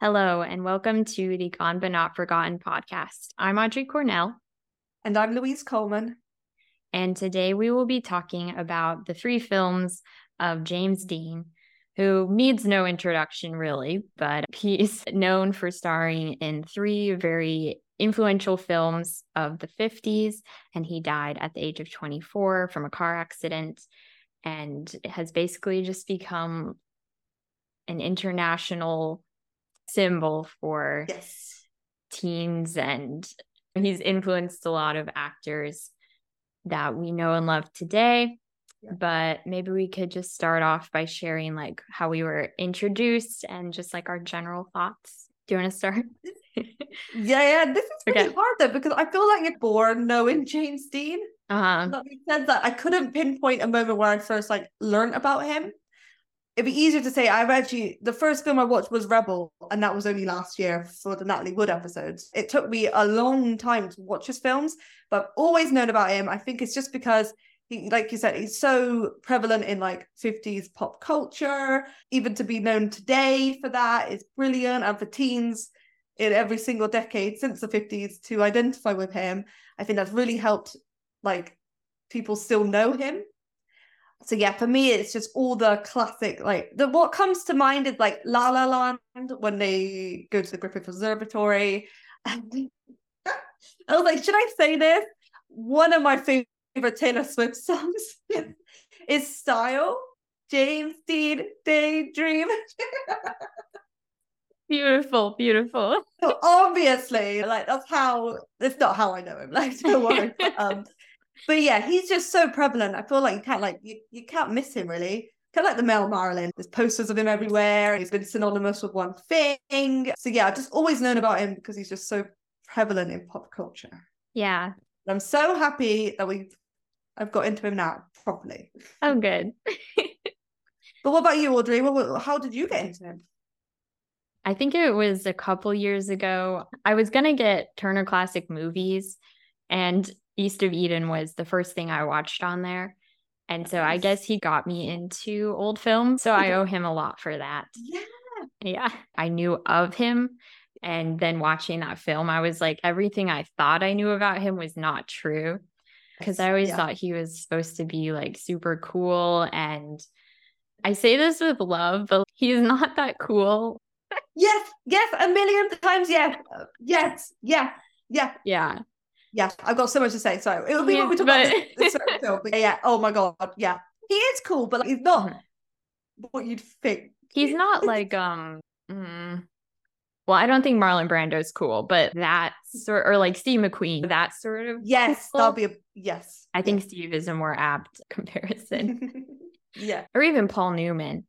Hello, and welcome to the Gone But Not Forgotten podcast. I'm Audrey Cornell. And I'm Louise Coleman. And today we will be talking about the three films of James Dean, who needs no introduction really, but he's known for starring in three very influential films of the 50s. And he died at the age of 24 from a car accident and has basically just become an international symbol for yes. teens and he's influenced a lot of actors that we know and love today yeah. but maybe we could just start off by sharing like how we were introduced and just like our general thoughts do you want to start yeah yeah this is pretty okay. hard though because i feel like you're born knowing james dean uh-huh. makes sense that i couldn't pinpoint a moment where i first like learned about him it'd be easier to say I've actually the first film I watched was Rebel, and that was only last year for the Natalie Wood episodes. It took me a long time to watch his films, but I've always known about him. I think it's just because he, like you said, he's so prevalent in like 50s pop culture. Even to be known today for that is brilliant, and for teens in every single decade since the 50s to identify with him, I think that's really helped like people still know him so yeah, for me, it's just all the classic like the what comes to mind is like La La Land when they go to the Griffith Observatory. I was like, should I say this? One of my favorite Taylor Swift songs is, Style, James Dean Daydream. beautiful, beautiful. So obviously, like that's how it's not how I know him. Like, don't worry. um, but yeah, he's just so prevalent. I feel like you can't like you, you can't miss him really. Kind of like the Mel Marilyn. There's posters of him everywhere. He's been synonymous with one thing. So yeah, I've just always known about him because he's just so prevalent in pop culture. Yeah. And I'm so happy that we've I've got into him now properly. Oh, good. but what about you, Audrey? What, how did you get into him? I think it was a couple years ago. I was going to get Turner Classic Movies, and East of Eden was the first thing I watched on there. And so I guess he got me into old films. So I owe him a lot for that. Yeah. Yeah. I knew of him. And then watching that film, I was like, everything I thought I knew about him was not true. Because I always yeah. thought he was supposed to be like super cool. And I say this with love, but he's not that cool. Yes. Yes. A million times. Yes. Yes. Yeah. Yeah. Yeah yeah, I've got so much to say. So it would be yeah, when we talk but... about this, film. But yeah, oh my god, yeah, he is cool, but like, he's not mm-hmm. what you'd think. He's not like um. Mm, well, I don't think Marlon Brando is cool, but that sort or like Steve McQueen, that sort of yes, cool. that'll be a yes. I think Steve is a more apt comparison. yeah, or even Paul Newman,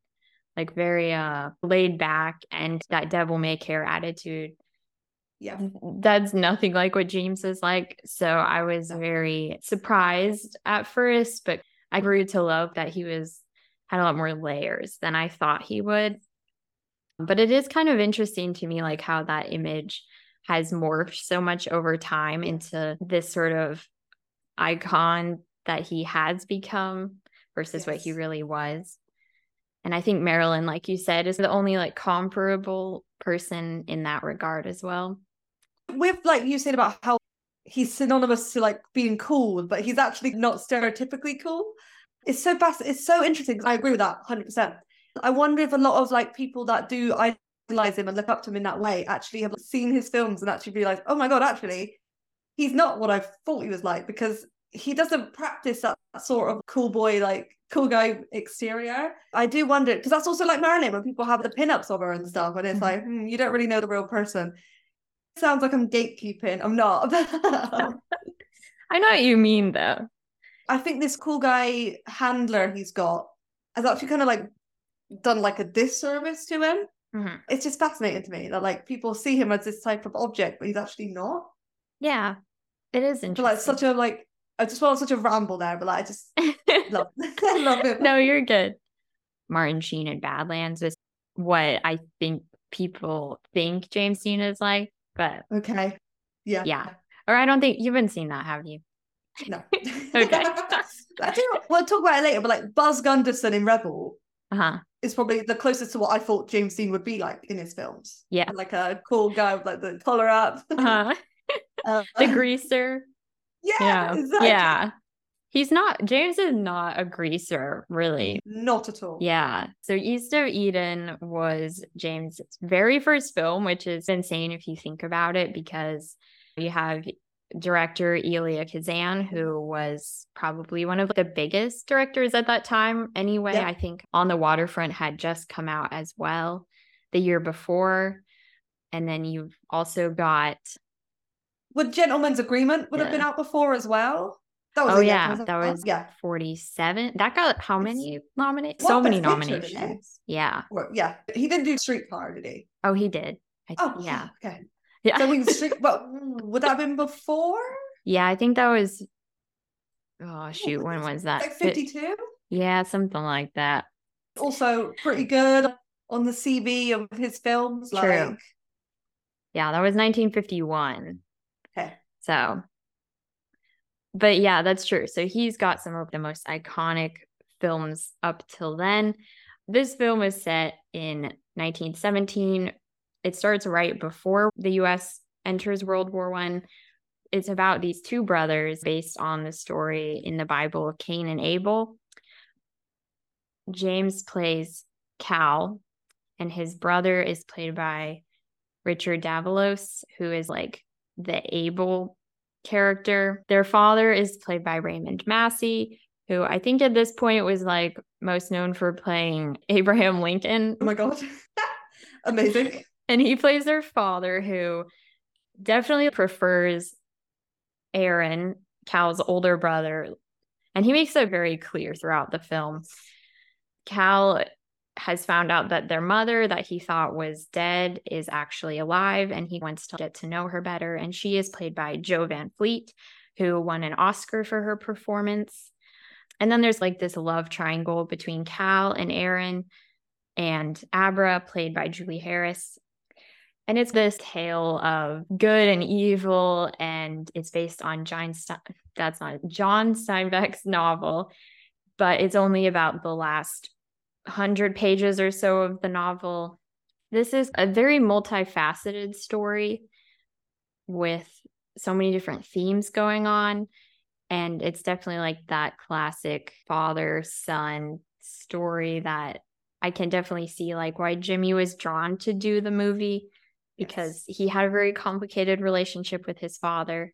like very uh laid back and that devil may care attitude yeah. That's nothing like what james is like. So i was very surprised at first but i grew to love that he was had a lot more layers than i thought he would. But it is kind of interesting to me like how that image has morphed so much over time into this sort of icon that he has become versus yes. what he really was. And i think marilyn like you said is the only like comparable person in that regard as well with like you said about how he's synonymous to like being cool, but he's actually not stereotypically cool. It's so fast. It's so interesting. I agree with that 100%. I wonder if a lot of like people that do idolize him and look up to him in that way actually have seen his films and actually realize, oh my God, actually, he's not what I thought he was like because he doesn't practice that sort of cool boy, like cool guy exterior. I do wonder because that's also like Marilyn when people have the pinups of her and stuff, and it's mm-hmm. like hmm, you don't really know the real person sounds like I'm gatekeeping. I'm not. I know what you mean though. I think this cool guy handler he's got has actually kind of like done like a disservice to him. Mm-hmm. It's just fascinating to me that like people see him as this type of object, but he's actually not. Yeah, it is interesting. But, like such a like I just want such a ramble there, but like I just love I love it. No, you're good. Martin Sheen in Badlands is what I think people think James Dean is like. But okay. Yeah. Yeah. Or I don't think you've been seeing that, have you? No. okay. I think we'll talk about it later, but like Buzz Gunderson in Rebel uh-huh. is probably the closest to what I thought James Dean would be like in his films. Yeah. Like a cool guy with like the collar up. Uh, Uh, the greaser. yeah, Yeah. exactly. Yeah. He's not, James is not a greaser, really. Not at all. Yeah. So East of Eden was James' very first film, which is insane if you think about it, because you have director Elia Kazan, who was probably one of the biggest directors at that time. Anyway, Yeah. I think On the Waterfront had just come out as well the year before. And then you've also got, Would Gentleman's Agreement would have been out before as well? That oh, yeah, wasn't that was yeah. 47. That got how many nominations? So many Best Picture, didn't he? nominations. Yeah. Well, yeah. He didn't do Streetcar, did he? Oh, he did. I, Oh, yeah. Okay. Yeah. So we street. Well, would that have been before? Yeah, I think that was. Oh shoot, when was that? Like Fi- fifty-two. Yeah, something like that. Also pretty good on the CV of his films. True. Like, Yeah, that was 1951. okay. So, but yeah, that's true. So he's got some of the most iconic films up till then. This film is set in 1917. It starts right before the US enters World War One. It's about these two brothers based on the story in the Bible of Cain and Abel. James plays Cal, and his brother is played by Richard Davalos, who is like the Abel character. Their father is played by Raymond Massey, who I think at this point was like most known for playing Abraham Lincoln. Oh my god. Amazing. And he plays their father, who definitely prefers Aaron, Cal's older brother. And he makes it very clear throughout the film. Cal has found out that their mother, that he thought was dead, is actually alive, and he wants to get to know her better. And she is played by Jo Van Fleet, who won an Oscar for her performance. And then there's like this love triangle between Cal and Aaron and Abra, played by Julie Harris. And it's this tale of good and evil, and it's based on John Ste- that's not John Steinbeck's novel, but it's only about the last hundred pages or so of the novel. This is a very multifaceted story with so many different themes going on. And it's definitely like that classic father son story that I can definitely see like why Jimmy was drawn to do the movie because he had a very complicated relationship with his father.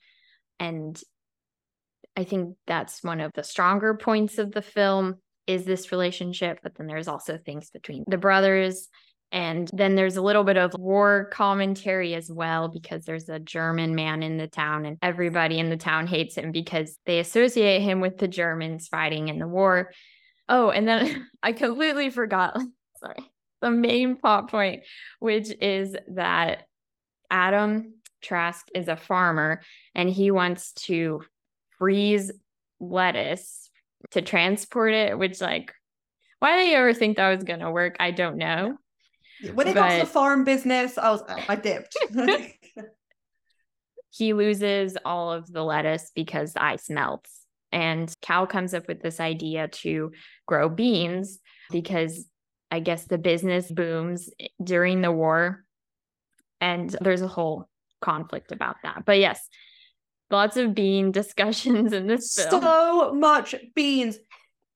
And I think that's one of the stronger points of the film is this relationship. But then there's also things between the brothers. And then there's a little bit of war commentary as well, because there's a German man in the town, and everybody in the town hates him because they associate him with the Germans fighting in the war. Oh, and then I completely forgot. Sorry. The main plot point, which is that Adam Trask is a farmer and he wants to freeze lettuce to transport it, which, like, why did you ever think that was going to work? I don't know. When it comes to farm business, I was I dipped. he loses all of the lettuce because the ice melts. And Cal comes up with this idea to grow beans because I guess the business booms during the war. And there's a whole conflict about that. But yes, lots of bean discussions in this film. so much beans.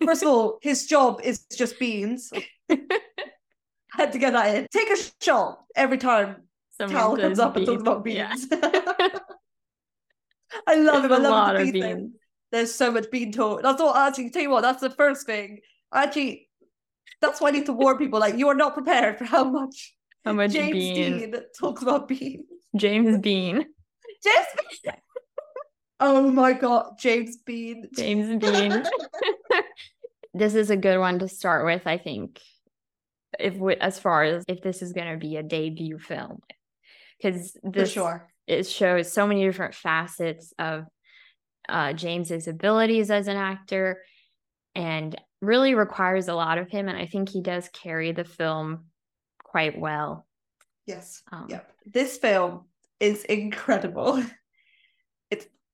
First of all, his job is just beans. Had to get that in. Take a shot every time Someone Cal comes up and talks bean. about Yeah. beans. I love There's him. I love the bean thing. beans. There's so much bean talk. That's all. actually tell you what, that's the first thing. Actually, that's why I need to warn people like you are not prepared for how much How much James beans? Dean talks about beans. James Bean. James Bean. Oh my god, James Bean. James Bean. this is a good one to start with, I think. If we, as far as if this is going to be a debut film, because For this sure. it shows so many different facets of uh, James's abilities as an actor, and really requires a lot of him. And I think he does carry the film quite well. Yes. Um, Yep. This film is incredible.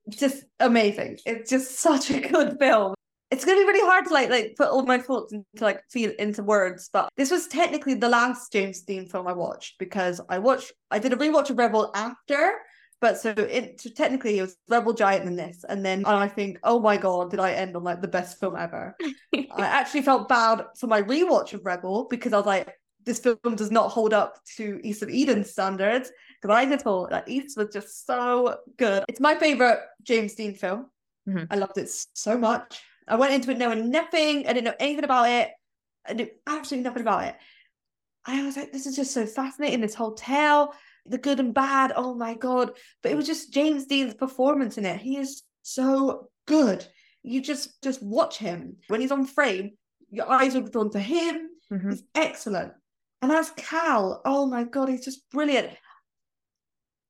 Just amazing. It's just such a good film. it's gonna be really hard to like like put all my thoughts into like feel into words. But this was technically the last James Dean film I watched because I watched I did a rewatch of Rebel after, but so it so technically it was Rebel Giant and this, and then and I think, oh my god, did I end on like the best film ever? I actually felt bad for my rewatch of Rebel because I was like, this film does not hold up to East of Eden standards because I just thought that East was just so good. It's my favorite James Dean film. Mhm. I loved it so much. I went into it knowing nothing. I didn't know anything about it. I knew absolutely nothing about it. I was like, this is just so fascinating. This whole tale, the good and bad. Oh my god! But it was just James Dean's performance in it. He is so good. You just just watch him when he's on frame. Your eyes are drawn to him. Mhm. He's excellent. And as Cal, oh my god, he's just brilliant.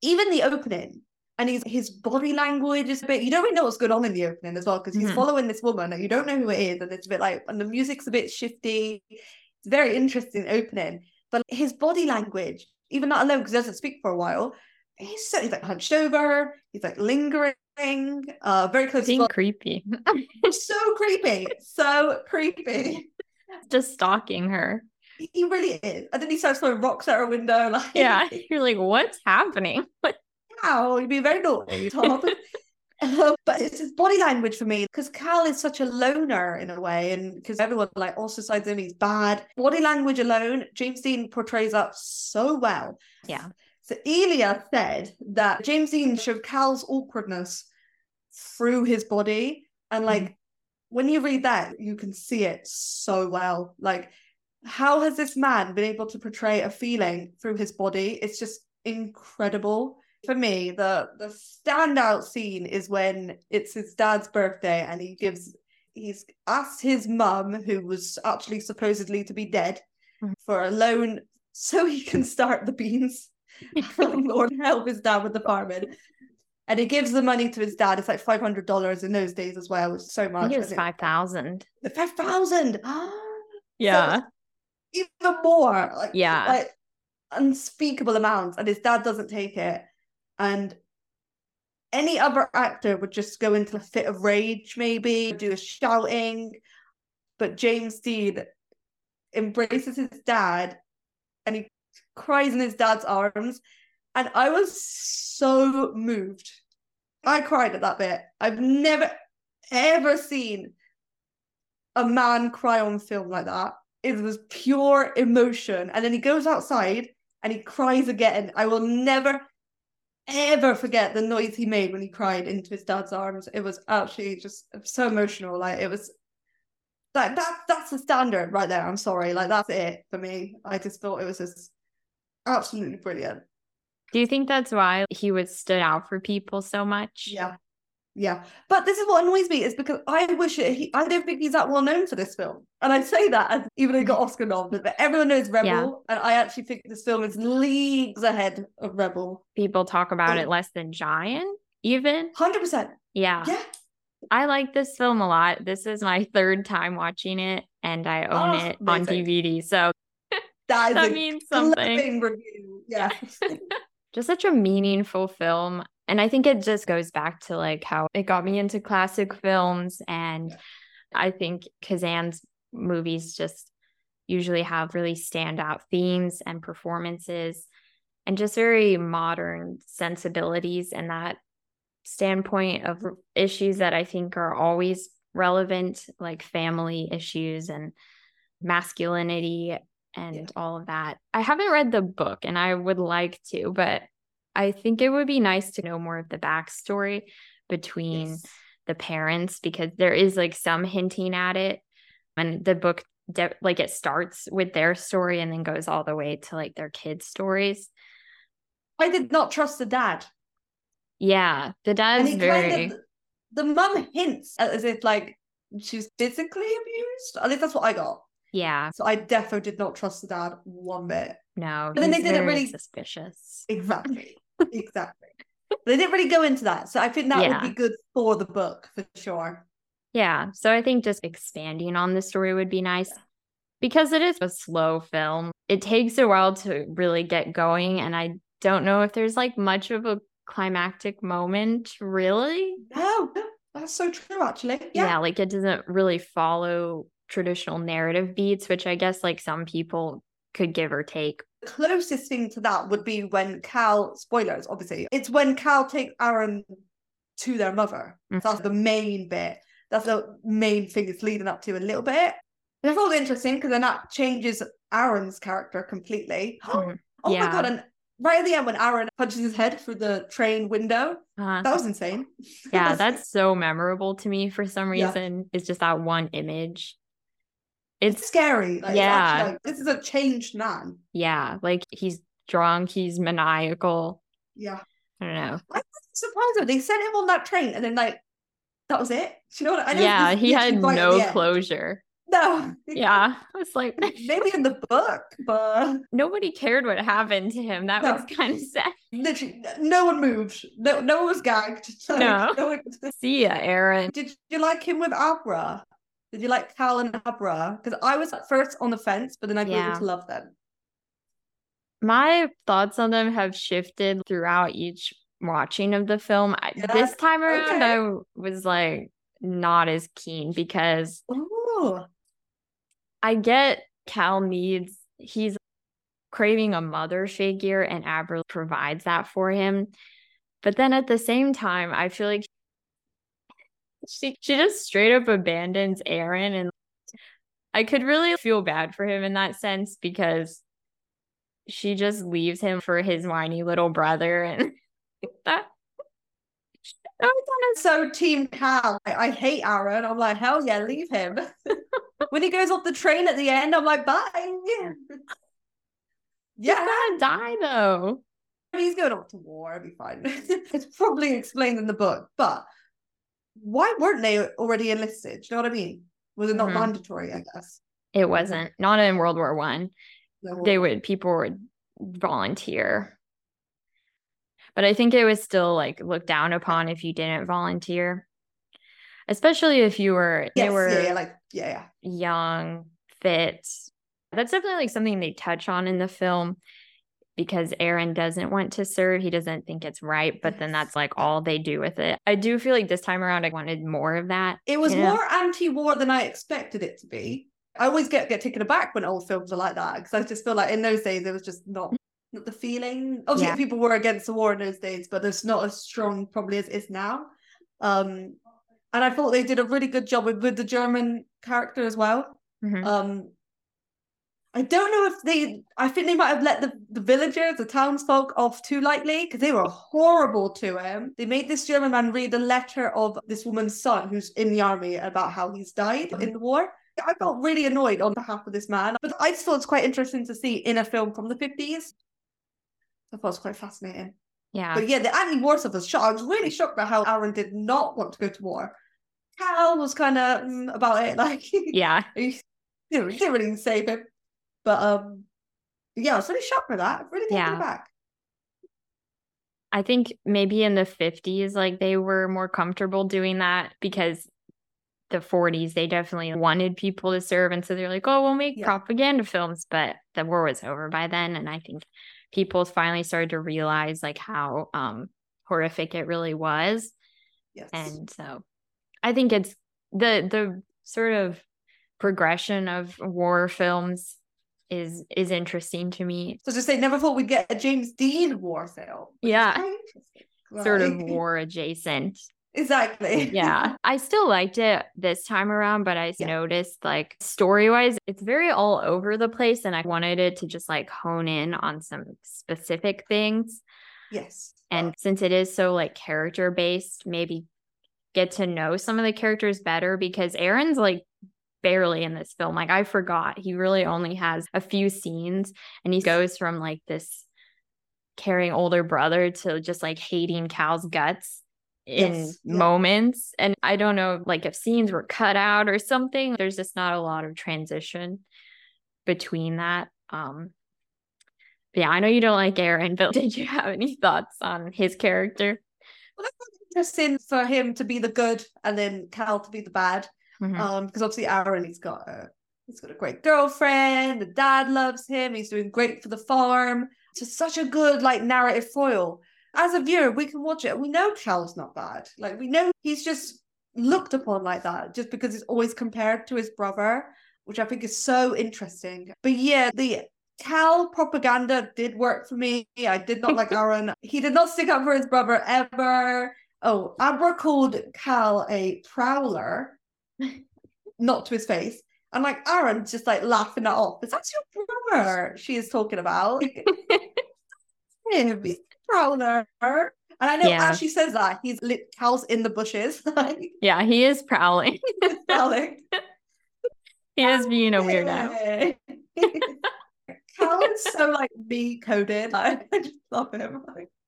Even the opening and he's his body language is a bit you don't really know what's going on in the opening as well because he's Mhm. following this woman and you don't know who it is and it's a bit like and the music's a bit shifty it's very interesting opening but his body language even that alone because he doesn't speak for a while he's so he's like hunched over he's like lingering uh very close to Being creepy. so creepy so creepy Just stalking her. He really is and then he starts throwing rocks at her window like Yeah. You're like, what's happening? What Wow, you'd be very naughty, Tom. Um, but it's his body language for me because Cal is such a loner in a way, and because everyone like also sides him, he's bad. Body language alone, James Dean portrays that so well. Yeah. So Elia said that James Dean showed Cal's awkwardness through his body, and like when you read that, you can see it so well. Like, how has this man been able to portray a feeling through his body? It's just incredible for me, the the standout scene is when it's his dad's birthday and he gives he's asked his mum, who was actually supposedly to be dead, Mhm. for a loan so he can start the beans. Lord help his dad with the farming. And he gives the money to his dad. It's like five hundred dollars in those days as well, so I much. think it was five thousand. Five thousand. Yeah. Even more. Like, Yeah. Like unspeakable amounts. And his dad doesn't take it. And any other actor would just go into a fit of rage, maybe do a shouting. But James Dean embraces his dad and he cries in his dad's arms. And I was so moved. I cried at that bit. I've never ever seen a man cry on film like that. It was pure emotion. And then he goes outside and he cries again. I will never, ever forget the noise he made when he cried into his dad's arms. It was actually just so emotional. Like it was like that that's the standard right there. I'm sorry. Like that's it for me. I just thought it was just absolutely brilliant. Do you think that's why he was stood out for people so much? Yeah. Yeah. But this is what annoys me is because I wish it, he, I don't think he's that well known for this film. And I say that as, even though he got Oscar nominated, but everyone knows Rebel. Yeah. And I actually think this film is leagues ahead of Rebel. People talk about Oh. it less than Giant, even. 100%. Yeah. Yeah. I like this film a lot. This is my third time watching it, and I own Oh, it on. DVD. So That is that means something. review. Yeah. just such a meaningful film. And I think it just goes back to like how it got me into classic films. And Yeah. I think Kazan's movies just usually have really standout themes and performances and just very modern sensibilities and that standpoint of issues that I think are always relevant, like family issues and masculinity and Yeah. all of that. I haven't read the book and I would like to, but I think it would be nice to know more of the backstory between Yes. the parents because there is like some hinting at it. And the book, de- like, it starts with their story and then goes all the way to like their kids' stories. I did not trust the dad. Yeah, the dad's very. kind of, the mum hints as if like she was physically abused. At least that's what I got. Yeah, So I definitely did not trust the dad one bit. no, But then they didn't really- suspicious. Exactly. Exactly. They didn't really go into that. So I think that Yeah. would be good for the book for sure. Yeah, so I think just expanding on the story would be nice because it is a slow film. It takes a while to really get going, and I don't know if there's like much of a climactic moment, really. No, no, That's so true, actually. yeah. Yeah. like it doesn't really follow traditional narrative beats, which I guess like some people could give or take. The closest thing to that would be when Cal, spoilers, obviously, it's when Cal takes Aaron to their mother. Mhm. That's the main bit. That's the main thing it's leading up to a little bit. And I thought interesting because then that changes Aaron's character completely. Mhm. Oh Yeah. my god! And right at the end, when Aaron punches his head through the train window, Uh, that was insane. yeah, that's so memorable to me for some Yeah. reason. It's just that one image. It's It's scary. Like, it's Yeah. actually like, this is a changed man. yeah, like he's drunk, he's maniacal. Yeah. I don't know. I was surprised though. They sent him on that train and then like that was it. Do you know what I know? yeah, he had right no closure. No. Yeah, it's like Maybe in the book, but nobody cared what happened to him. That No. was kind of sad. literally no one moved. No no one was gagged. Like, No. one- See ya, Aaron. Did you like him with Abra? Did you like Cal and Abra? Because I was at first on the fence, but then I grew Yeah. to love them. My thoughts on them have shifted throughout each watching of the film. Yeah, this time around, okay. I was like not as keen because Oh, I get Cal needs, he's craving a mother figure, and Abra provides that for him. But then at the same time, I feel like she she just straight up abandons Aaron, and I could really feel bad for him in that sense because she just leaves him for his whiny little brother, and that. was so Team Cal. I, I hate Aaron. I'm like, hell yeah, leave him. when he goes off the train at the end, I'm like, bye. Yeah. he's gonna die though. He's going off to war. It'll be fine. it's probably explained in the book, but why weren't they already enlisted? Do you know what I mean? Was it not Mhm. mandatory? I guess. It wasn't not in World War One. No. they would people would volunteer but i think it was still like looked down upon if you didn't volunteer especially if you were Yes, they were yeah, yeah, like yeah, yeah. young fit that's definitely like something they touch on in the film because Aaron doesn't want to serve. He doesn't think it's right, but then that's like all they do with it. I do feel like this time around I wanted more of that. It was more anti-war than I expected it to be. I always get get taken aback when old films are like that because I just feel like in those days there was just not, not the feeling. Obviously, Yeah. people were against the war in those days, but it's not as strong probably as it is now. Um, and I thought they did a really good job with, with the German character as well. Mhm. Um, I don't know if they. I think they might have let the, the villagers, the townsfolk, off too lightly because they were horrible to him. They made this German man read a letter of this woman's son who's in the army about how he's died in the war. I felt really annoyed on behalf of this man, but I just thought it's quite interesting to see in a film from the fifties. I thought it was quite fascinating. yeah. But yeah, the anti-war stuff was shocked. I was really shocked by how Aaron did not want to go to war. Cal was kind of mm, about it, like yeah. he he didn't really save him. But um yeah, I was really shocked by that. Really taken Yeah. aback. I think maybe in the 50s, like they were more comfortable doing that because the 40s, they definitely wanted people to serve. And so they're like, oh, we'll make Yeah. propaganda films. But the war was over by then. And I think people finally started to realize like how um, horrific it really was. Yes. And so I think it's the, the sort of progression of war films is is interesting to me. so just say never thought we'd get a James Dean war film. Yeah. interesting. Sort of Like- war adjacent. Exactly. yeah i still liked it this time around but i Yeah. noticed like story wise it's very all over the place and i wanted it to just like hone in on some specific things yes. and since it is so like character based maybe get to know some of the characters better because aaron's like barely in this film. Like i forgot he really only has a few scenes and he goes from like this caring older brother to just like hating cal's guts in Yes, moments. And i don't know like if scenes were cut out or something there's just not a lot of transition between that. Um yeah i know you don't like aaron but did you have any thoughts on his character? Well, that's interesting for him to be the good and then Cal to be the bad. Mhm. Um, because obviously Aaron, he's got a he's got a great girlfriend. The dad loves him. He's doing great for the farm. It's just such a good like narrative foil. As a viewer, we can watch it. We know Cal's not bad. Like we know he's just looked upon like that just because it's always compared to his brother, which I think is so interesting. But yeah, the Cal propaganda did work for me. I did not like Aaron. he did not stick up for his brother ever. Oh, Abra called Cal a prowler, not to his face. And like Aaron just like laughing that off. Is that your brother she is talking about? Him, he's prowler. And I know yeah. as she says that, he's lit Cal's in the bushes. yeah, he is prowling. prowling. he is being a weirdo. Cal is so like me coded. I just love him.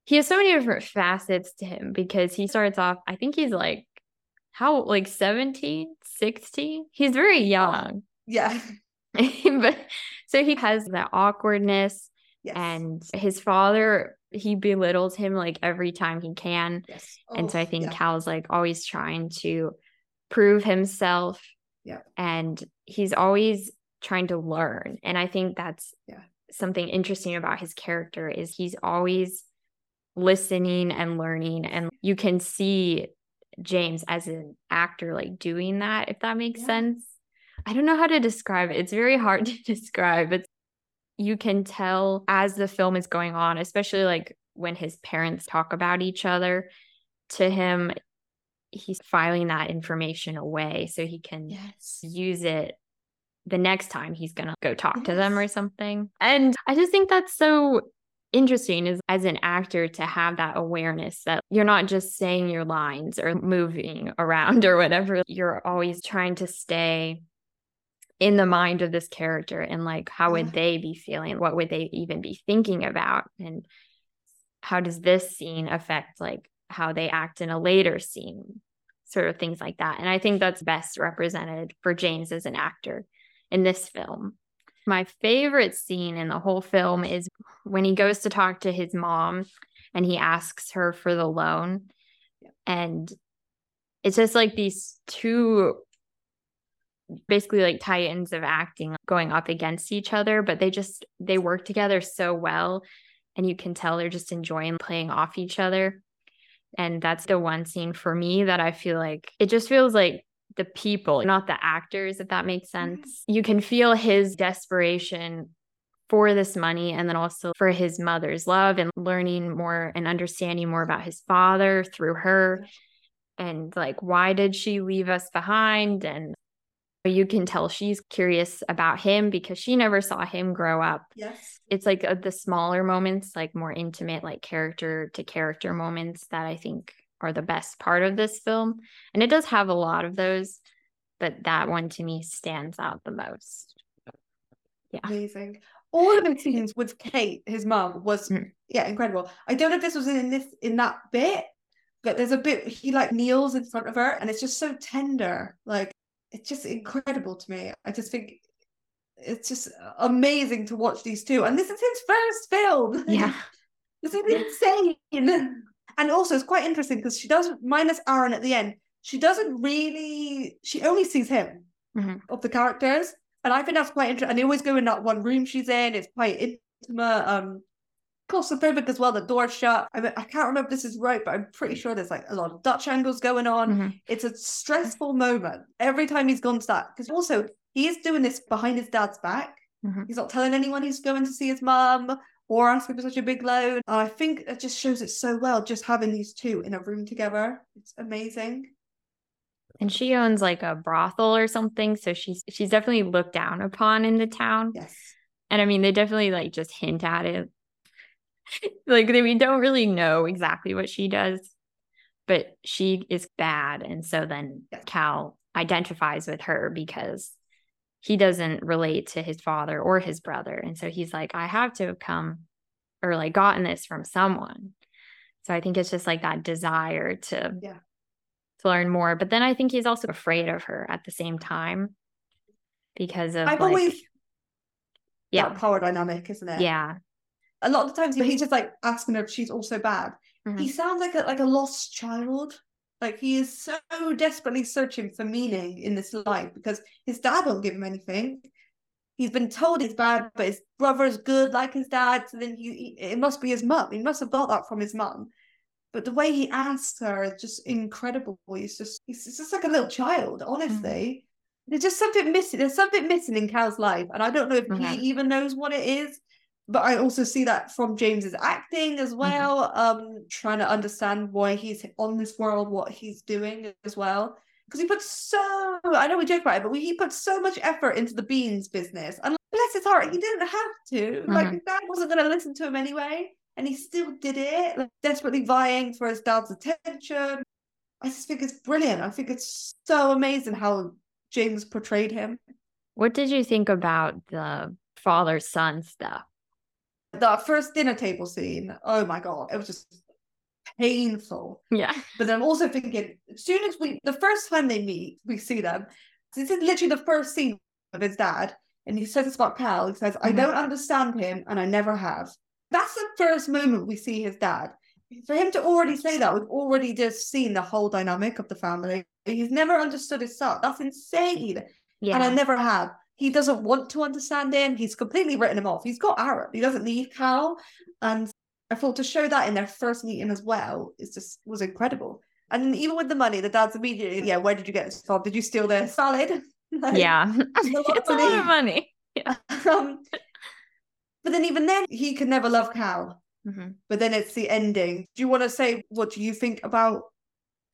He has so many different facets to him because he starts off, I think he's like how like 17, 16? He's very young. Yeah. but so he has that awkwardness yes. and his father he belittles him like every time he can. Yes. Oh, and so I think yeah. Cal's like always trying to prove himself. Yeah. And he's always trying to learn. And I think that's yeah. something interesting about his character is he's always listening and learning and you can see James as an actor like doing that if that makes yeah. sense. I don't know how to describe it. It's very hard to describe. It's you can tell as the film is going on, especially like when his parents talk about each other to him, he's filing that information away so he can yes. use it the next time he's going to go talk yes. to them or something. And I just think that's so interesting is as an actor to have that awareness that you're not just saying your lines or moving around or whatever. You're always trying to stay in the mind of this character and like how would they be feeling? What would they even be thinking about? And how does this scene affect like how they act in a later scene? Sort of things like that. And i think that's best represented for james as an actor in this film my favorite scene in the whole film is when he goes to talk to his mom and he asks her for the loan. And it's just like these two basically like titans of acting going up against each other but they just they work together so well. And you can tell they're just enjoying playing off each other. And that's the one scene for me that i feel like it just feels like the people not the actors if that makes sense. You can feel his desperation for this money and then also for his mother's love and learning more and understanding more about his father through her. And like why did she leave us behind? And you can tell she's curious about him because she never saw him grow up. Yes. It's like uh, the smaller moments, like more intimate, like character to character moments that I think are the best part of this film. And it does have a lot of those, but that one to me stands out the most. Yeah. Amazing. All of the scenes with Kate, his mom, was mm. yeah, incredible. I don't know if this was in this in that bit, but there's a bit he like kneels in front of her and it's just so tender. Like it's just incredible to me. I just think it's just amazing to watch these two. And this is his first film. Yeah. this is insane. And also, it's quite interesting because she does, minus Aaron at the end, she doesn't really, she only sees him mm-hmm. of the characters. And I think that's quite interesting. And they always go in that one room she's in. It's quite intimate. Um, claustrophobic as well. The door shut. I, mean, I can't remember if this is right, but I'm pretty sure there's like a lot of Dutch angles going on. Mm-hmm. It's a stressful moment every time he's gone to that. Because also he is doing this behind his dad's back. Mm-hmm. He's not telling anyone he's going to see his mum or asking for such a big loan. And I think it just shows it so well, just having these two in a room together. It's amazing. And she owns like a brothel or something. So she's she's definitely looked down upon in the town. Yes. And I mean, they definitely like just hint at it like we don't really know exactly what she does, but she is bad. And so then Cal identifies with her because he doesn't relate to his father or his brother. And so he's like, I have to have come or like gotten this from someone. So I think it's just like that desire to yeah. to learn more. But then I think he's also afraid of her at the same time because of I've like, always yeah power dynamic, isn't it? Yeah a lot of the times he's just like asking her if she's also bad. Mm-hmm. He sounds like a like a lost child. Like he is so desperately searching for meaning in this life because his dad won't give him anything. He's been told he's bad, but his brother's good like his dad. So then he, it must be his mum. He must have got that from his mum. But the way he asks her is just incredible. He's just he's just like a little child, honestly. Mm. There's just something missing. There's something missing in Cal's life. And I don't know if he even knows what it is. But I also see that from James's acting as mm-hmm. well. Mm-hmm. Um, trying to understand why he's on this world, what he's doing as well. Because he puts so I know we joke about it, but he put so much effort into the beans business. And bless his heart, he didn't have to. Mm-hmm. Like dad wasn't gonna listen to him anyway. And he still did it, like, desperately vying for his dad's attention. I just think it's brilliant. I think it's so amazing how James portrayed him. What did you think about the father son stuff? That first dinner table scene, oh my God, it was just painful. Yeah. But I'm also thinking, as soon as we, the first time they meet, we see them, this is literally the first scene of his dad. And he says it's about Cal. He says, I mm-hmm. don't understand him and I never have. That's the first moment we see his dad. For him to already say that, we've already just seen the whole dynamic of the family. He's never understood his son. That's insane. Yeah. And I never have. He doesn't want to understand him. He's completely written him off. He's got Aaron. He doesn't need Cal. And I thought to show that in their first meeting as well is just was incredible. And even with the money, the dad's immediately, yeah, where did you get this from? Did you steal the salad? like, yeah. it's a lot of money. Yeah. um, but then even then, he could never love Cal. Mm-hmm. But then it's the ending. Do you want to say what do you think about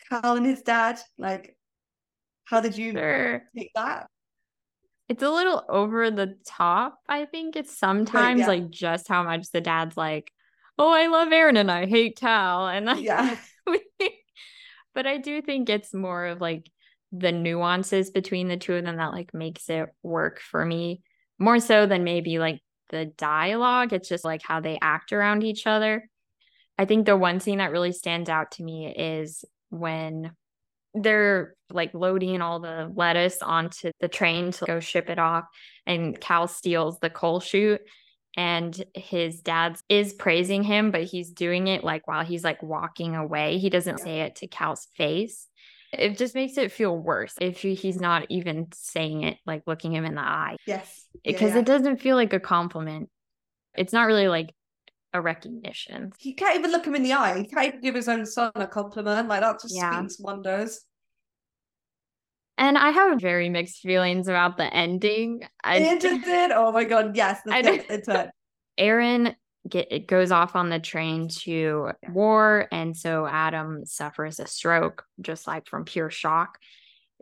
Cal and his dad? Like, how did you sure. take that? It's a little over the top. I think it's sometimes yeah. like just how much the dad's like, "Oh, I love Aaron and I hate Cal. and yeah. but I do think it's more of like the nuances between the two of them that like makes it work for me more so than maybe like the dialogue. It's just like how they act around each other. I think the one scene that really stands out to me is when they're like loading all the lettuce onto the train to go ship it off and Cal steals the coal chute and his dad is praising him but he's doing it like while he's like walking away he doesn't say it to Cal's face it just makes it feel worse if he's not even saying it, like looking him in the eye. Yes. Because yeah, yeah. it doesn't feel like a compliment. It's not really like a recognition. He can't even look him in the eye. He can't even give his own son a compliment. Like that just yeah. speaks wonders. And I have very mixed feelings about the ending. I it. Oh my god, yes. Let's I get into it. Aaron get it goes off on the train to war and so adam suffers a stroke just like from pure shock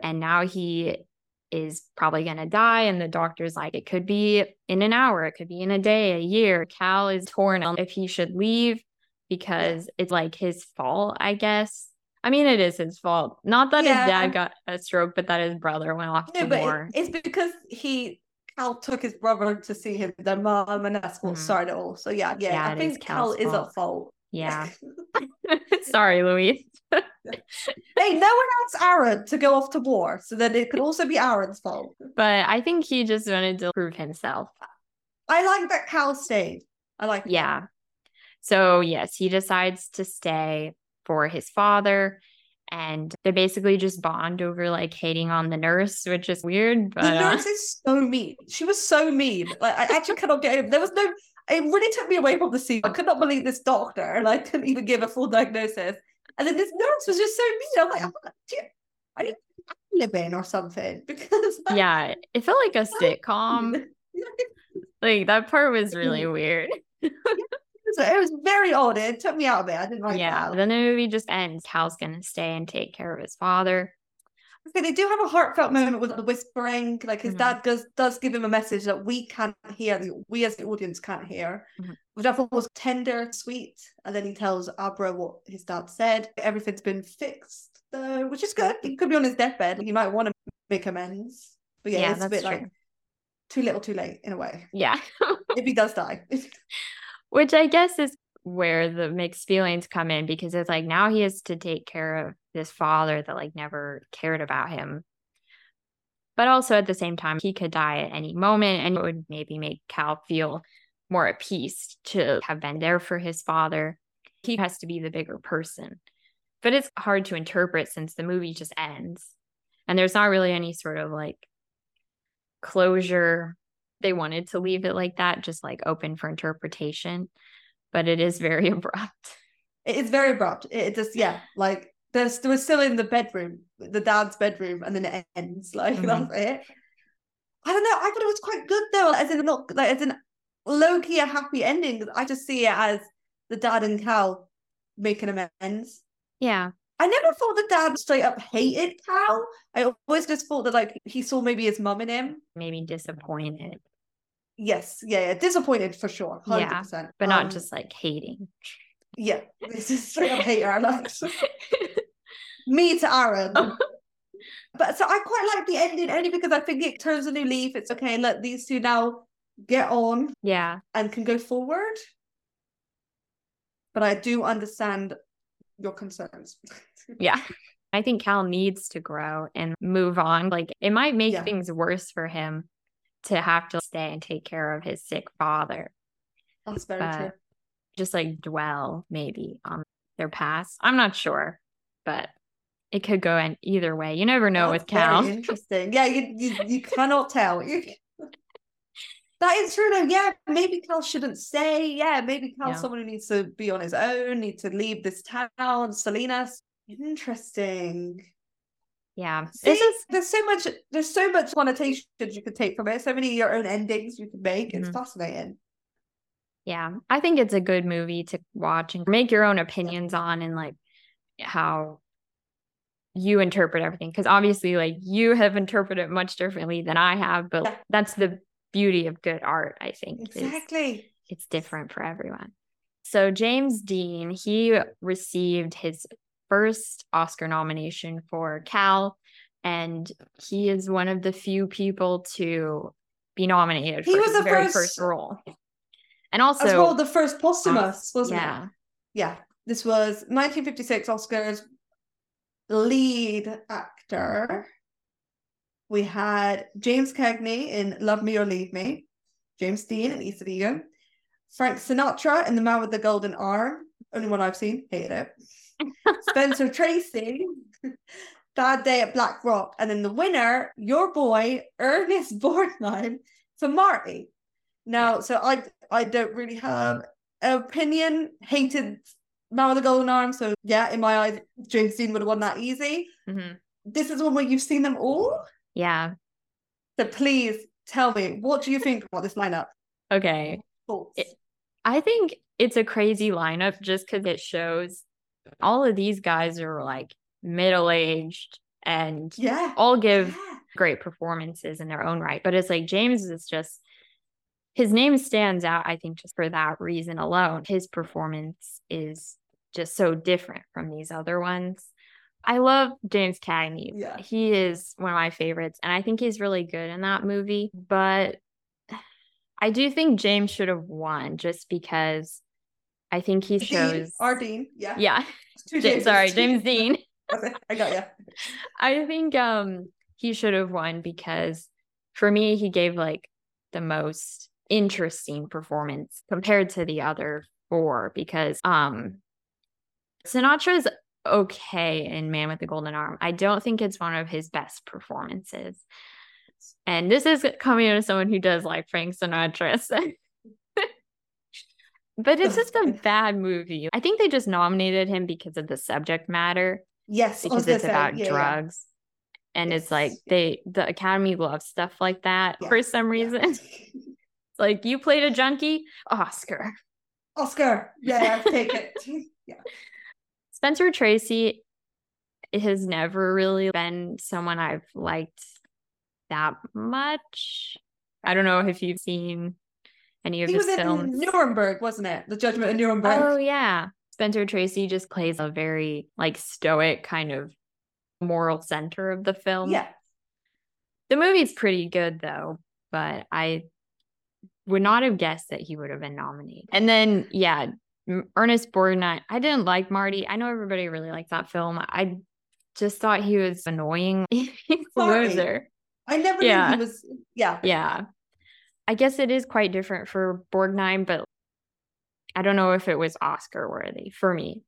and now he is probably going to die and the doctor's like it could be in an hour it could be in a day a year cal is torn on if he should leave because it's like his fault i guess I mean, it is his fault. Not that yeah. his dad got a stroke, but that his brother went off no, to war. It's because he Cal took his brother to see him, their mom, and that's what mm. started all. So yeah, yeah, yeah I think Cal is at fault. Yeah. Sorry, Louise. Hey, no one asked Aaron to go off to war, so that it could also be Aaron's fault. But I think he just wanted to prove himself. I like that Cal stayed. I like. Yeah. That. So yes, he decides to stay for his father and they basically just bond over like hating on the nurse, which is weird. But the uh, nurse uh... is so mean. She was so mean. Like I actually cannot get it. There was no. It really took me away from the scene. I could not believe this doctor, and I couldn't even give a full diagnosis. And then this nurse was just so mean. I'm like, oh, I didn't live in or something because yeah, it felt like a sitcom. like that part was really weird so it was very odd. It took me out of it. I didn't like yeah, that. then the movie just ends. Cal's gonna stay and take care of his father. Okay, they do have a heartfelt moment with the whispering. Like his mm-hmm. dad does does give him a message that we can't hear, we as the audience can't hear, mm-hmm. which I thought was tender, sweet. And then he tells Abra what his dad said. Everything's been fixed, though, which is good. He could be on his deathbed. He might want to make amends. But yeah, yeah it's a bit true. like too little, too late in a way. Yeah. if he does die. which I guess is where the mixed feelings come in because it's like now he has to take care of this father that like never cared about him. But also at the same time, he could die at any moment and it would maybe make Cal feel more at peace to have been there for his father. He has to be the bigger person. But it's hard to interpret since the movie just ends and there's not really any sort of like closure they wanted to leave it like that, just like open for interpretation, but it is very abrupt. It is very abrupt. It just yeah, like there's there was still in the bedroom, the dad's bedroom, and then it ends. Like Mhm. that's it. I don't know. I thought it was quite good though, as in not like as in low key a happy ending. I just see it as the dad and Cal making amends. Yeah. I never thought the dad straight up hated Cal. I always just thought that like he saw maybe his mum in him. Maybe disappointed, Yes, yeah, yeah, disappointed for sure, hundred Yeah, percent. but not Um, just like hating. yeah. This is straight up hate Aaron. Me to Aaron. But so I quite like the ending only because I think it turns a new leaf. It's okay, let these two now get on yeah. and can go forward. But I do understand your concerns. Yeah. I think Cal needs to grow and move on. Like it might make Yeah. things worse for him to have to stay and take care of his sick father. Oh, that's very But- true. Just like dwell maybe on their past. I'm not sure, but it could go in either way. You never know That's with Cal. interesting. Yeah, you, you you cannot tell. that is true. though. yeah, maybe Cal shouldn't stay. Yeah, maybe Cal's someone who needs to be on his own, need to leave this town. Salinas. Interesting. Yeah. See, This is there's so much there's so much connotations you could take from it, so many of your own endings you could make. It's Mhm. fascinating. Yeah, I think it's a good movie to watch and make your own opinions on and like how you interpret everything. Because obviously, like you have interpreted it much differently than I have, but Yeah. that's the beauty of good art, I think. Exactly. it's different for everyone. So, James Dean, he received his first Oscar nomination for Cal, and he is one of the few people to be nominated He for was his the very first- first role. And also, As well, the first posthumous, wasn't it? yeah. Yeah. This was 1956 Oscars lead actor. We had James Cagney in Love Me or Leave Me, James Dean in East of Eden, Frank Sinatra in The Man with the Golden Arm, only one I've seen, hated it. Spencer Tracy, Bad Day at Black Rock, and then the winner, your boy Ernest Borgnine for Marty. Now, so I I don't really have an opinion. Hated Man with the Golden Arm, so yeah, in my eyes, James Dean would have won that easy. Mhm. This is one where you've seen them all, Yeah. so please tell me what do you think about this lineup? Okay. It- I think it's a crazy lineup just because it shows all of these guys are like middle aged and yeah, all give yeah. great performances in their own right. But it's like James is just his name stands out, I think, just for that reason alone. His performance is just so different from these other ones. I love James Cagney. Yeah. He is one of my favorites, and I think he's really good in that movie. But I do think James should have won just because I think he shows. our Dean, yeah, Yeah, Two Ja- sorry, James Dean. I got you. I think um he should have won because for me he gave like the most interesting performance compared to the other four because um Sinatra's okay in Man with the Golden Arm. I don't think it's one of his best performances. And this is coming out of someone who does like Frank Sinatra. But it's just a bad movie. I think they just nominated him because of the subject matter Yes, because it's say, about yeah, yeah. drugs. And it's like they the academy loves stuff like that Yeah, for some reason. It's like you played a junkie? Oscar. Oscar, yeah, take it. yeah, spencer tracy has never really been someone i've liked that much. I don't know if you've seen any of he his was in films Nuremberg, wasn't it? The Judgment of Nuremberg. oh yeah spencer tracy just plays a very like stoic kind of moral center of the film yeah, The movie's pretty good though, but I would not have guessed that he would have been nominated. And then, yeah, Ernest Borgnine. I didn't like Marty. I know everybody really likes that film. I just thought he was annoying. He's a Marty. loser. I never Yeah. knew he was. Yeah, Yeah. I guess it is quite different for Borgnine, but I don't know if it was Oscar worthy for me.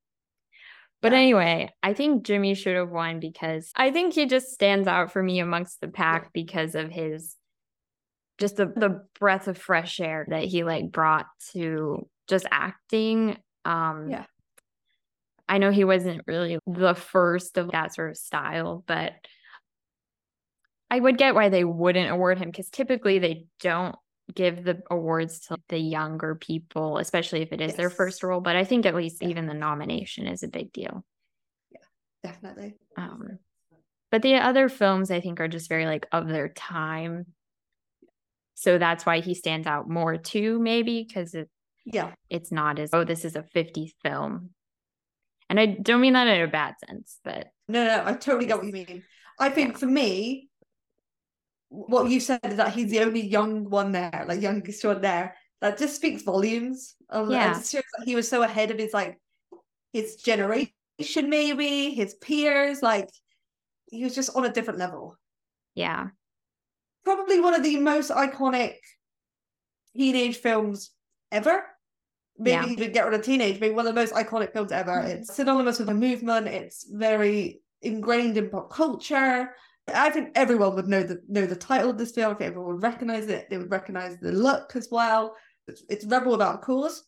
But Yeah. anyway, I think Jimmy should have won because I think he just stands out for me amongst the pack because of his just the, the breath of fresh air that he like brought to just acting. Um Yeah. I know he wasn't really the first of that sort of style, but I would get why they wouldn't award him because typically they don't give the awards to the younger people, especially if it is yes. their first role. But I think at least yeah. even the nomination is a big deal. Yeah, definitely. Um, but the other films I think are just very like of their time. So that's why he stands out more too, maybe because it, yeah, it's not as oh this is a 50th film, and I don't mean that in a bad sense, but no, no, I totally get what you mean. I think yeah. for me, what you said is that he's the only young one there, like youngest one there. That just speaks volumes. Of, yeah. That he was so ahead of his like his generation, maybe his peers. Like he was just on a different level. Yeah. Probably one of the most iconic teenage films ever. Maybe yeah. even get rid of teenage, maybe one of the most iconic films ever. Mm-hmm. It's synonymous with a movement. It's very ingrained in pop culture. I think everyone would know the know the title of this film. I think everyone would recognize it. They would recognize the look as well. It's, it's Rebel Without Cause.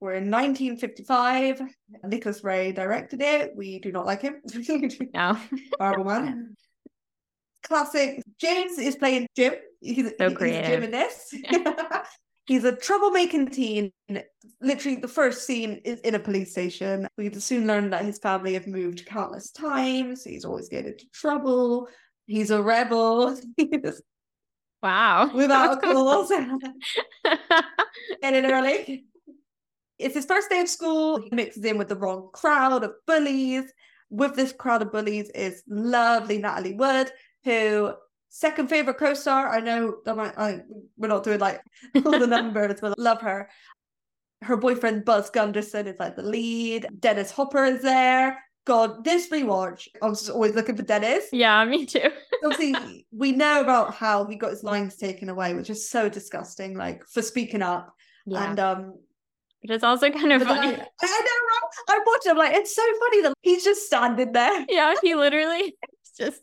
We're in 1955. Nicholas Ray directed it. We do not like him. no. Horrible man. Classic. James is playing Jim. He's, so creative. He's Jim in this. he's a troublemaking teen. Literally, the first scene is in a police station. We soon learn that his family have moved countless times. He's always getting into trouble. He's a rebel. wow. Without a cause. Getting early. It's his first day of school. He mixes in with the wrong crowd of bullies. With this crowd of bullies is lovely Natalie Wood, who second favorite co-star. I know that might, I, we're not doing like all the numbers, but I love her. Her boyfriend Buzz Gunderson is like the lead. Dennis Hopper is there. God, this rewatch, I was always looking for Dennis. Yeah, me too. Obviously, we know about how he got his lines taken away, which is so disgusting, like for speaking up. Yeah. And um but it's also kind of funny. I, I know, right? I watch him like it's so funny that he's just standing there. Yeah, he literally just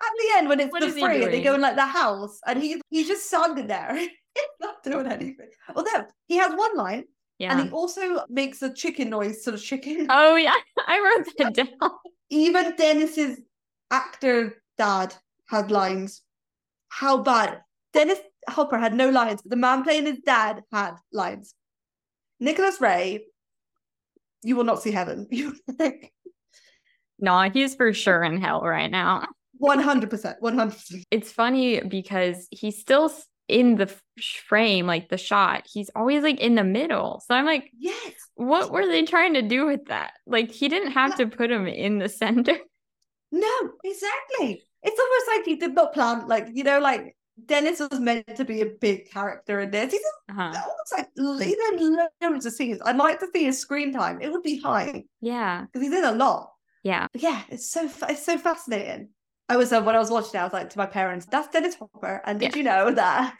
at the end when it's what the free and they go in like the house and he he's just standing there. not doing anything. Although he has one line yeah. And he also makes a chicken noise, sort of chicken. Oh yeah, I wrote that down. Even Dennis's actor dad had lines. How bad? Dennis Hopper had no lines, but the man playing his dad had lines. Nicholas Ray, you will not see heaven. No, he's for sure in hell right now. 100%. 100%. It's funny because he still in the frame, like the shot, he's always like in the middle. So I'm like, yes. What were they trying to do with that? Like he didn't have to put him in the center. No, exactly. It's almost like he did not plan, like, you know, like Dennis was meant to be a big character in this. He's uh-huh. almost like even loads of scenes. I'd like to see his screen time. It would be high. Yeah. Because he's in a lot. Yeah. But yeah, it's so it's so fascinating. I was uh, when I was watching it, I was like to my parents, "That's Dennis Hopper," and did yeah. you know that?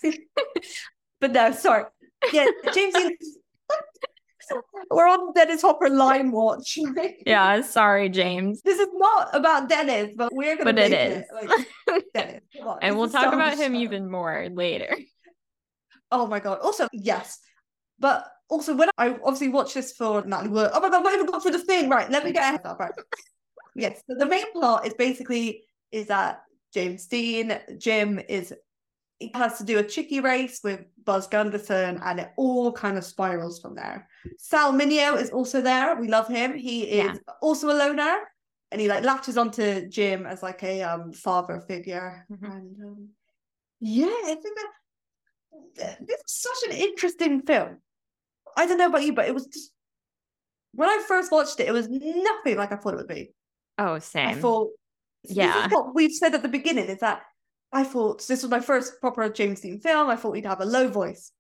but no, sorry. Yeah, James. We're on Dennis Hopper line watch. yeah, sorry, James. This is not about Dennis, but we're gonna. But it is. It. Like, Dennis, and we'll talk about him show. even more later. Oh my god! Also, yes, but also when I obviously watched this for Natalie Wood. Oh my god, I haven't got through the thing. Right, let me get ahead of Right. Yes, so the main plot is basically is that James Dean, Jim is he has to do a chicky race with Buzz Gunderson, and it all kind of spirals from there. Sal Mineo is also there. We love him. He is yeah. also a loner, and he like latches onto Jim as like a um father figure. Mm-hmm. And um, yeah, I think that this is such an interesting film. I don't know about you, but it was just when I first watched it, it was nothing like I thought it would be. Oh, same. I thought yeah. what we've said at the beginning is that I thought this was my first proper James Dean film. I thought he'd have a low voice.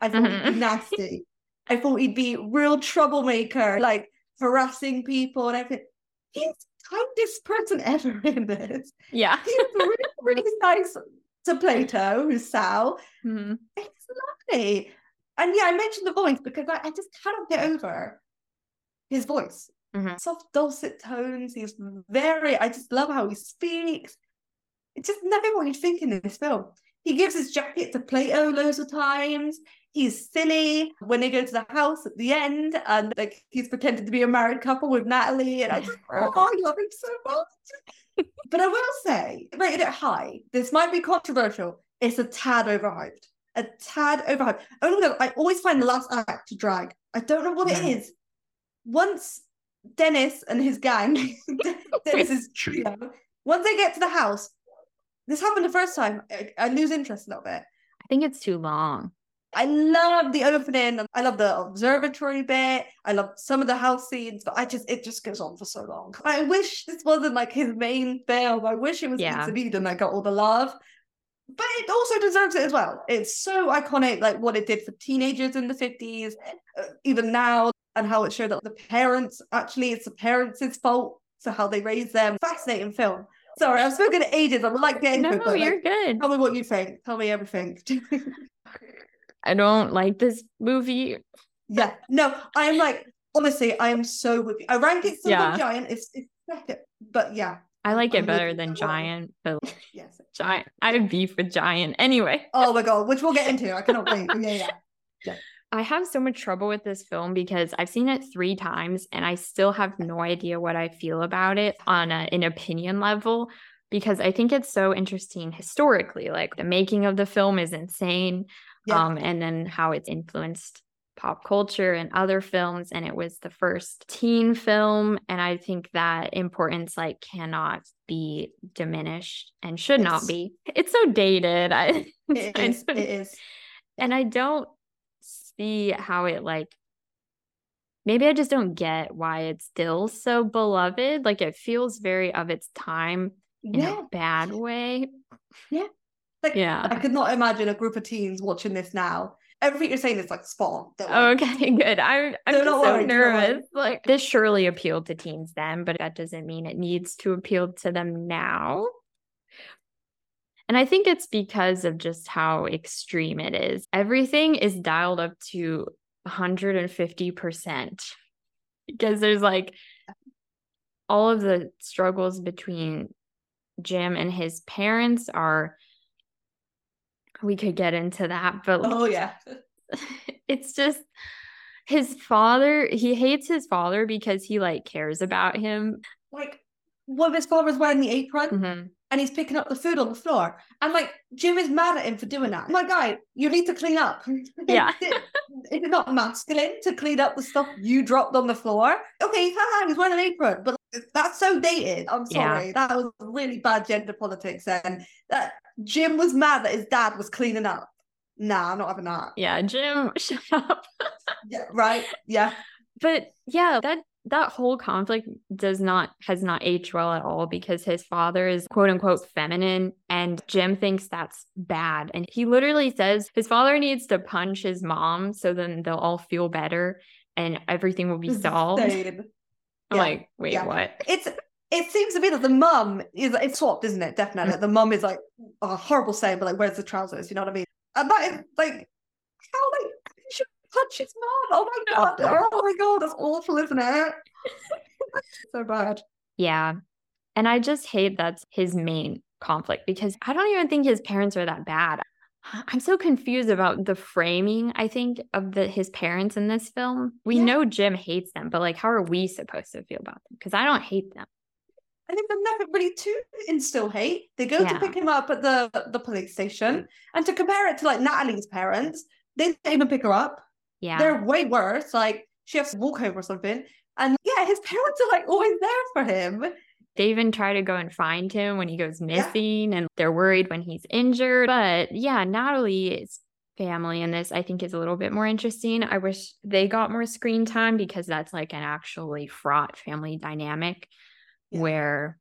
I thought mm-hmm. he'd be mm-hmm. nasty. I thought he'd be real troublemaker, like harassing people and everything. He's the kindest person ever in this. Yeah. He's really, really nice to Plato, who's Sal. Mm-hmm. It's lovely. And yeah, I mentioned the voice because I, I just cannot get over his voice mm-hmm. soft dulcet tones. He's very. I just love how he speaks. It's just knowing what you'd think in this film. He gives his jacket to Plato loads of times. He's silly when they go to the house at the end, and like he's pretending to be a married couple with Natalie, and I just oh, I love him so much. but I will say, rated it high. This might be controversial. It's a tad overhyped. A tad overhyped. Only because I always find the last act to drag. I don't know what it is. Once Dennis and his gang, Dennis's trio, once they get to the house, this happened the first time. I, I lose interest a little bit. I think it's too long. I love the opening. I love the observatory bit. I love some of the house scenes, but I just it just goes on for so long. I wish this wasn't like his main film. I wish it was yeah. East of Eden that got all the love. But it also deserves it as well. It's so iconic, like what it did for teenagers in the 50s, uh, even now, and how it showed that the parents actually it's the parents' fault. So how they raise them. Fascinating film. Sorry, I've spoken ages. I'm like getting no, you're like, good. Tell me what you think. Tell me everything. I don't like this movie. Yeah, no, I'm like honestly, I am so with you. I rank it still yeah. Giant. It's, it's second, but yeah, I like it better than Giant, but yes, Giant. I have beef with Giant anyway. Oh my god, which we'll get into. I cannot wait. Yeah, yeah. yeah. I have so much trouble with this film because I've seen it three times and I still have no idea what I feel about it on a, an opinion level because I think it's so interesting historically. Like the making of the film is insane. Yeah. Um, and then how it's influenced pop culture and other films and it was the first teen film and i think that importance like cannot be diminished and should it's, not be it's so dated I, it, is, it is and i don't see how it like maybe i just don't get why it's still so beloved like it feels very of its time in yeah. a bad way yeah like, yeah. I could not imagine a group of teens watching this now. Everything you're saying is like spot on. Like, okay, good. I'm, I'm just so worried, nervous. Like this surely appealed to teens then, but that doesn't mean it needs to appeal to them now. And I think it's because of just how extreme it is. Everything is dialed up to 150% because there's like all of the struggles between Jim and his parents are we could get into that, but oh yeah. it's just his father, he hates his father because he like cares about him. Like one of his father's wearing the apron mm-hmm. and he's picking up the food on the floor. And like Jim is mad at him for doing that. My guy, you need to clean up. Yeah. is, it not masculine to clean up the stuff you dropped on the floor? Okay, haha, he's wearing an apron, but that's so dated. I'm sorry. Yeah. That was really bad gender politics. And that Jim was mad that his dad was cleaning up. Nah, I'm not having that. Yeah, Jim, shut up. yeah, right. Yeah. But yeah, that that whole conflict does not has not aged well at all because his father is quote unquote feminine and Jim thinks that's bad. And he literally says his father needs to punch his mom so then they'll all feel better and everything will be solved. I'm yeah. like, wait, yeah. what? It's it seems to be that the mum is it's swapped, isn't it? Definitely. Mm. The mum is like a horrible saying, but like, where's the trousers? You know what I mean? And that is like how like should punch his mom. Oh my god. Oh my god, that's awful, isn't it? so bad. Yeah. And I just hate that's his main conflict because I don't even think his parents are that bad. I'm so confused about the framing, I think, of the his parents in this film. We yeah. know Jim hates them, but like how are we supposed to feel about them? Because I don't hate them. I think they're never really to instill hate. They go yeah. to pick him up at the the police station, and to compare it to like Natalie's parents, they didn't even pick her up. Yeah, they're way worse. Like she has to walk home or something, and yeah, his parents are like always there for him. They even try to go and find him when he goes missing, yeah. and they're worried when he's injured. But yeah, Natalie's family in this I think is a little bit more interesting. I wish they got more screen time because that's like an actually fraught family dynamic yeah. where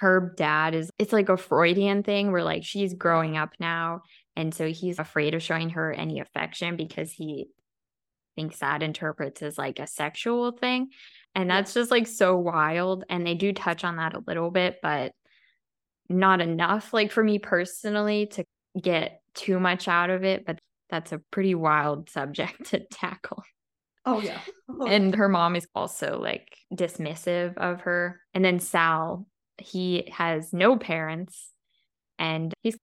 her dad is it's like a Freudian thing where like she's growing up now and so he's afraid of showing her any affection because he thinks that interprets as like a sexual thing and that's just like so wild and they do touch on that a little bit but not enough like for me personally to get too much out of it but that's a pretty wild subject to tackle Oh yeah. Oh. And her mom is also like dismissive of her. And then Sal, he has no parents and he's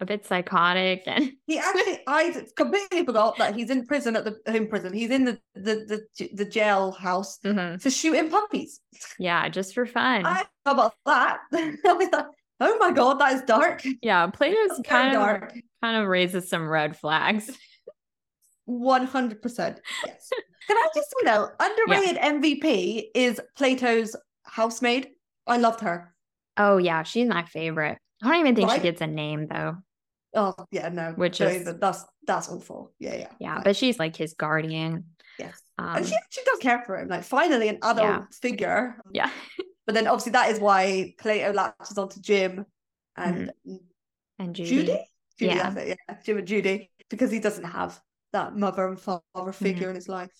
a bit psychotic and He actually, I completely forgot that he's in prison at the in prison. He's in the the the, the jail house Mhm. for shooting puppies. yeah, just for fun. I how about that? I was like, oh my god, that is dark. yeah, Plato's kind of dark. kind of raises some red flags. One hundred percent. Yes. Can I just you know underrated MVP is Plato's housemaid. I loved her. Oh yeah, she's my favorite. I don't even think Right? she gets a name though. Oh yeah, no, Which no, is- that's that's awful. Yeah, yeah, Yeah, but she's like his guardian. yes, Um, and she she does care for him. Like finally, an adult Yeah. figure. yeah, But then obviously that is why Plato latches onto Jim and and Judy. Judy. Judy, Yeah. it, yeah, Jim and Judy, because he doesn't have that mother and father Mm-hmm. figure in his life.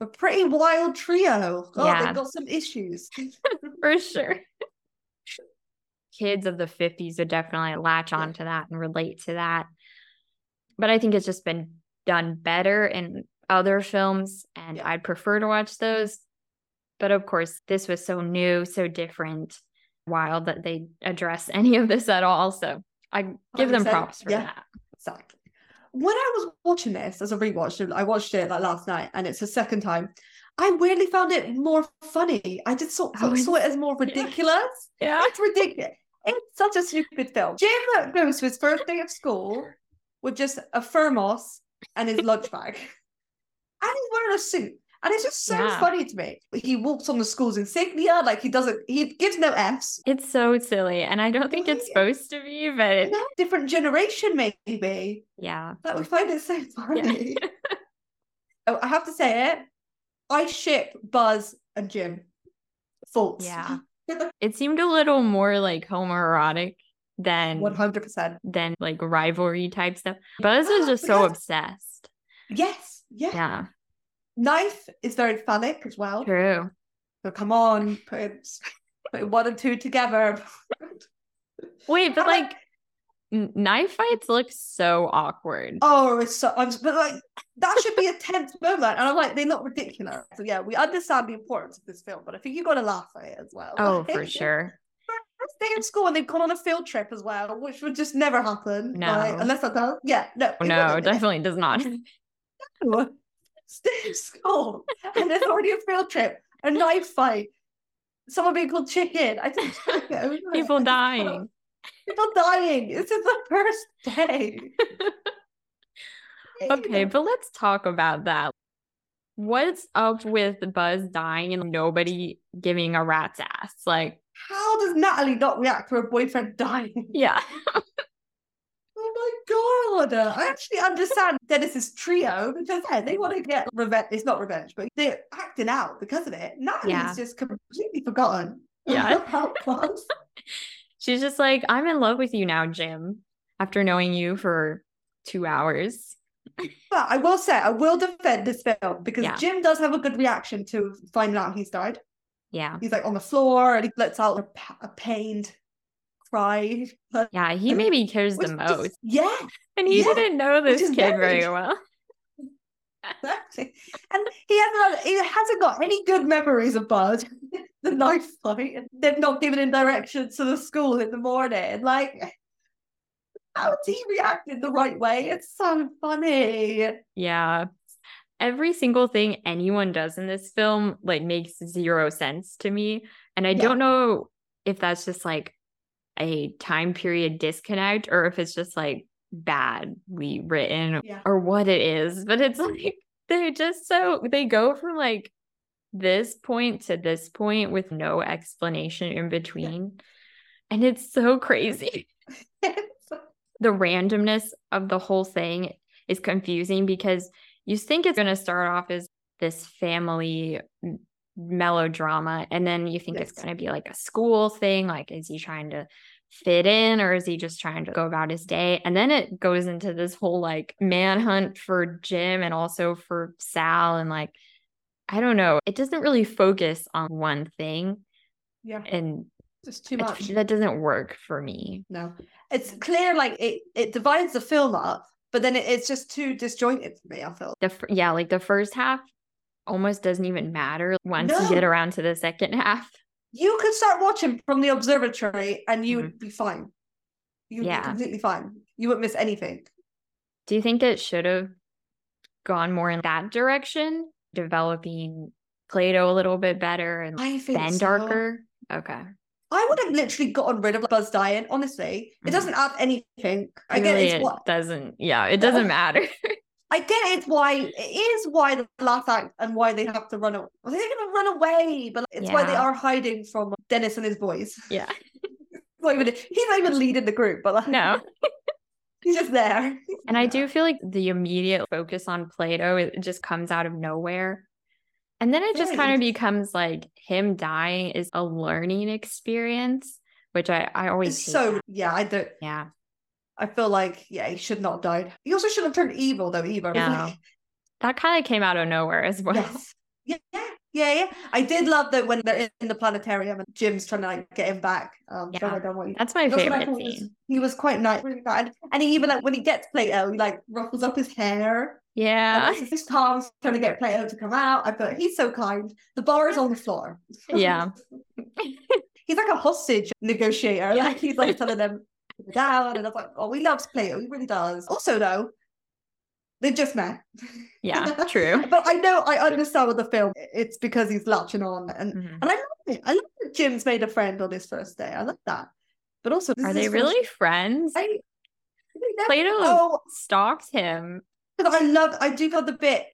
A pretty wild trio. Oh, Yeah. they've got some issues. for sure. Kids of the 50s would definitely latch onto that and relate to that. But I think it's just been done better in other films, and Yeah. I'd prefer to watch those. But of course, this was so new, so different, wild that they address any of this at all. So I give them 100%, props for yeah. that. Exactly. When I was watching this as a rewatch, I watched it like last night, and it's the second time. I weirdly found it more funny. I just saw, Oh, saw it as more yeah. ridiculous. Yeah. It's ridiculous. It's such a stupid film. Jim goes to his first day of school with just a thermos and his lunch bag. And he's wearing a suit. And it's just so Yeah. funny to me. He walks on the school's insignia, like he doesn't, he gives no F's. It's so silly. And I don't think it's supposed to be, but No, different generation, maybe. yeah. But we find it so funny. Oh, I have to say it. I ship Buzz and Jim. Thoughts. Yeah. It seemed a little more like homoerotic than One hundred percent. than like rivalry type stuff. Buzz is just so obsessed. Yes. Yeah. Yeah, Knife is very phallic as well. true. So come on, put, it- put one and two together. Wait, but like- like knife fights look so awkward. Oh, it's so. I'm, but like that should be a tense moment, and I'm like, they look ridiculous. So yeah, we understand the importance of this film, but I think you got to laugh at it as well. oh, for sure. First day of school, and they've gone on a field trip as well, which would just never happen. No. like, unless that does. Yeah, no, No, definitely does not. School, and there's already a field trip, a knife fight, someone being called chicken. I just can't get over it. People dying. People dying. This is the first day. Okay, but let's talk about that. What's up with Buzz dying and nobody giving a rat's ass? Like, How does Natalie not react to her boyfriend dying? yeah, my god! I actually understand Dennis's trio because yeah, they want to get revenge. It's not revenge, but they're acting out because of it. Natalie's Yeah. just completely forgotten. Yeah. she's just like, I'm in love with you now, Jim, after knowing you for two hours. But I will say, I will defend this film because Yeah. Jim does have a good reaction to finding out he's died. Yeah. He's like on the floor and he lets out a, a pained But Yeah, he maybe cares the just- most. yeah, And he yeah, didn't know this kid very very well. exactly. And he hasn't, he hasn't got any good memories of Bud. the knife fight. They've not given him directions to the school in the morning. Like, how he reacted the right way? It's so funny. Yeah. Every single thing anyone does in this film like makes zero sense to me. And I Yeah. don't know if that's just like a time period disconnect or if it's just like badly written Yeah. or what it is. But it's like they just so they go from like this point to this point with no explanation in between. And it's so crazy. the randomness of the whole thing is confusing because you think it's going to start off as this family melodrama and then you think it's going to be like a school thing like is he trying to fit in or is he just trying to go about his day? And then it goes into this whole like manhunt for Jim and also for Sal and like I don't know it doesn't really focus on one thing yeah, and just too much. that doesn't work for me. No, it's clear like it it divides the film up, but then it, it's just too disjointed for me. I feel. The yeah like the first half almost doesn't even matter once you get around to the second half you could start watching from the observatory and you would be fine. You'd Yeah. be completely fine. You wouldn't miss anything. Do you think it should have gone more in that direction, developing Plato a little bit better and I think Ben so. darker? Okay. I would have literally gotten rid of Buzz dying, honestly. It Mhm. doesn't add anything. I get Really, it's it what doesn't. Yeah, it doesn't matter. I get it's why it is why the last act and why they have to run away. Well, they're gonna run away, but it's why they are hiding from Dennis and his boys. yeah. Not even, he's not even leading the group, but like, No. he's just there. And I do feel like the immediate focus on Plato it just comes out of nowhere. And then it just kind of becomes like him dying is a learning experience, which I, I always so that. yeah, I don't. yeah. I feel like yeah, he should not have died. He also should have turned evil though. Either Yeah. like- That kind of came out of nowhere as well. yes, yeah, yeah, yeah, yeah. I did love that when they're in the planetarium and Jim's trying to like get him back. Um, Yeah. I don't want. That's my That's what I favorite was- scene. He was quite nice, really nice. And he even like when he gets Plato, he like ruffles up his hair. Yeah. And his Tom's trying to get Plato to come out. I thought he's so kind. The bar is on the floor. Yeah. he's like a hostage negotiator. Like he's like telling them down, and I was like, oh, he loves Plato. He really does. Also, though, they just met. Yeah. True. but I know I understand with the film. It's because he's latching on, and Mhm. and I love it. I love that Jim's made a friend on his first day. I love that. But also, Are they his first- really friends? I, Plato Oh, stalked him. Because I love, I do love the bit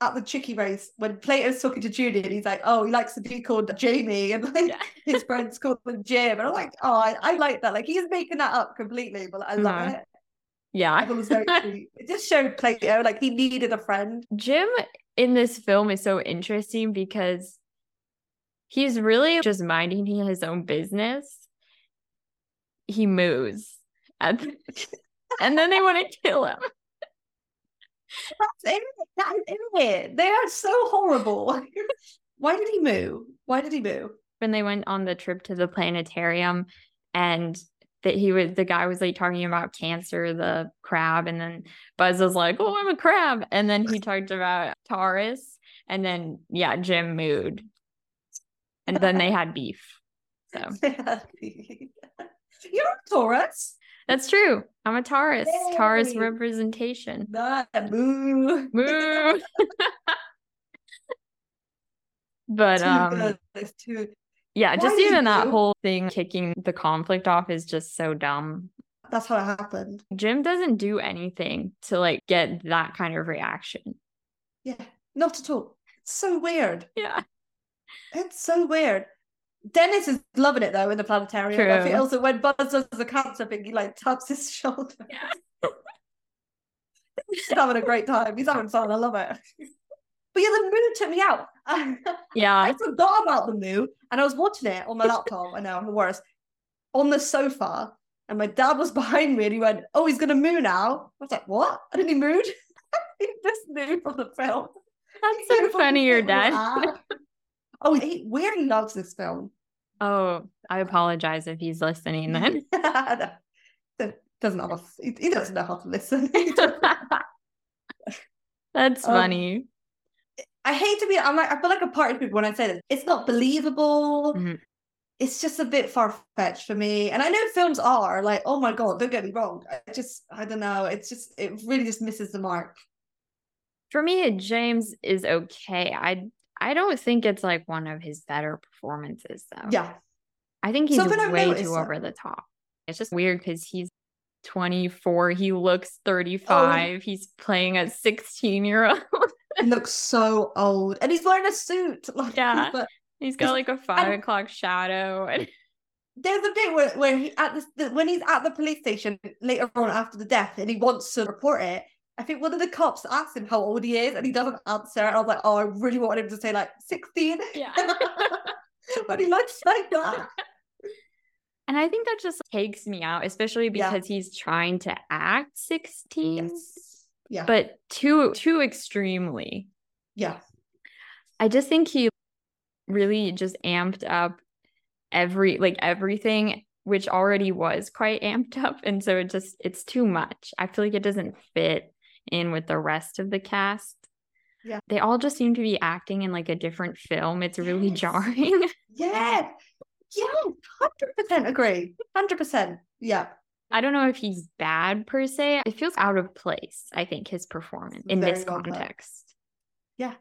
at the chicky race when Plato's talking to Judy and he's like, oh, he likes to be called Jamie and like Yeah. his friends called him Jim. And I'm like, oh, I, I like that. Like he's making that up completely, but I love Uh-huh. it. I Yeah. thought it was very sweet. It just showed Plato like he needed a friend. Jim in this film is so interesting because he's really just minding his own business. He moves. At and then they want to kill him. That's it. That is it. They are so horrible. Why did he move? Why did he move? When they went on the trip to the planetarium and that he was the guy was like talking about cancer, the crab, and then Buzz was like, Oh, I'm a crab. And then he talked about Taurus, and then yeah, Jim moved. And then they had beef. So You're a Taurus. That's true. I'm a Taurus. Taurus representation. Nah, moo. Moo. but um too yeah, Why just even that you- whole thing kicking the conflict off is just so dumb. That's how it happened. Jim doesn't do anything to like get that kind of reaction. Yeah, not at all. It's so weird. Yeah. It's so weird. Dennis is loving it though in the planetarium. I think True. also when Buzz does the cancer thing, he like taps his shoulder. Yeah. He's having a great time. He's having fun. I love it. But yeah, the moo took me out. Yeah. I forgot about the moo, and I was watching it on my laptop. I know I'm the worst. On the sofa, and my dad was behind me, and he went, "Oh, he's gonna moo now." I was like, "What?" And then he mooed. he just moved from the film. That's so funny, your hit me dad. Oh, he weirdly loves this film. Oh, I apologize if he's listening then. No, doesn't have a, he, he doesn't know how to listen. That's Um, funny. I hate to be. I'm like. I feel like a part of people when I say this. It's not believable. Mhm. It's just a bit far fetched for me. And I know films are like, oh my god, don't get me wrong. I just, I don't know. It's just, it really just misses the mark. For me, James is okay. I I don't think it's like one of his better performances though. Yeah, I think he's Something way too over the top. It's just weird because he's 24. He Oh. looks 35. He's playing a 16 year old. he looks so old, and he's wearing a suit. Like, Yeah. but He's got like a five and- o'clock shadow. And there's a bit where, where he at this the, when he's at the police station later on after the death, and he wants to report it. I think one of the cops asks him how old he is, and he doesn't answer. And I was like, oh, I really wanted him to say like 16. yeah. but he looks like that. and I think that just takes me out, especially Yeah. because he's trying to act 16, Yes. Yeah. but too too extremely. yeah. I just think he really just amped up every like everything which already was quite amped up and so it just it's too much. I feel like it doesn't fit in with the rest of the cast. Yeah. They all just seem to be acting in like a different film. It's really Yes. jarring. Yeah. Yeah. Hundred percent agree. Hundred percent. Yeah. I don't know if he's bad per se. It feels out of place, I think, his performance in Very this well context. Yeah.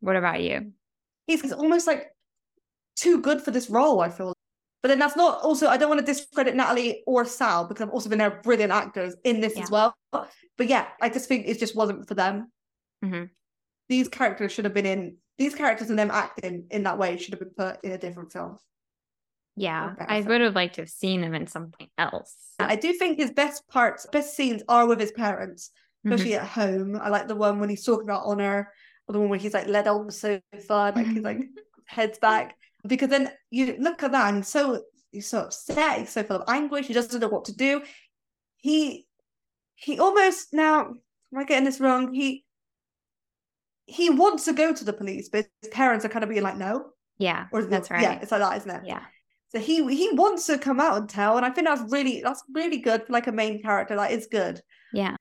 What about you? He's, he's almost like too good for this role, I feel. But then that's not also, I don't want to discredit Natalie or Sal because I've also been there brilliant actors in this as well. But yeah, I just think it just wasn't for them. Mhm. These characters should have been in, these characters and them acting in that way should have been put in a different film. Yeah, I would have liked to have seen him in something else. I do think his best parts, best scenes are with his parents, especially at home. I like the one when he's talking about honor, or the one where he's like led on the sofa, like he's like heads back. Because then you look at that and so he's so upset, he's so full of anguish, he doesn't know what to do. He he almost now am I getting this wrong? He he wants to go to the police, but his parents are kind of being like, no. Yeah, Or that's right. Yeah, it's like that, isn't it? yeah. So he he wants to come out and tell, and I think that's really that's really good for like a main character. Like it's good, Yeah.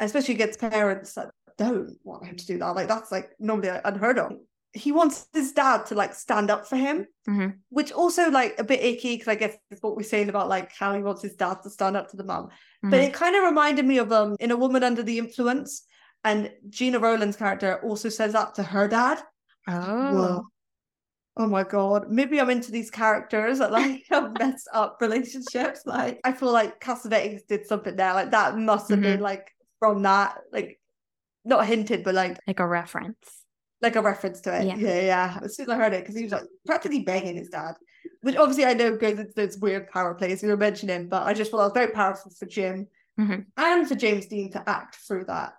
especially against parents that don't want him to do that. Like that's like normally unheard of. He wants his dad to like stand up for him, Mhm. which also like a bit icky because I guess it's what we're saying about like how he wants his dad to stand up to the mum. But Mhm. it kind of reminded me of um in a woman under the influence, and Gena Rowlands' character also says that to her dad. oh, Whoa. Oh my god. Maybe I'm into these characters that like have messed up relationships. Like I feel like Cassavetes did something there. Like that must have been like from that, like not hinted, but like like a reference. Like a reference to it. Yeah. Yeah, yeah. As soon as I heard it, because he was like practically begging his dad. Which obviously I know goes into those weird power plays you were mentioning, but I just thought it was very powerful for Jim Mhm. and for James Dean to act through that.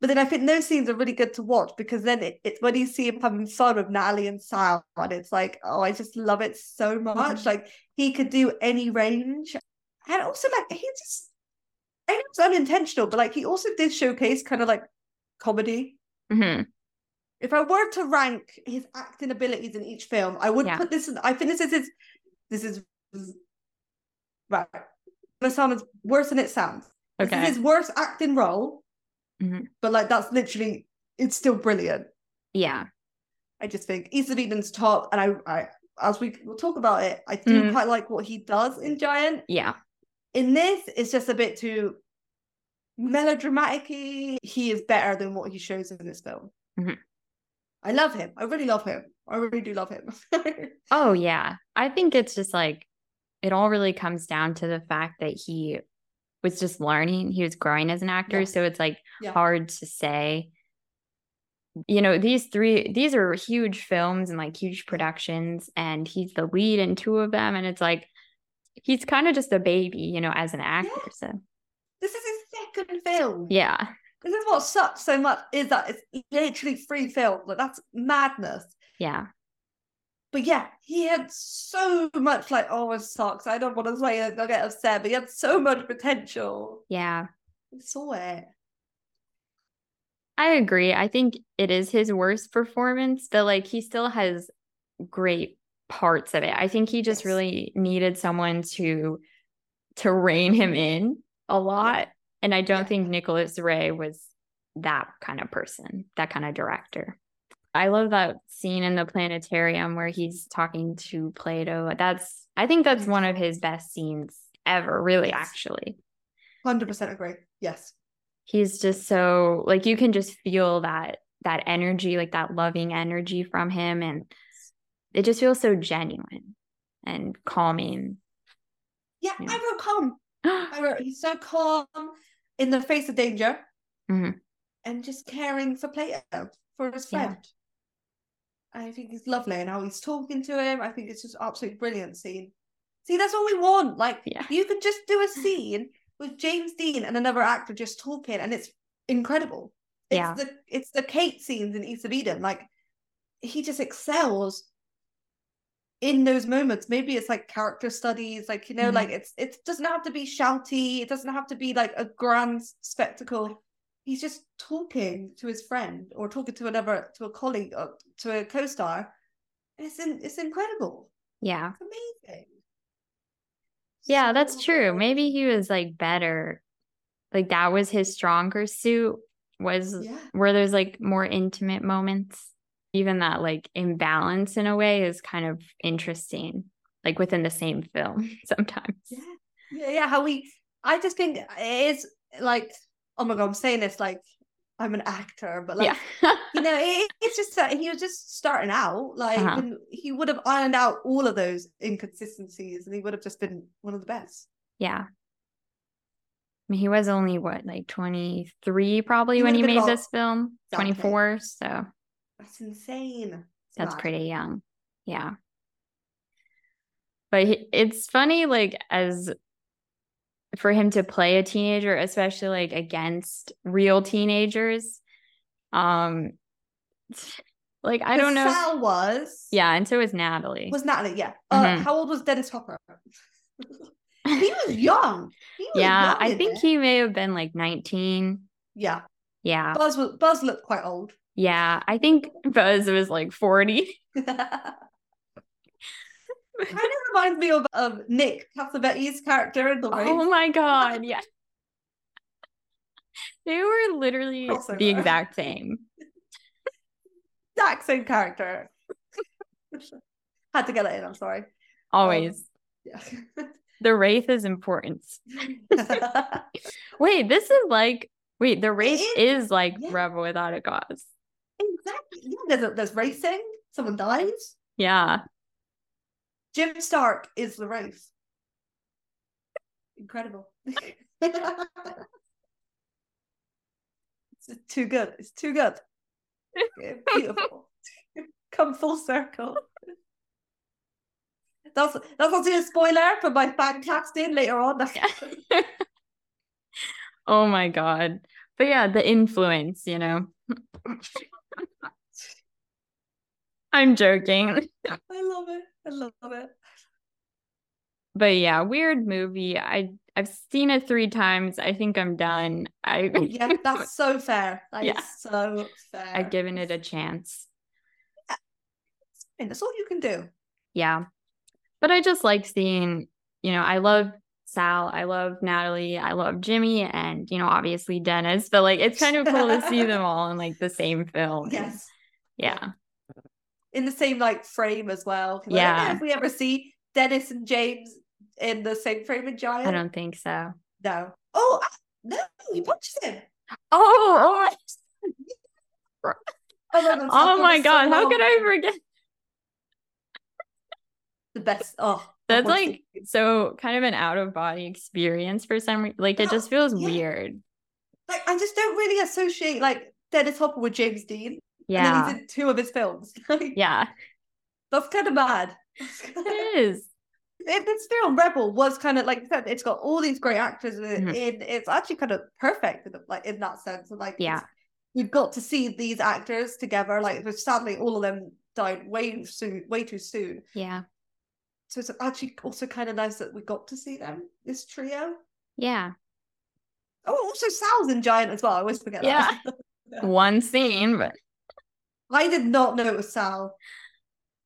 But then I think those scenes are really good to watch because then it, it's when you see him having fun with Natalie and Sal, and it's like, oh, I just love it so much. Mhm. Like he could do any range. And also like he just I know it's unintentional, but like he also did showcase kind of like comedy. Mhm. If I were to rank his acting abilities in each film, I would Yeah. put this in I think this is his this is right. This sounds worse than it sounds. This Okay. is his worst acting role, Mhm. but like that's literally it's still brilliant. Yeah. I just think East of Eden's top, and I, I as we will talk about it, I do Mhm. quite like what he does in Giant. Yeah. In this, it's just a bit too melodramatic. He is better than what he shows in this film. Mhm. I love him. I really love him. I really do love him. Oh, yeah. I think it's just like it all really comes down to the fact that he was just learning, he was growing as an actor. Yeah. So it's like Yeah. hard to say. You know, these three, these are huge films and like huge productions, and he's the lead in two of them. And it's like he's kind of just a baby, you know, as an actor. So, this is his second film. yeah. This is what sucks so much is that it's literally free film. Like that's madness. Yeah. But yeah, he had so much like, oh, it sucks. I don't want to say it, I'll get upset, but he had so much potential. Yeah. We saw it. I agree. I think it is his worst performance, but like he still has great parts of it. I think he just Yes. really needed someone to to rein him in a lot. And I don't Yeah. think Nicholas Ray was that kind of person, that kind of director. I love that scene in the planetarium where he's talking to Plato. That's I think that's one of his best scenes ever, really, Yes. actually. 100% agree. Yes. he's just so like you can just feel that that energy like that loving energy from him and it just feels so genuine and calming Yeah, Yeah. I wrote calm. I wrote he's so calm in the face of danger Mhm. and just caring for Plato, for his Yeah. friend. I think he's lovely and how he's talking to him. I think it's just absolutely brilliant scene. See, that's all we want. Like, Yeah. you could just do a scene with James Dean and another actor just talking, and it's incredible. It's Yeah. the it's the Kate scenes in East of Eden. Like, he just excels in those moments. Maybe it's like character studies, like you know, Mhm. like it's it doesn't have to be shouty. It doesn't have to be like a grand spectacle. He's just talking to his friend or talking to another to a colleague or to a co-star. It's in, it's incredible. yeah It's amazing. yeah So that's true maybe he was like better like that was his stronger suit was Yeah. where there's like more intimate moments even that like imbalance in a way is kind of interesting like within the same film sometimes Yeah. yeah, yeah, how we I just think it is like oh my god, I'm saying this like I'm an actor, but like yeah. you know, it, it's just that he was just starting out. Like Uh-huh. and he would have ironed out all of those inconsistencies, and he would have just been one of the best. yeah. I mean, he was only what, like 23 probably He when he made this film? Exactly. 24. So That's insane. That's mad. pretty young. Yeah. But he- it's funny, like, as for him to play a teenager, especially like against real teenagers. Um, like, I don't know. Sal was Yeah. And so is Natalie. was Natalie. Yeah. Uh, Mhm. how old was Dennis Hopper? he was young. He was yeah. young I think it. he may have been like 19. Yeah. Yeah. Buzz was Buzz looked quite old. Yeah. I think Buzz was like 40. kind of reminds me of, of Nick Cassavetes' character in the Wraith. Oh my god, yeah. They were literally the exact same. exact same character. Had to get it in. I'm sorry. Always. Um, yeah. the Wraith is important. Wait, this is like wait, the Wraith is, is, like yeah. Rebel without a cause. Exactly. Yeah, there's a, there's racing. Someone dies. Yeah. Jim Stark is the Wraith. Incredible. it's too good. It's too good. Beautiful. Come full circle. That's that's also a spoiler for my fan casting later on. oh my god. But yeah, the influence, you know. I'm joking. I love it. I love it. But yeah, weird movie. I I've seen it three times. I think I'm done. I Yeah, that's so fair. That is Yeah. so fair. I've given it a chance. And that's all you can do. Yeah. But I just like seeing, you know, I love Sal, I love Natalie, I love Jimmy, and you know, obviously Dennis. But like it's kind of cool to see them all in like the same film. Yes. Yeah. in the same like frame as well. I Yeah. if we ever see Dennis and James in the same frame in Giant. I don't think so. No. Oh ah, no, he punches him. Oh, oh, Oh my god, so how could I forget? The best. Oh, That's like so kind of an out of body experience for some reason. Like it just feels yeah. weird. like I just don't really associate like Dennis Hopper with James Dean. And then Yeah. he's in two of his films. Like, Yeah. That's kind of bad. It is. It- this film Rebel was kind of like you said, it's got all these great actors in it. Mhm. in- It's actually kind of perfect, in, like in that sense. And like, Yeah. we've got to see these actors together. Like, sadly, all of them died way soon, way too soon. Yeah. So it's actually also kind of nice that we got to see them, this trio. Yeah. Oh, also Sal's in Giant as well. I always forget that. One scene, but I did not know it was Sal.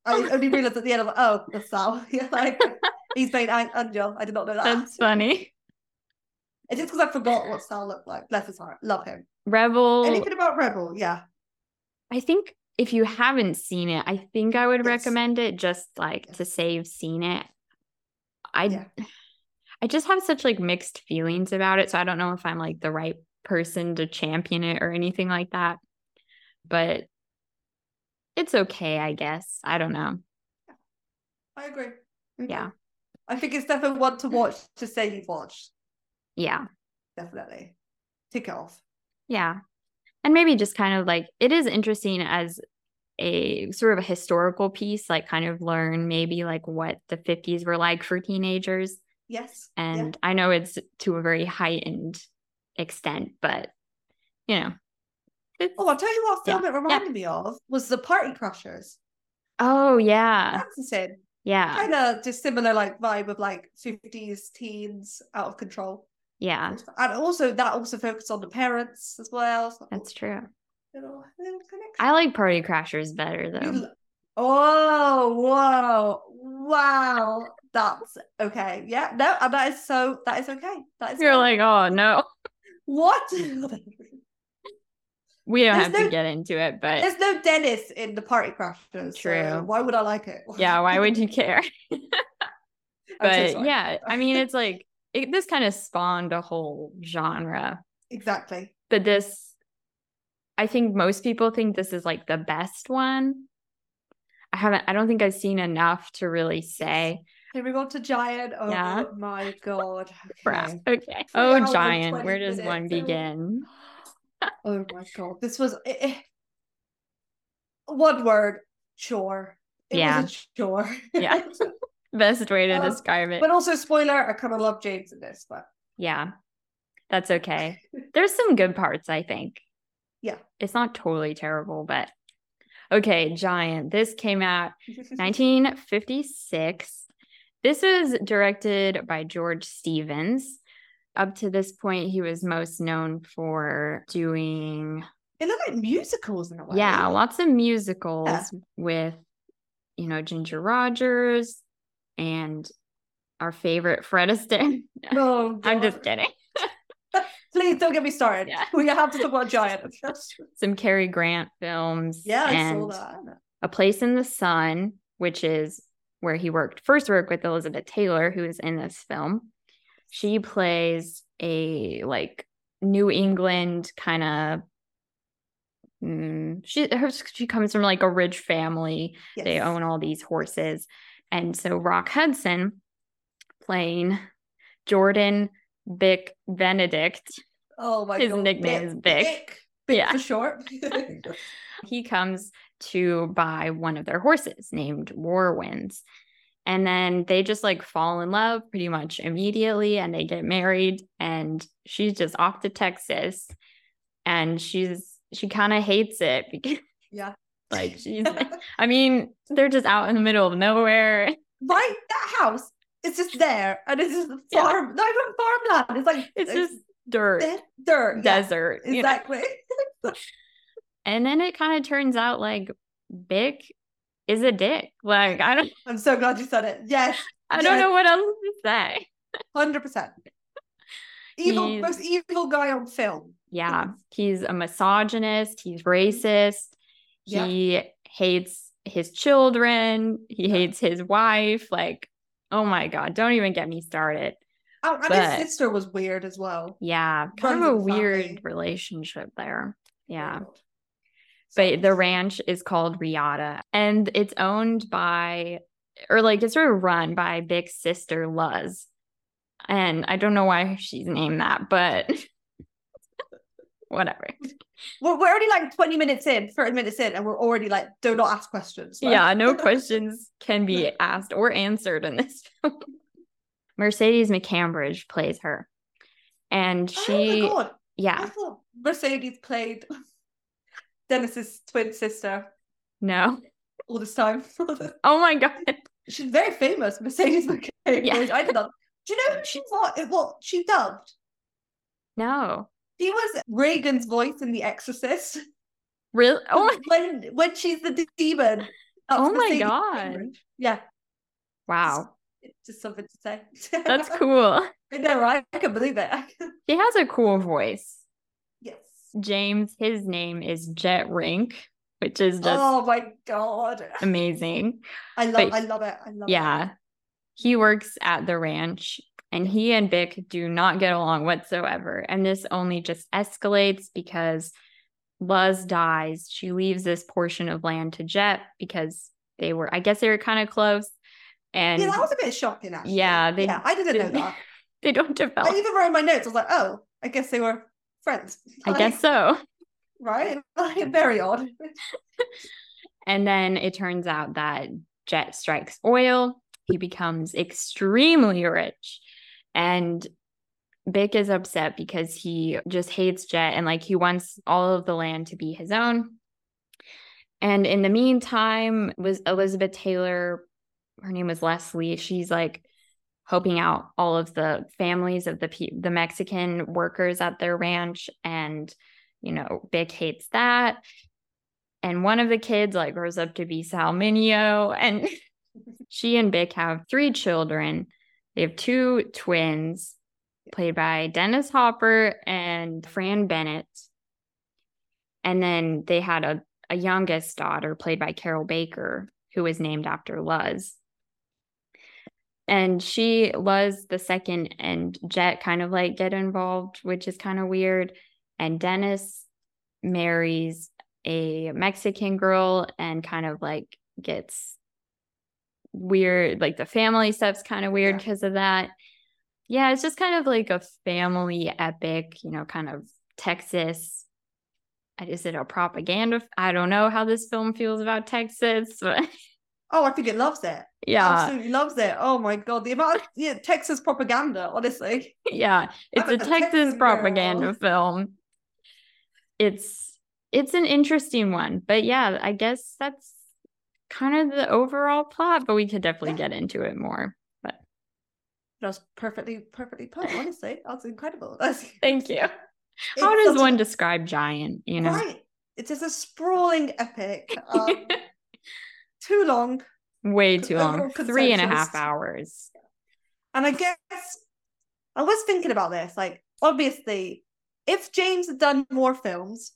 I only realized at the end of oh, that's Sal. Yeah, like he's made An- Angel. I did not know that. that's funny. It's just because I forgot what Sal looked like. Bless his heart. Love him. Rebel. Anything about Rebel? Yeah. I think if you haven't seen it, I think I would Yes. recommend it just like Yes. to say you've seen it. I Yeah. I just have such like mixed feelings about it, so I don't know if I'm like the right person to champion it or anything like that. But it's okay, I guess. I don't know. I agree. Yeah. I think it's definitely one to watch to say you've watched. Yeah. Definitely. Tick it off. Yeah. And maybe just kind of like it is interesting as a sort of a historical piece, like kind of learn maybe like what the 50s were like for teenagers. Yes. And I know it's to a very heightened extent, but you know. Oh, I'll tell you what Yeah. film it reminded me of was the Party Crashers. oh yeah. Yeah. Kind of just similar like vibe of like 50s teens out of control. Yeah. And also that also focused on the parents as well. So That's true. little, little. I like Party Crashers better though. Oh, whoa, wow. That's okay. Yeah, no, and that is so, that is okay. That is You're like, oh no. what? We don't There's have no- to get into it, but There's no Dennis in the Party Crashers. so True. why would I like it? yeah, why would you care? I'm so but yeah, I mean, it's like it, this kind of spawned a whole genre. Exactly. But this, I think most people think this is like the best one. I haven't, I don't think I've seen enough to really say. Here we go to Giant. Oh Yeah. my god. Okay. Okay. Oh, Giant, where does one begin? Oh my god. This was eh, eh. one word. Chore. It Yeah. was a chore. Yeah. Best way to Um, describe it. but also spoiler, I kind of love James in this, but Yeah, that's okay. There's some good parts, I think. Yeah. It's not totally terrible, but okay, Giant. This came out 1956. This was directed by George Stevens. Up to this point, he was most known for doing, It looked like musicals in a way. yeah, lots of musicals Yeah. with, you know, Ginger Rogers and our favorite Fred Astaire. No, I'm God. just kidding. Please don't get me started. Yeah. We have to talk about Giant. Some Cary Grant films. yeah, I and saw that. A Place in the Sun, which is where he worked first worked with Elizabeth Taylor, who is in this film. She plays a like New England kind of. Mm, she her, she comes from like a rich family. They own all these horses, and so Rock Hudson, playing Jordan Bick Benedict, Oh my god. his god. nickname is Bick. Bick. Bick Yeah. for short. he comes to buy one of their horses named Warwinds. And then they just like fall in love pretty much immediately and they get married. And she's just off to Texas. And she's, she kind of hates it because, yeah. Like, she's, I mean, they're just out in the middle of nowhere. right? That house it's just there. And it's just Yeah. farm, not even farmland. It's like It's just dirt, dirt. Desert. know? exactly. And then it kind of turns out like Bick is a dick. Like, I don't, I'm so glad you said it. Yes, I don't know what else to say. hundred percent. Evil, He's- most evil guy on film. Yeah, he's a misogynist, he's racist, Yeah. he hates his children, he Yeah. hates his wife. Like, oh my God, don't even get me started. Oh, and But- his sister was weird as well. Yeah, kind Runs of a weird family. relationship there. Yeah. But the ranch is called Reata and it's owned by, or like it's sort of run by big sister, Luz. And I don't know why she's named that, but whatever. We're, we're already like 20 minutes in, 30 minutes in, and we're already like, do not ask questions. Like- Yeah, no questions can be asked or answered in this film. Mercedes McCambridge plays her. And she, oh my god. I yeah, thought Mercedes played Dennis's twin sister no. all this time. Oh my God. She's very famous, Mercedes McCambridge. Yeah. I did not. Do you know who she what what she dubbed? No. She was Regan's voice in The Exorcist. Really? Oh my, when when she's the demon. that's Oh my God. Yeah, wow. it's just something to say. That's cool. I know, right? I can believe it. She has a cool voice. yes. James, his name is Jet Rink, which is just oh my god. amazing. I love but- I love it. I love it. Yeah. He works at the ranch and he and Bick do not get along whatsoever. And this only just escalates because Luz dies. She leaves this portion of land to Jet because they were, I guess they were kind of close. And Yeah, that was a bit shocking actually. Yeah, they yeah, I didn't know that. they don't develop. I even wrote in my notes, I was like, oh, I guess they were friends. I guess so. Right? Like, very odd. And then it turns out that Jet strikes oil. He becomes extremely rich. And Bick is upset because he just hates Jet and like he wants all of the land to be his own. And in the meantime, was Elizabeth Taylor, her name was Leslie. She's like helping out all of the families of the the Mexican workers at their ranch and you know, Bick hates that and one of the kids like grows up to be Sal Mineo and she and Bick have three children. They have two twins played by Dennis Hopper and Fran Bennett. And then they had a, a youngest daughter played by Carroll Baker, who was named after Luz. and she was the second and jet kind of like get involved which is kind of weird and dennis marries a mexican girl and kind of like gets weird like the family stuff's kind of weird Yeah. because of that yeah it's just kind of like a family epic you know kind of texas I is it a propaganda i don't know how this film feels about texas but Oh, I think it loves it. yeah Absolutely loves it. Oh my god, the amount of yeah, Texas propaganda, honestly. yeah it's I'm a a texas Texan propaganda girl. film it's it's an interesting one but yeah i guess that's kind of the overall plot but we could definitely Yeah. get into it more but That was perfectly, perfectly put, honestly. That's incredible. That's thank you how does one a- describe giant you know Right. It is a sprawling epic. Um, too long. way too long three and a half hours And I guess I was thinking about this. Like, obviously, if James had done more films,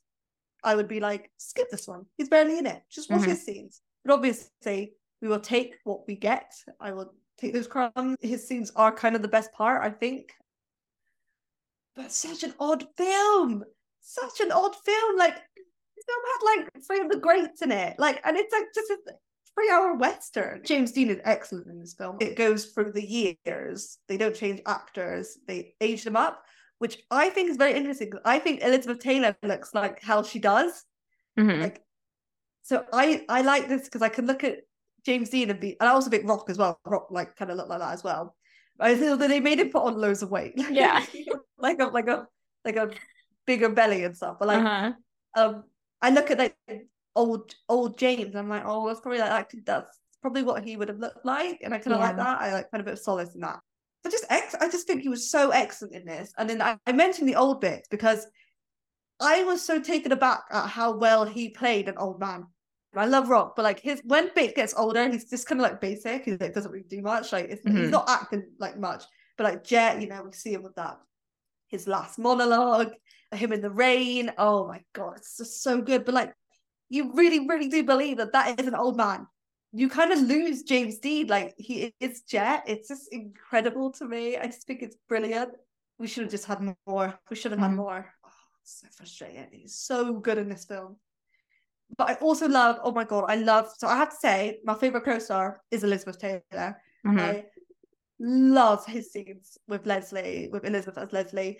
I would be like, skip this one. He's barely in it. Just watch Mhm. his scenes. But obviously, we will take what we get. I will take those crumbs. His scenes are kind of the best part, I think. But such an odd film. Such an odd film. Like, this film had like three of the greats in it. Like, and it's like just a three hour western. James Dean is excellent in this film. It goes through the years. They don't change actors. They age them up, which I think is very interesting. I think Elizabeth Taylor looks like how she does. Mhm. Like, so I I like this because I can look at James Dean and be, and I also think Rock as well. Rock like kind of look like that as well. But I feel that they made him put on loads of weight. Yeah. like a like a like a bigger belly and stuff. But like uh-huh. um I look at like old old James I'm like, oh, that's probably like that's probably what he would have looked like. And I kind of like Yeah. that. I like kind of a bit of solace in that. But just ex I just think he was so excellent in this. And then I, I mentioned the old bit because I was so taken aback at how well he played an old man. I love Rock, but like his when Bick gets older, he's just kind of like basic. He like, doesn't really do much. Like it's, Mhm. he's not acting like much. But like Jet, you know, we see him with that his last monologue, him in the rain. Oh my god, it's just so good. But like, you really, really do believe that that is an old man. You kind of lose James Dean. Like he is Jet. It's just incredible to me. I just think it's brilliant. We should have just had more. We should have had Mhm. more. Oh, it's so frustrating. He's so good in this film. But I also love. Oh my god, I love. So I have to say, my favorite co-star is Elizabeth Taylor. Mhm. I love his scenes with Leslie, with Elizabeth as Leslie,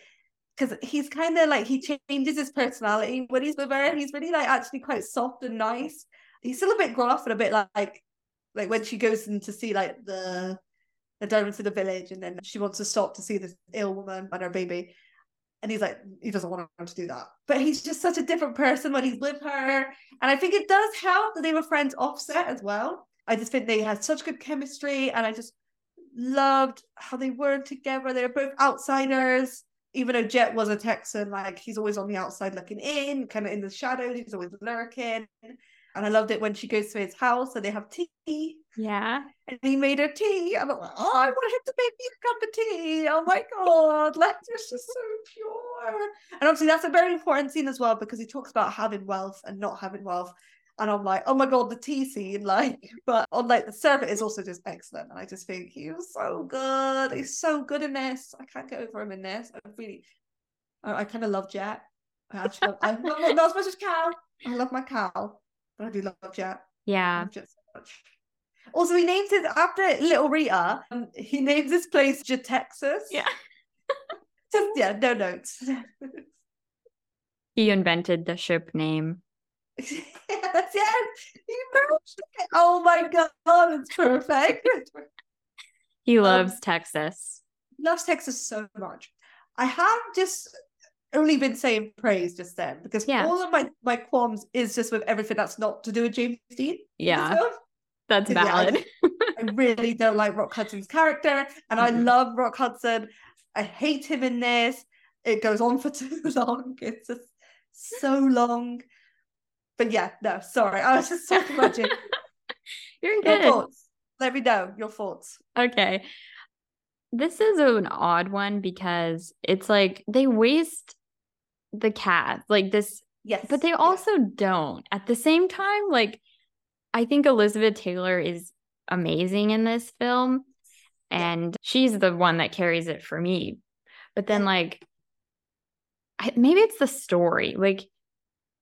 because he's kind of like he changes his personality when he's with her. He's really like actually quite soft and nice. He's still a bit gruff and a bit like like when she goes in to see like the the diamonds to the village, and then she wants to stop to see this ill woman and her baby. And he's like, he doesn't want her to do that. But he's just such a different person when he's with her. And I think it does help that they were friends offset as well. I just think they had such good chemistry and I just loved how they were together. They were both outsiders. Even though Jet was a Texan, like he's always on the outside looking in, kind of in the shadows, he's always lurking. And I loved it when she goes to his house and they have tea yeah and he made her tea. I'm like, oh, I want him to make me a cup of tea. Oh my God, like it's just so pure. And obviously, that's a very important scene as well because he talks about having wealth and not having wealth. And I'm like, oh my God, the tea scene, like, but on like the servant is also just excellent. And I just think he was so good. He's so good in this. I can't get over him in this. I really, I, I kind of love Jet. I actually love, I love not as much as Cal. I love my cow, but I do love Jet. Yeah love Jet so much. Also, he names his after Little Reata. Um, he names this place Jetexas. yeah Just yeah, no notes. he invented the ship name yes, yes. He it. Oh my god, it's perfect. he Um, loves texas Loves Texas so much. I have just only been saying praise just then because Yeah. all of my my qualms is just with everything that's not to do with James Dean. yeah that's Yeah, I- valid I really don't like Rock Hudson's character, and I Mhm. love Rock Hudson. I hate him in this. It goes on for too long. It's just so long. But yeah, no, sorry. I was just talking about you. you're Your thoughts. Let me know your thoughts. Okay. This is an odd one because it's like they waste the cat. Like this, Yes. but they also don't. At the same time, like I think Elizabeth Taylor is amazing in this film. and she's the one that carries it for me. But then, like, I, maybe it's the story. Like,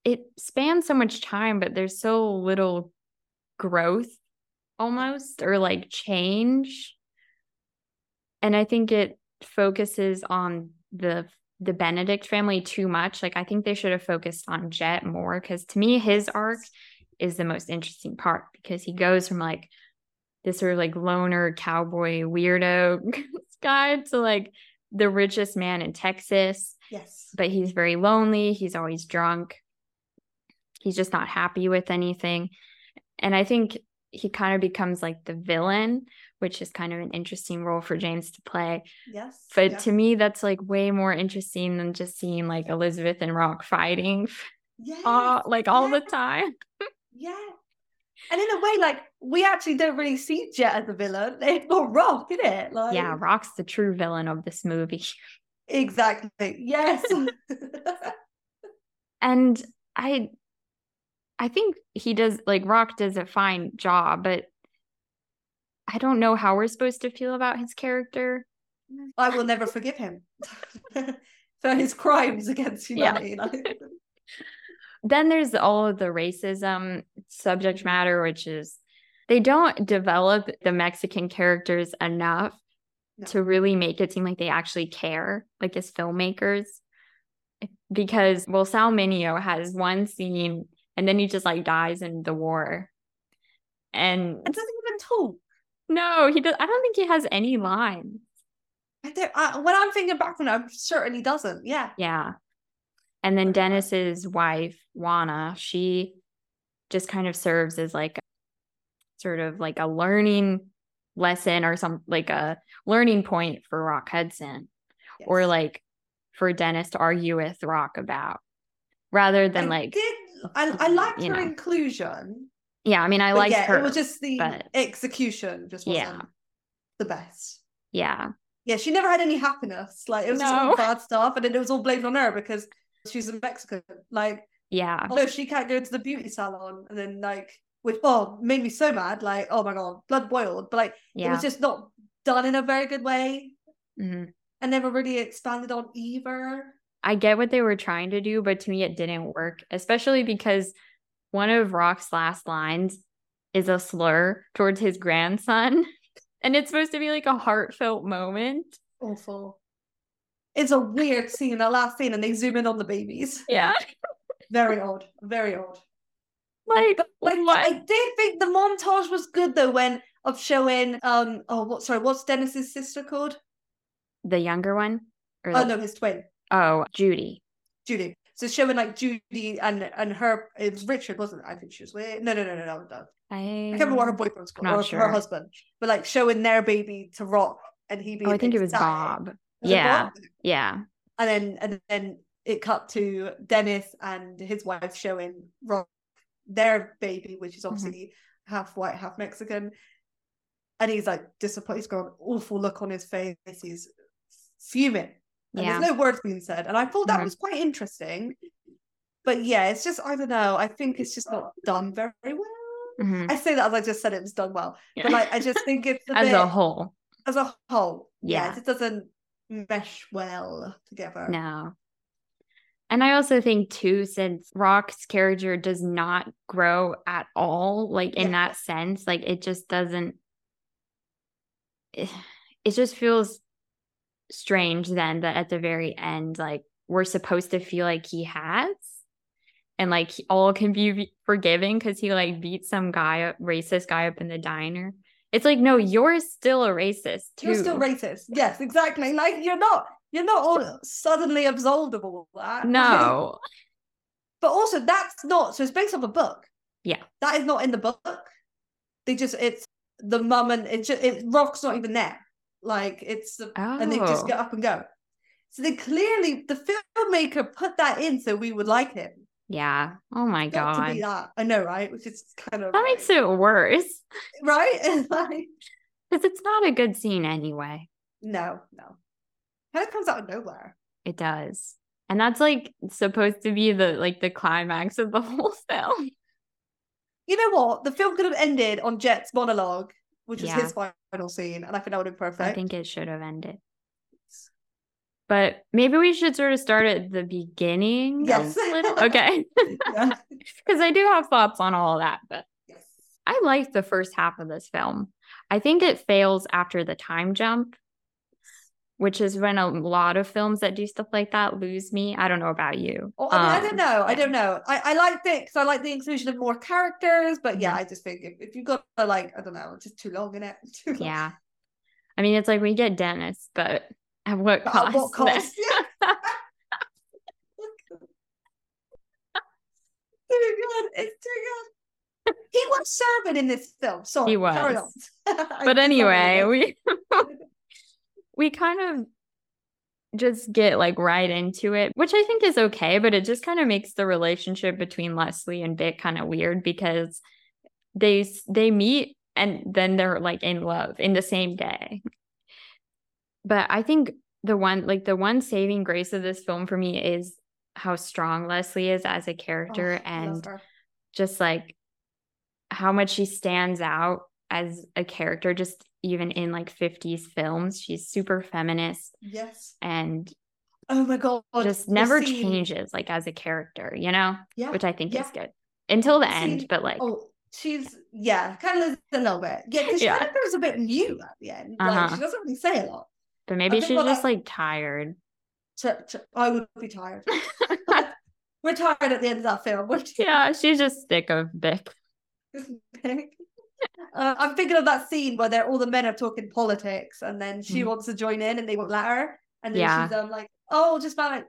it spans so much time, but there's so little growth almost or like change. And I think it focuses on the the Benedict family too much. Like I think they should have focused on Jet more because to me his arc is the most interesting part because he goes from like this sort of like loner cowboy weirdo guy to like the richest man in Texas. Yes. But he's very lonely. He's always drunk. He's just not happy with anything. And I think he kind of becomes like the villain, which is kind of an interesting role for James to play. Yes. But yeah. to me, that's like way more interesting than just seeing like Elizabeth and Rock fighting yes. all, like all yeah. the time. Yeah. And in a way, like we actually don't really see Jet as a villain. It's more Rock, isn't it? Like Yeah, Rock's the true villain of this movie. Exactly. Yes. and I I think he does like Rock does a fine job, but I don't know how we're supposed to feel about his character. I will never forgive him for his crimes against humanity. Yeah. then there's all of the racism subject matter, which is they don't develop the Mexican characters enough no. to really make it seem like they actually care, like as filmmakers. Because well, Sal Mineo has one scene and then he just like dies in the war. And it doesn't even talk. No, he does. I don't think he has any lines. I don't, I, uh, when I'm thinking back on it, I'm certain he doesn't. Yeah. Yeah. And then uh, Dennis's wife, Juana, she just kind of serves as like sort of like a learning lesson or some like a learning point for Rock Hudson yes. or like for Dennis to argue with Rock about rather than I like did, I, I liked her know. inclusion. Yeah, I mean I liked yeah, her. It was just the but, execution just wasn't yeah. the best. Yeah. Yeah, she never had any happiness. Like it was no. just all bad stuff, and then it was all blamed on her because she's a Mexican. Like, yeah, no, she can't go to the beauty salon, and then like, which oh made me so mad. Like, oh my god, blood boiled. But like, yeah. it was just not done in a very good way, mm-hmm. and never really expanded on either. I get what they were trying to do, but to me, it didn't work, especially because one of Rock's last lines is a slur towards his grandson. And it's supposed to be like a heartfelt moment. Awful. It's a weird scene, the last scene, and they zoom in on the babies. Yeah. very odd. Very odd. Like, like what? I did think the montage was good though when of showing um oh what sorry, what's Dennis's sister called? The younger one? Or oh no, his twin. Oh, Judy. Judy. So showing like Judy and and her it was Richard, wasn't it? I think she was with no no no no no no. I, I can't remember what her boyfriend's called or sure. her husband. But like showing their baby to Rock and he being Oh, I think it was. Bob. Was Yeah. Bob? Yeah. And then and then it cut to Dennis and his wife showing Rock their baby, which Mm-hmm. is obviously half white, half Mexican. And he's like disappointed. He's got an awful look on his face. He's fuming. And Yeah. there's no words being said. And I thought that was quite interesting. But yeah, it's just I don't know. I think it's just not done very well. Mhm. I say that as I just said it was done well. Yeah. But like I just think it's a As bit, a whole. as a whole. Yeah. Yeah. it doesn't mesh well together. No. And I also think too, since Rock's character does not grow at all, like in Yeah. that sense, like it just doesn't it it just feels strange then that at the very end, like we're supposed to feel like he has. And like all can be forgiving because he like beat some guy racist guy up in the diner. It's like, no, you're still a racist too. You're still racist. Yes, exactly. Like you're not you're not all suddenly absolved of all that. no. But also that's not so it's based off a book. Yeah. That is not in the book. They just it's the mum and it just it rock's not even there. Like it's the, and they just Oh. get up and go. So they clearly the filmmaker put that in so we would like him. Yeah. Oh my Got to be that. I know, right? Which is kind of That makes it worse right. like because it's not a good scene anyway. no, no. Kind of comes out of nowhere. It does. And that's like supposed to be the like the climax of the whole film. You know what? The film could have ended on Jet's monologue which was Yeah. his final scene, and I think that would have been perfect. I think it should have ended. But maybe we should sort of start at the beginning. Yes. Okay. Yeah. Because I do have thoughts on all that, but Yes. I liked the first half of this film. I think it fails after the time jump, which is when a lot of films that do stuff like that lose me. I don't know about you. Oh, I, mean, I Um, don't know. I don't know. I, I liked it because I like the inclusion of more characters, but yeah. I just think if, if you've got like I don't know, it's just too long in it. Too long. Yeah. I mean, it's like we get Dennis, but at what cost? at what cost? Yeah. too good. It's too good. He was serving in this film. Sorry, He was. but anyway, we we kind of just get like right into it, which I think is okay, but it just kind of makes the relationship between Leslie and Bick kind of weird because they they meet and then they're like in love in the same day. But I think the one like the one saving grace of this film for me is how strong Leslie is as a character Oh, and just like how much she stands out as a character just even in like 50s films she's super feminist yes. and Oh my god. just never scene- changes like as a character you know Yeah. which i think yeah. is good until the The end scene- but like Oh, she's yeah, kind of a little bit. Yeah, because she Yeah. kind of a bit new at the end. Like Uh-huh. she doesn't really say a lot. but maybe she's just I- like tired So, so- I would be tired. We're tired at the end of that film. Yeah she's just sick of bick uh, I'm thinking of that scene where they're all the men are talking politics, and then she Mhm. wants to join in, and they won't let her. And then Yeah. she's um, like, "Oh, just man,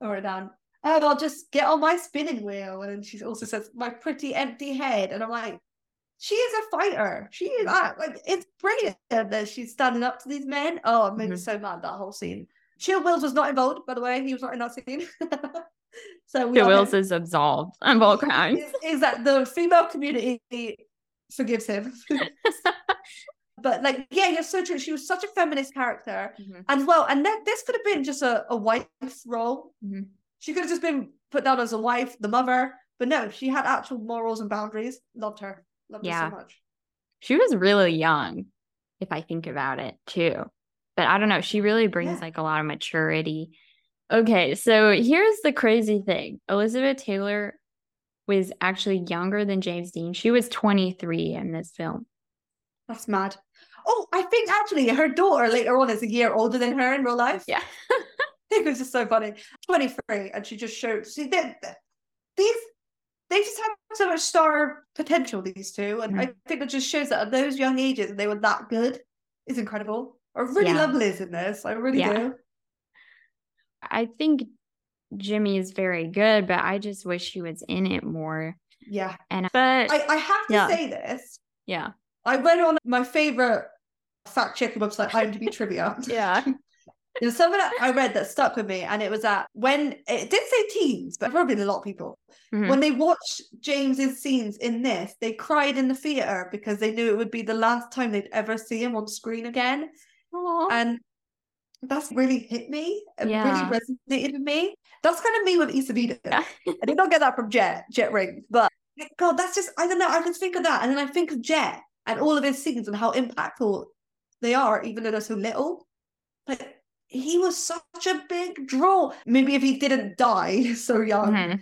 or it down. Oh, I'll just get on my spinning wheel." And then she also says, "My pretty empty head," and I'm like, "She is a fighter. She is that. Like, it's brilliant that she's standing up to these men." Oh, it made me Mhm. so mad that whole scene. Chill Wills was not involved, by the way. He was not in that scene. so are wills is absolved of all crimes is, is that the female community forgives him. but like, yeah, you're so true. She was such a feminist character Mhm. as well. And then this could have been just a, a wife's role. Mhm. She could have just been put down as a wife, the mother. But no, she had actual morals and boundaries. Loved her. Loved her so much. she was really young if i think about it too but i don't know she really brings Yeah. like a lot of maturity okay so here's the crazy thing elizabeth taylor was actually younger than james dean she was 23 in this film That's mad. Oh, I think actually her daughter later on is a year older than her in real life. yeah it was just so funny. 23, and she just showed see they, these they just have so much star potential, these two. And I mm-hmm. think it just shows that at those young ages they were that good is incredible. I really Yeah. love Liz in this. I really Yeah. do. i think jimmy is very good but i just wish he was in it more Yeah. and but I, I have to Yeah. say this. yeah I went on my favorite fact checking website, IMDb Trivia. yeah There's something that I read that stuck with me, and it was that when it did say teens, but probably a lot of people, Mhm. when they watched James's scenes in this, they cried in the theater because they knew it would be the last time they'd ever see him on screen again. Aw. And that's really hit me. It Yeah. really resonated with me. That's kind of me with Issa. Yeah. I did not get that from Jet, Jet Rink, but God, that's just, I don't know. I just think of that. And then I think of Jet and all of his scenes and how impactful they are, even though they're so little. But he was such a big draw. Maybe if he didn't die so young, Mhm.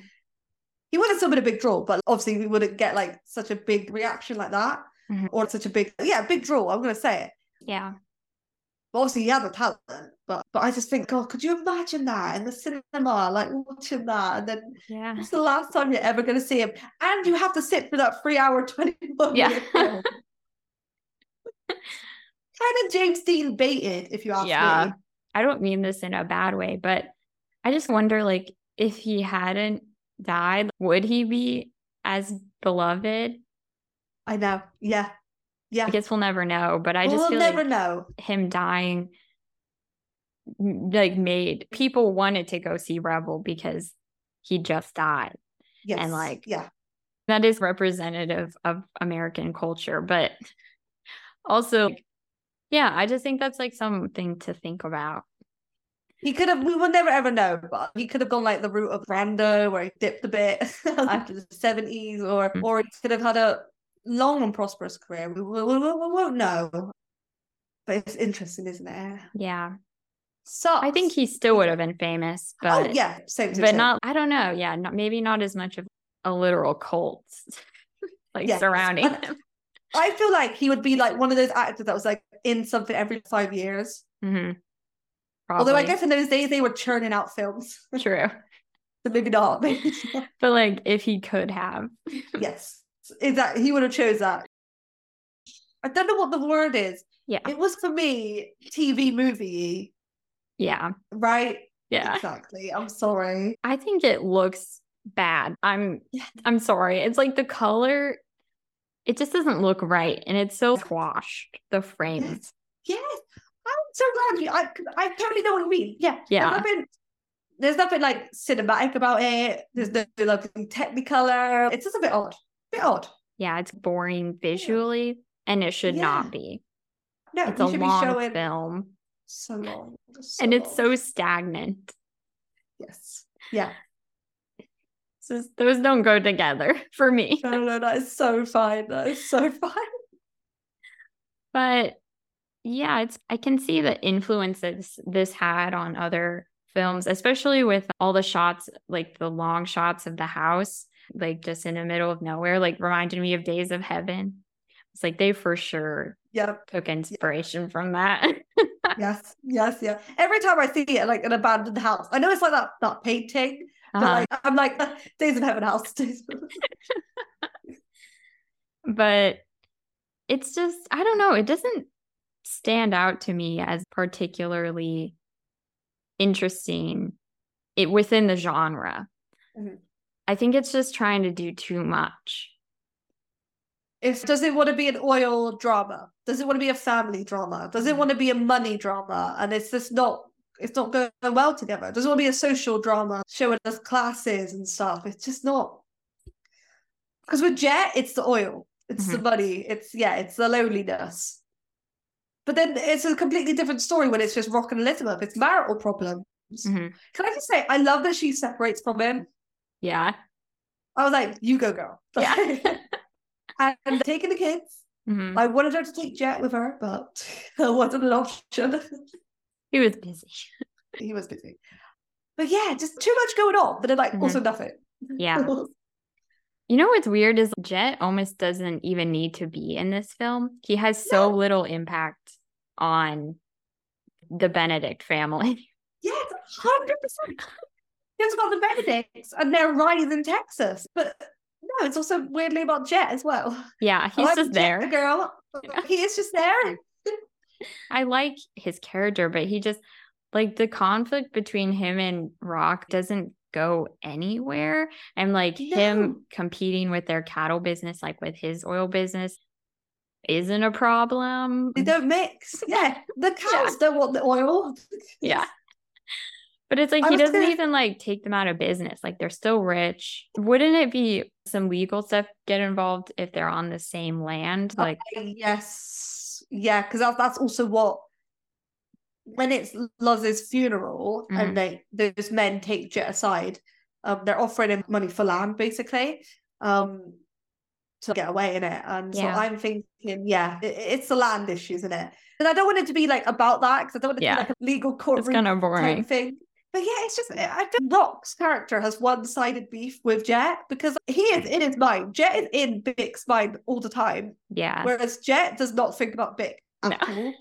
he would have still been a big draw, but obviously we wouldn't get like such a big reaction like that Mhm. or such a big, yeah, big draw. I'm going to say it. yeah But obviously he had the talent, but but I just think, God, could you imagine that in the cinema, like watching that, and then yeah it's the last time you're ever going to see him, and you have to sit for that three hour, twenty one Yeah. kind of James Dean baited, if you ask Yeah. me. I don't mean this in a bad way, but I just wonder like if he hadn't died, would he be as beloved? I know, yeah, yeah. I guess we'll never know, but I just we'll feel never like know. him dying like made people wanted to go see Rebel because he just died. Yes, And like, yeah, That is representative of American culture, but also yeah, I just think that's like something to think about. he could have. We will never ever know, but he could have gone like the route of Brando, where he dipped a bit after the seventies, or Mm. or he could have had a long and prosperous career. We, we, we, we won't know. But it's interesting, isn't it? Yeah. So I think he still would have been famous, but oh yeah, same, same but same. not I don't know. Yeah, not maybe not as much of a literal cult like Yes. surrounding him. I feel like he would be like one of those actors that was like in something every five years. hmm Although I guess in those days they were churning out films. true. so. Maybe not. But like if he could have. yes. Is that he would have chose that. I don't know what the word is. Yeah. It was for me TV movie, Yeah. right? Yeah. Exactly. I'm sorry. I think it looks bad. I'm I'm sorry. It's like the color it just doesn't look right and it's so squashed the frames. Yes. Yes. I'm so glad you I I totally know what you mean. Yeah. Yeah. There's nothing, there's nothing like cinematic about it. There's no like technicolor. It's just a bit odd. Bit. Yeah, it's boring visually and it should Yeah. not be. No, It's a should long be showing film so long. and it's long. so stagnant. yes. Yeah. So those don't go together for me. No, no, that is so fine. That is so fine. But yeah, it's I can see the influences this had on other films, especially with all the shots, like the long shots of the house, like just in the middle of nowhere, like reminded me of Days of Heaven. It's like they for sure Yeah. took inspiration from that. Yes. Yes. Yeah. Every time I see it, like an abandoned house, I know it's like that that painting, Uh-huh. like I'm like Days of Heaven house. Days of but it's just I don't know, it doesn't stand out to me as particularly interesting it within the genre. Mhm. I think it's just trying to do too much. It's does it want to be an oil drama? Does it want to be a family drama? Does it want to be a money drama? And it's just not it's not going well together. Does it want to be a social drama showing us classes and stuff? It's just not because with Jet, it's the oil, it's the money, it's yeah, it's the loneliness. But then it's a completely different story when it's just Rock and Elizabeth. It's marital problems. Mhm. Can I just say, I love that she separates from him. Yeah. I was like, you go, girl. Yeah. and taking the kids. Mhm. I wanted her to take Jet with her, but that wasn't an option. He was busy. he was busy. But yeah, just too much going on, but then like Mhm. also nothing. Yeah. You know what's weird is Jet almost doesn't even need to be in this film. He has so No. little impact on the Benedict family. yes, hundred percent. It's got the Benedicts and they're riding in Texas. But no, it's also weirdly about Jet as well. Yeah, he's I'm just there. girl. He is just there. I like his character, but he just like the conflict between him and Rock doesn't go anywhere. And like No. him competing with their cattle business, like with his oil business, isn't a problem. They don't mix. Yeah, the cows don't want the oil. Yeah. But it's like I he doesn't gonna- even like take them out of business. Like they're still rich. Wouldn't it be some legal stuff get involved if they're on the same land? Like, yes, yeah, because that's also what when it's Luz's funeral Mhm. and they those men take Jet aside, um, they're offering him money for land basically, um, to get away in it. And so I'm thinking, yeah, it, it's the land issues, isn't it? And I don't want it to be like about that because I don't want it Yeah. to be like a legal it's courtroom kind of boring. thing. But yeah, it's just I feel Rock's character has one-sided beef with Jet because he is in his mind. Jet is in Bick's mind all the time, Yeah. whereas Jet does not think about Bick at No. all.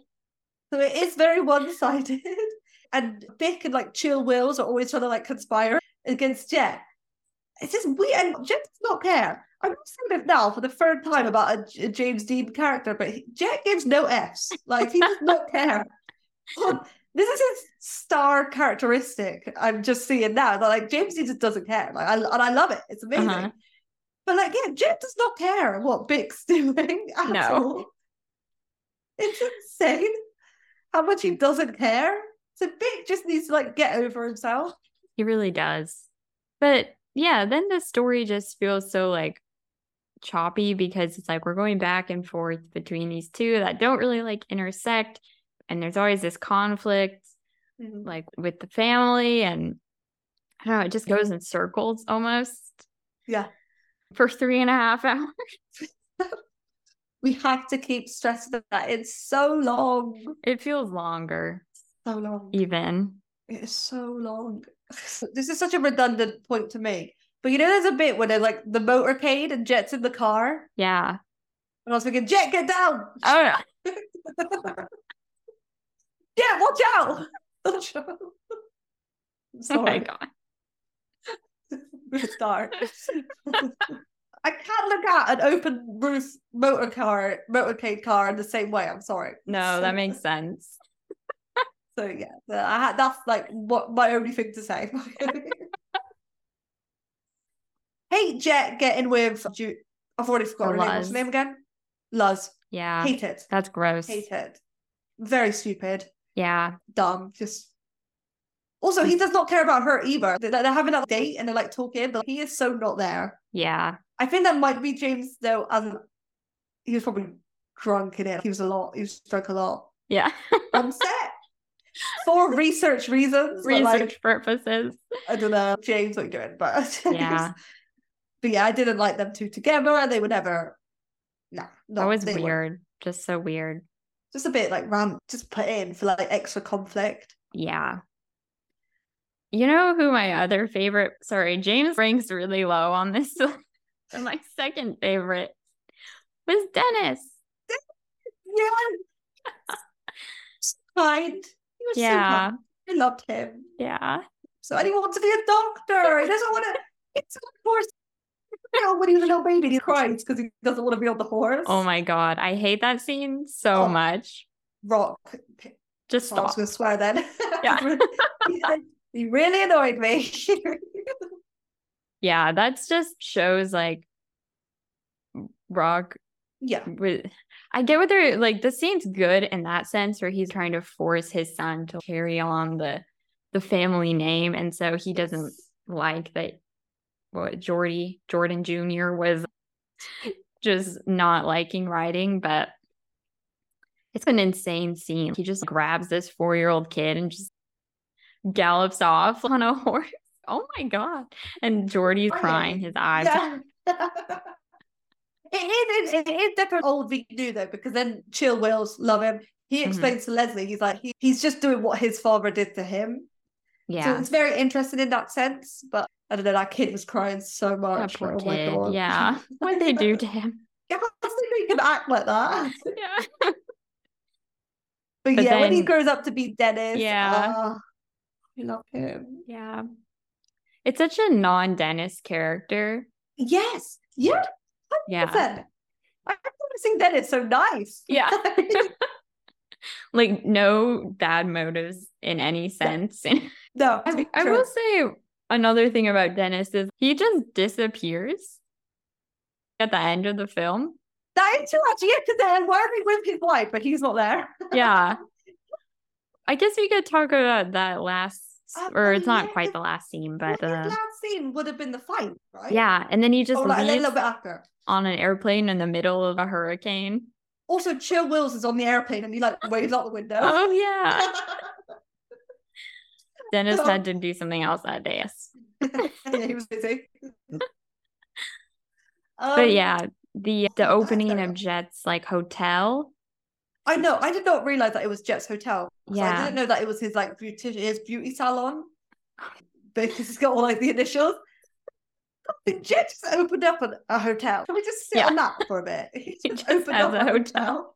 So it is very one-sided. And Bick and like Chill Wills are always trying to like conspire against Jet. It's just weird. And Jet does not care. I'm saying this now for the third time about a James Dean character, but he- Jet gives no Fs. Like he does not care. This is his star characteristic. I'm just seeing now that like James Dean just doesn't care. Like I and I love it. It's amazing. Uh-huh. But like, yeah, Jet does not care what Bick's doing at No. all. It's insane how much he doesn't care. So Bick just needs to like get over himself. He really does. But yeah, then the story just feels so like choppy because it's like we're going back and forth between these two that don't really like intersect. And there's always this conflict mm-hmm. like with the family and I don't know, it just goes in circles almost Yeah. for three and a half hours. We have to keep stressing that it's so long. It feels longer, So long. even. It is so long. this is such a redundant point to make. But you know, there's a bit where they're like the motorcade and Jet's in the car. Yeah. And I was thinking, Jet, get down. Oh, no. Jet, watch out. Watch out. oh my Sorry, God. it's dark. I can't look at an open roof motor car, motorcade car in the same way. I'm sorry. No, that makes sense. So yeah, I had that's like what my only thing to say. Hate Jet getting with Ju- I've already forgotten her name. What's her name again? Luz. Yeah. Hate it. That's gross. Hate it. Very stupid. Yeah. Dumb. Just. Also, he does not care about her either. They're, they're having a date and they're like talking, but he is so not there. Yeah. I think that might be James though. Um, he was probably drunk in it. He was a lot. He was drunk a lot Yeah. on set for research reasons. but, like, Research purposes. I don't know, James, what you're doing? But Yeah. but yeah, I didn't like them two together, and they would never. Nah, no, That was weird. Just so weird. Just a bit like ram, just put in for like extra conflict. Yeah. You know who my other favorite, sorry, James ranks really low on this. my second favorite was Dennis. Yeah, kind. He was Yeah. so kind. I loved him. Yeah. So he wants to be a doctor. He doesn't want to. It's of course. Know, when he's was a little baby, he cries because he doesn't want to be on the horse. Oh my God. I hate that scene so Oh. much. Rock. Just I was stop. to swear then. Yeah. he really annoyed me. Yeah. That's just shows like Rock yeah. I get what they're like the scene's good in that sense where he's trying to force his son to carry on the the family name and so he doesn't like that what Jordy Jordan Jr. was just not liking riding, but it's an insane scene. He just grabs this four year old kid and just gallops off on a horse. Oh my god. And Jordy's crying his eyes. Yeah. It is, it, it is different old v new though, because then Chill Wills love him. He Mhm. explains to Leslie, he's like, he, he's just doing what his father did to him. So Yeah. it's very interesting in that sense. But I don't know, that kid was crying so That much. oh my. God. Yeah. What'd they do to him? Yeah, I think he can act like that. Yeah. But, But yeah, when he grows up to be Dennis, Yeah. ah, I love him. Yeah. It's such a non Dennis character. Yes, yeah, Yeah. Listen, I've never seen Dennis so nice. Yeah. Like no bad motives in any sense. No, I, I will say another thing about Dennis is he just disappears at the end of the film. That is true, actually. Yeah, because then why are we with his wife, but he's not there? Yeah. I guess we could talk about that last, Uh, or it's not yeah, quite the last scene, but the uh, last scene would have been the fight, right? yeah. And then he just Oh, like, and a leaves little bit after. on an airplane in the middle of a hurricane. Also, Chill Wills is on the airplane and he like waves out the window. Oh, yeah. Dennis had to do something else that day. Yeah, he was busy. But Um, yeah, the the opening of. Jet's like hotel. I know. I did not realize that it was Jet's hotel. Yeah, I didn't know that it was his like beauty his beauty salon because he's got all like the initials. Jet just opened up a, a hotel. Can we just sit Yeah. on that for a bit? He just just opened up a hotel. hotel.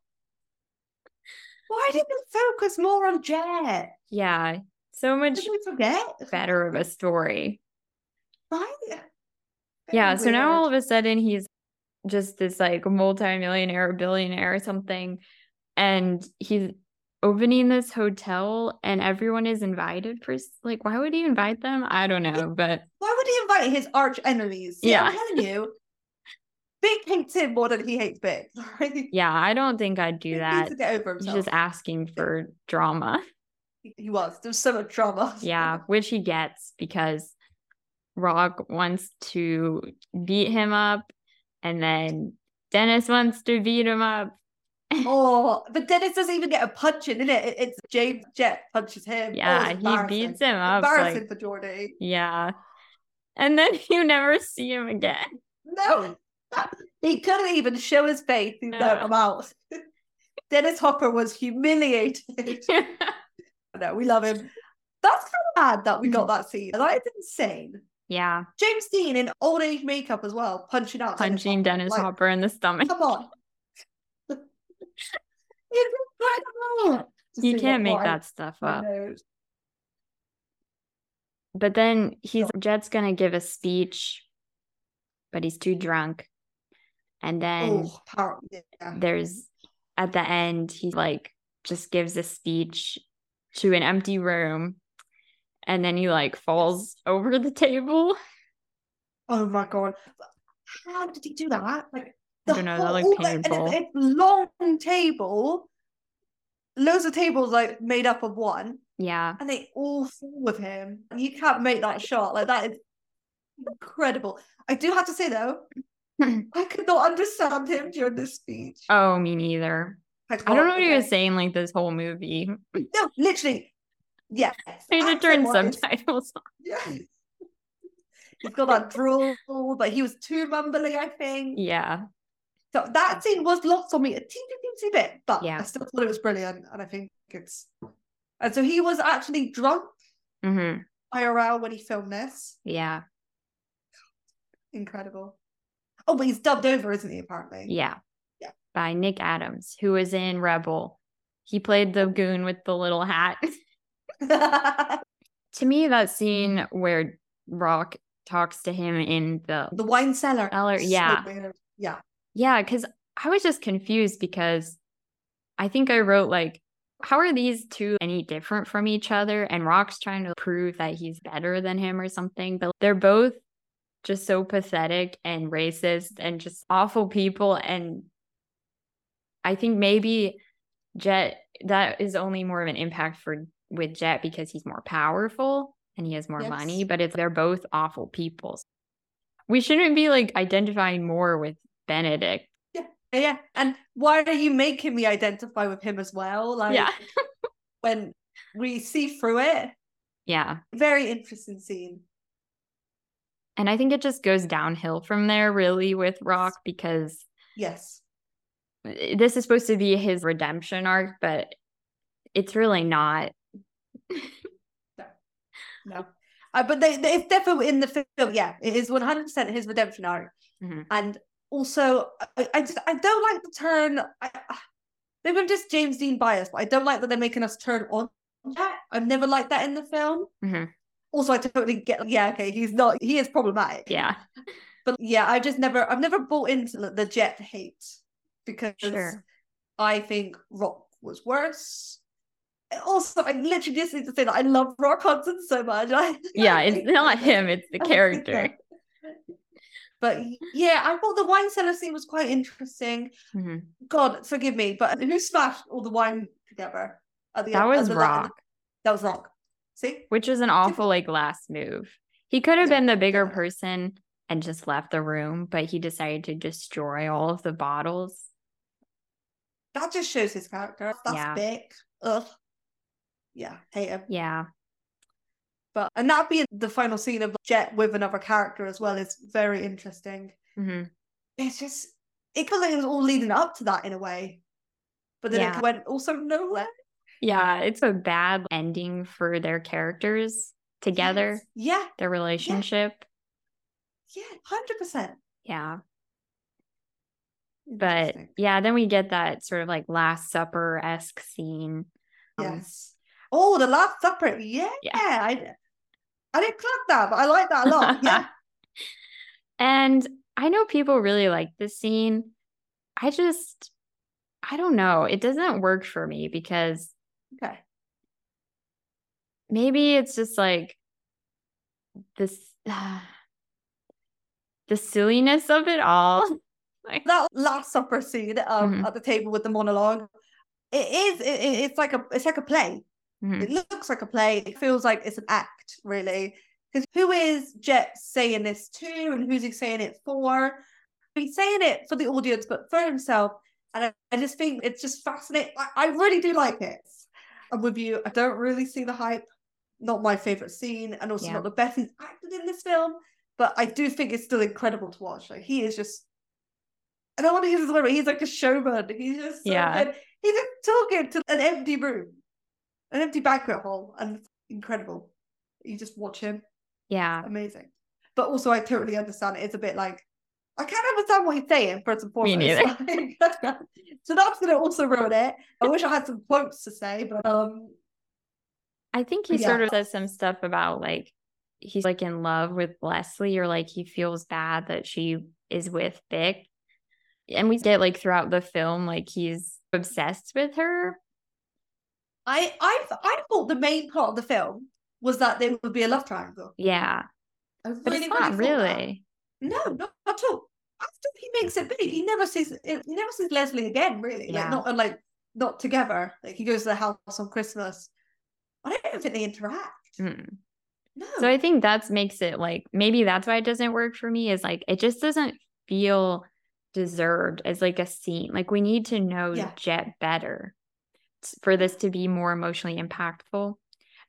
Why didn't we focus more on Jet? Yeah, so much better of a story. Right? Yeah, so now all of a sudden he's just this like multimillionaire, billionaire or something, and he's opening this hotel, and everyone is invited for like, why would he invite them? I don't know, but Why would he invite his arch enemies? Yeah. I'm telling you. Bick hates him more than he hates Bick. Yeah, I don't think I'd do Bick that. needs to get over He's just asking for drama. He- was. There's so much drama. Yeah, which he gets because Rock wants to beat him up, and then Dennis wants to beat him up. Oh, but Dennis doesn't even get a punch in, innit? It- It's James Jet punches him. Oh, Yeah, it's he beats him up. Embarrassing Like, for Jordy. yeah. And then you never see him again. No. he couldn't even show his face. He's Yeah. Out. Dennis Hopper was humiliated. No, we love him. That's kind of bad that we got mm. that scene. That is insane. yeah. James Dean in old age makeup as well, punching out. Punching Dennis Like, Hopper in the stomach. Come on. it's incredible. You can't make that stuff up. But then he's Jet's gonna give a speech, but he's too drunk. And then Oh, yeah. there's at the end, he like just gives a speech to an empty room. And then he like falls over the table. Oh my god. How did he do that? Like I don't know, that looked painful. long table, loads of tables like made up of one, Yeah. and they all fall with him. You can't make that shot. Like that is incredible. I do have to say though, I could not understand him during this speech. Oh, me neither. I don't know what he was saying like this whole movie. No, literally. I had to turn subtitles on. Yeah. He's got that drool, but he was too mumbly, I think. Yeah. So that scene was lost on me a teeny, teeny bit, but Yeah. I still thought it was brilliant, and I think it's. And so he was actually drunk hmm IRL when he filmed this. Yeah. Incredible. Oh, but he's dubbed over, isn't he? Apparently. Yeah. By Nick Adams, who was in Rebel. He played the goon with the little hat. to me, that scene where Rock talks to him in the the wine cellar. Cellar, yeah. Yeah. Yeah, because I was just confused because I think I wrote like, how are these two any different from each other? And Rock's trying to prove that he's better than him or something, but they're both just so pathetic and racist and just awful people. And I think maybe Jet that is only more of an impact for with Jet because he's more powerful and he has more Yes. money, but it's they're both awful people. We shouldn't be like identifying more with Benedict. Yeah. And why are you making me identify with him as well? Like Yeah. when we see through it. Yeah. Very interesting scene. And I think it just goes downhill from there, really, with Rock, because Yes. This is supposed to be his redemption arc, but it's really not. No. no. Uh, but they, they, it's definitely in the film. Yeah, it is 100% his redemption arc. Mhm. And also, I, I just I don't like the turn. I, maybe I'm just James Dean biased, but I don't like that they're making us turn on that. I've never liked that in the film. Mhm. Also, I totally get. Yeah, okay, he's not. He is problematic. Yeah. But yeah, I just never. I've never bought into the, the Jet hate because Sure. I think Rock was worse. Also, I literally just need to say that I love Rock Hudson so much. I, Yeah. It's not him, it's the character. But yeah, I thought the wine cellar scene was quite interesting. Mhm. God, forgive me, but who smashed all the wine together? At the That end- was the- Rock, That was Rock. See? which is an awful, like, last move. He could have been the bigger person and just left the room, but he decided to destroy all of the bottles. That just shows his character. That's Yeah. big. Ugh. Yeah, hate him. Yeah. But and that being the final scene of Jet with another character as well is very interesting. hmm It's just it felt like it was all leading up to that in a way. But then Yeah. it went also nowhere. Yeah. It's a bad ending for their characters together, Yeah, their relationship. yeah, hundred percent. Yeah. But yeah, then we get that sort of like Last Supper esque scene. Um, Yes. Oh, the Last Supper. Yeah. Yeah. I, I didn't clock that, but I like that a lot. Yeah. and I know people really like this scene. I just, I don't know. It doesn't work for me because okay. maybe it's just like this, the silliness of it all. That Last Supper scene um, Mhm. at the table with the monologue. It is. It, it- it's like a. It's like a play. mhm. It looks like a play. It feels like it's an act, really. Because who is Jet saying this to, and who's he saying it for? He's saying it for the audience, but for himself. And I, I just think it's just fascinating. I, I really do like it. I'm with you. I don't really see the hype. Not my favorite scene, and also Yeah. not the best he's acted in this film. But I do think it's still incredible to watch. Like he is just I don't want to use this word, but he's like a showman. He's just so Yeah. good. He's talking to an empty room, an empty banquet hall, and it's incredible. You just watch him. Yeah. Amazing. But also, I totally understand. It's a bit like I can't understand what he's saying first and Me foremost. so that's gonna also ruin it. I wish I had some quotes to say, but um, I think he Yeah. sort of says some stuff about like he's like in love with Leslie or like he feels bad that she is with Bick. And we get like throughout the film, like he's obsessed with her. I I I thought the main part of the film was that there would be a love triangle. Yeah. I But it's not really really. No, not at all. After he makes it big, he never sees he never sees Leslie again. Really, Yeah. like not like not together. Like he goes to the house on Christmas. I don't think they interact. Mm. No. So I think that's makes it like maybe that's why it doesn't work for me is like it just doesn't feel deserved as like a scene. Like we need to know Yeah. Jet better for this to be more emotionally impactful,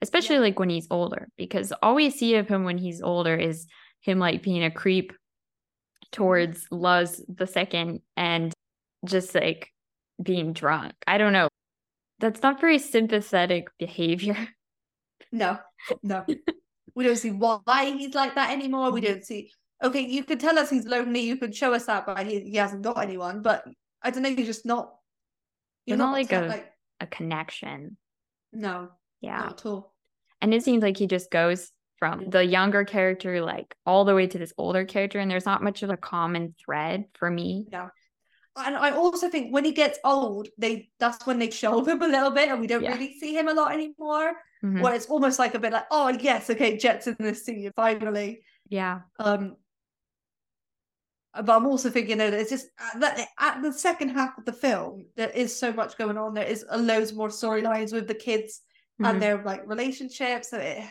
especially like when he's older, because all we see of him when he's older is him like being a creep mm-hmm. towards Luz the second and just like being drunk. I don't know. That's not very sympathetic behavior. No, no. we don't see why he's like that anymore. We don't see. Okay, you could tell us he's lonely. You could show us that, but he, he hasn't got anyone. But I don't know. You're just not. You're not not like a- like a connection. no, Yeah. not at all. And it seems like he just goes from the younger character like all the way to this older character and there's not much of a common thread for me. Yeah. And I also think when he gets old, they that's when they show him a little bit, and we don't Yeah. really see him a lot anymore. Mhm. Where it's almost like a bit like, oh yes, okay, Jet's in this scene finally. Yeah. Um, but I'm also thinking that it's just that at the second half of the film, there is so much going on. There is loads more storylines with the kids Mhm. and their like relationships. So it,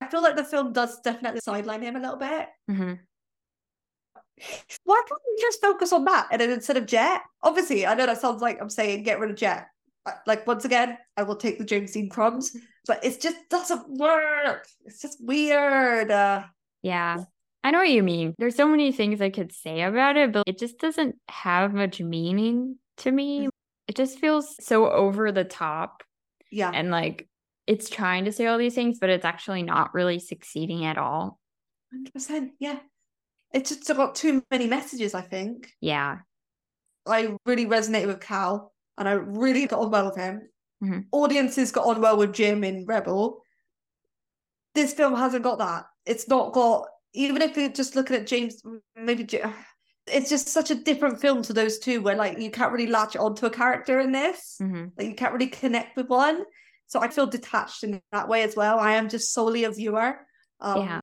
I feel like the film does definitely sideline him a little bit. Mhm. Why can't we just focus on that and then instead of Jet? Obviously, I know that sounds like I'm saying get rid of Jet. Like once again, I will take the James Dean crumbs, but it's just doesn't work. It's just weird. Uh, Yeah. I know what you mean. There's so many things I could say about it, but it just doesn't have much meaning to me. It just feels so over the top yeah, and like it's trying to say all these things, but it's actually not really succeeding at all. hundred percent. Yeah, it's just got too many messages. I think Yeah. I really resonated with Cal, and I really got on well with him. Mhm. Audiences got on well with Jim in Rebel. This film hasn't got that. It's not got. Even if you're just looking at James, maybe it's just such a different film to those two, where like you can't really latch onto a character in this. hmm Like you can't really connect with one. So I feel detached in that way as well. I am just solely a viewer. Um, Yeah.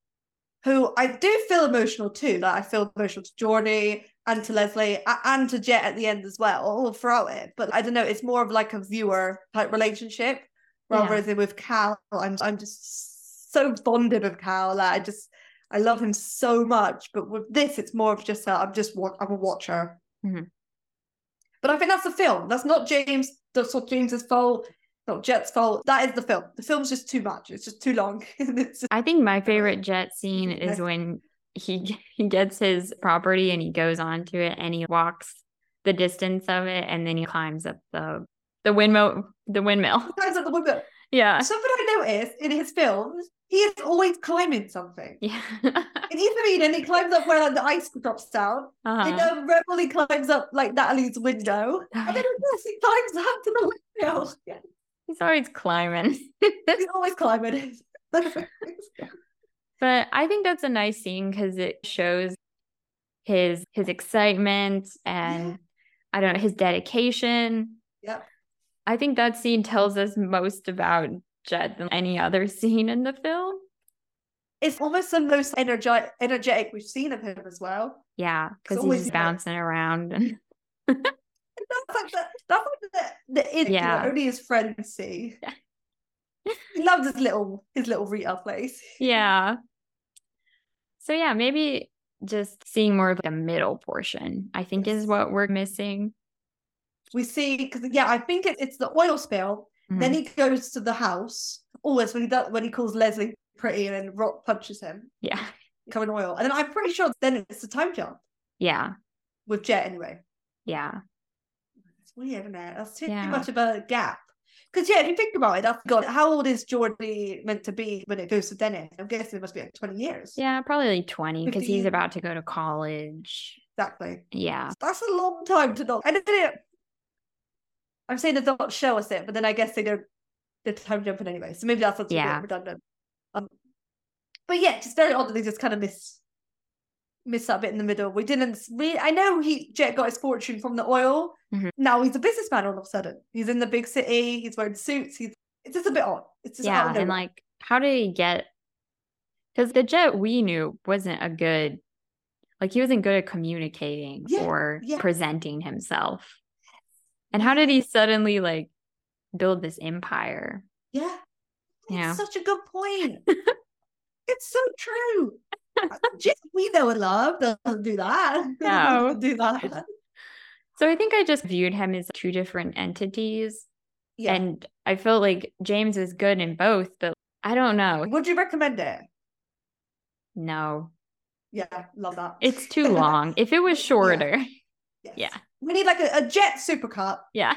Who I do feel emotional too. Like I feel emotional to Jordy and to Leslie and to Jet at the end as well, all throughout it. But I don't know, it's more of like a viewer type relationship rather Yeah. than with Cal. I'm I'm just so bonded with Cal. Like I just I love him so much. But with this, it's more of just a, I'm just I'm a watcher. Mhm. But I think that's the film. That's not James. That's not James's fault. Not Jet's fault. That is the film. The film's just too much. It's just too long. Just- I think my favorite jet scene is when he he gets his property and he goes onto it and he walks the distance of it and then he climbs up the the windmill the windmill. Sometimes at the window. Yeah. Something I noticed in his films, he is always climbing something. Yeah. In East of Eden, he climbs up where like, the ice drops down. Uh-huh. um, Rebel, he climbs up like Natalie's window. And then this, he climbs up to the window. Yeah, He's always climbing. he's always climbing. But I think that's a nice scene because it shows his his excitement and Yeah. I don't know his dedication. Yep. I think that scene tells us most about Jet than any other scene in the film. It's almost the most energetic, energetic we've seen of him as well. Yeah, because always he's like- bouncing around and That's like the that's like the, the idiot Yeah. only his friends see. he loves his little his little retail place. yeah. So yeah, maybe just seeing more of the middle portion, I think is what we're missing. We see because yeah, I think it, it's the oil spill. Then Mhm. he goes to the house. Always when he does when he calls Leslie pretty and then Rock punches him, yeah. in oil. And then I'm pretty sure then it's the time jump Yeah. with Jet anyway. Yeah. It's weird, isn't it? That's too, Yeah. too much of a gap. Because yeah, if you think about it, that's God, how old is Jordy meant to be when it goes to Dennis? I'm guessing it must be like 20 years. Yeah, probably like 20 because he's about to go to college. Exactly. Yeah. That's a long time to not. And then it, I'm saying they don't show us it, but then I guess they don't. They're time jumping anyway, so maybe that's what's Yeah. redundant. Um, but yeah, just very odd that they just kind of miss miss that bit in the middle. We didn't really. I know he Jet got his fortune from the oil. Mhm. Now he's a businessman all of a sudden. He's in the big city. He's wearing suits. He's it's just a bit odd. It's just Yeah. And like, how did he get? Because the jet we knew wasn't a good, like, he wasn't good at communicating Yeah, or yeah. presenting himself. And how did he suddenly like build this empire? Yeah. Yeah. Such a good point. it's so true. Uh, just we know and love doesn't do that. No. Do that. So I think I just viewed him as two different entities. Yeah. And I feel like James is good in both, but I don't know. Would you recommend it? No, Yeah, love that. it's too long. If it was shorter, Yes. yeah. We need like a, a jet supercut. yeah,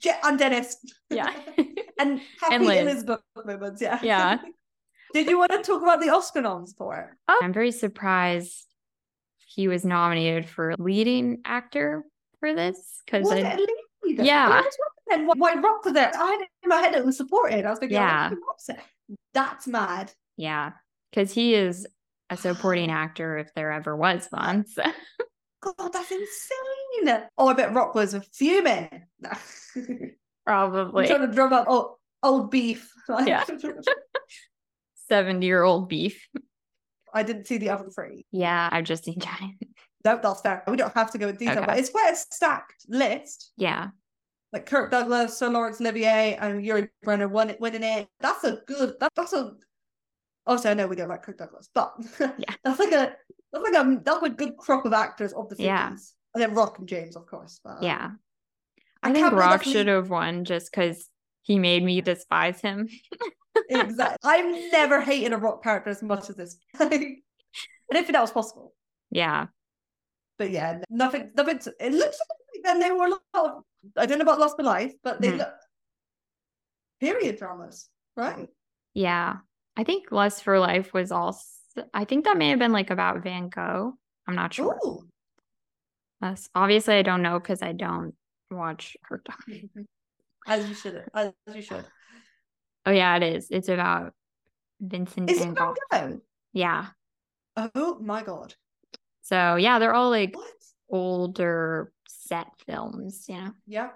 Jet and Dennis. yeah. and happy And Liz. Elizabeth moments. Yeah. Yeah. Did you want to talk about the Oscar noms for it? Oh. I'm very surprised he was nominated for leading actor for this because Was I it a lead? Yeah. I was wondering why White Rock was there. I had it in my head it was supported. I was thinking, Yeah. Oh, yeah. That's mad. yeah because he is a supporting actor if there ever was one. So God, that's insane. Oh, I bet Rock was fuming. probably trying to drum up old, old beef. Yeah. seventy year old beef. I didn't see the other three. Yeah, I've just seen Giant. No, that's fair. We don't have to go in detail, Okay. but it's quite a stacked list. Yeah, Like Kirk Douglas, Sir Laurence Olivier, and Yul Brynner won it, winning it. That's a good. That, that's a. also, I know we don't like Kirk Douglas, but Yeah. that's like a that's like a that's a good crop of actors of the fifties. Yeah. And then Rock and James, of course. But, um, yeah. I I think Rock should have won just because he made me despise him. exactly. I've never hated a Rock character as much as this. I didn't think that was possible. Yeah, But yeah, nothing. Nothing. To, it looks like then they were a lot. Of, I don't know about Lost My Life, but they Mhm. look period dramas, right? yeah. I think Lust for Life was also. I think that may have been like about Van Gogh. I'm not sure. Ooh. That's obviously I don't know because I don't watch her. doc- As you should. As you should. Oh yeah, it is. It's about Vincent Is Van Gogh. Yeah. Oh my god! So yeah, they're all like What? older set films, you know. Yeah.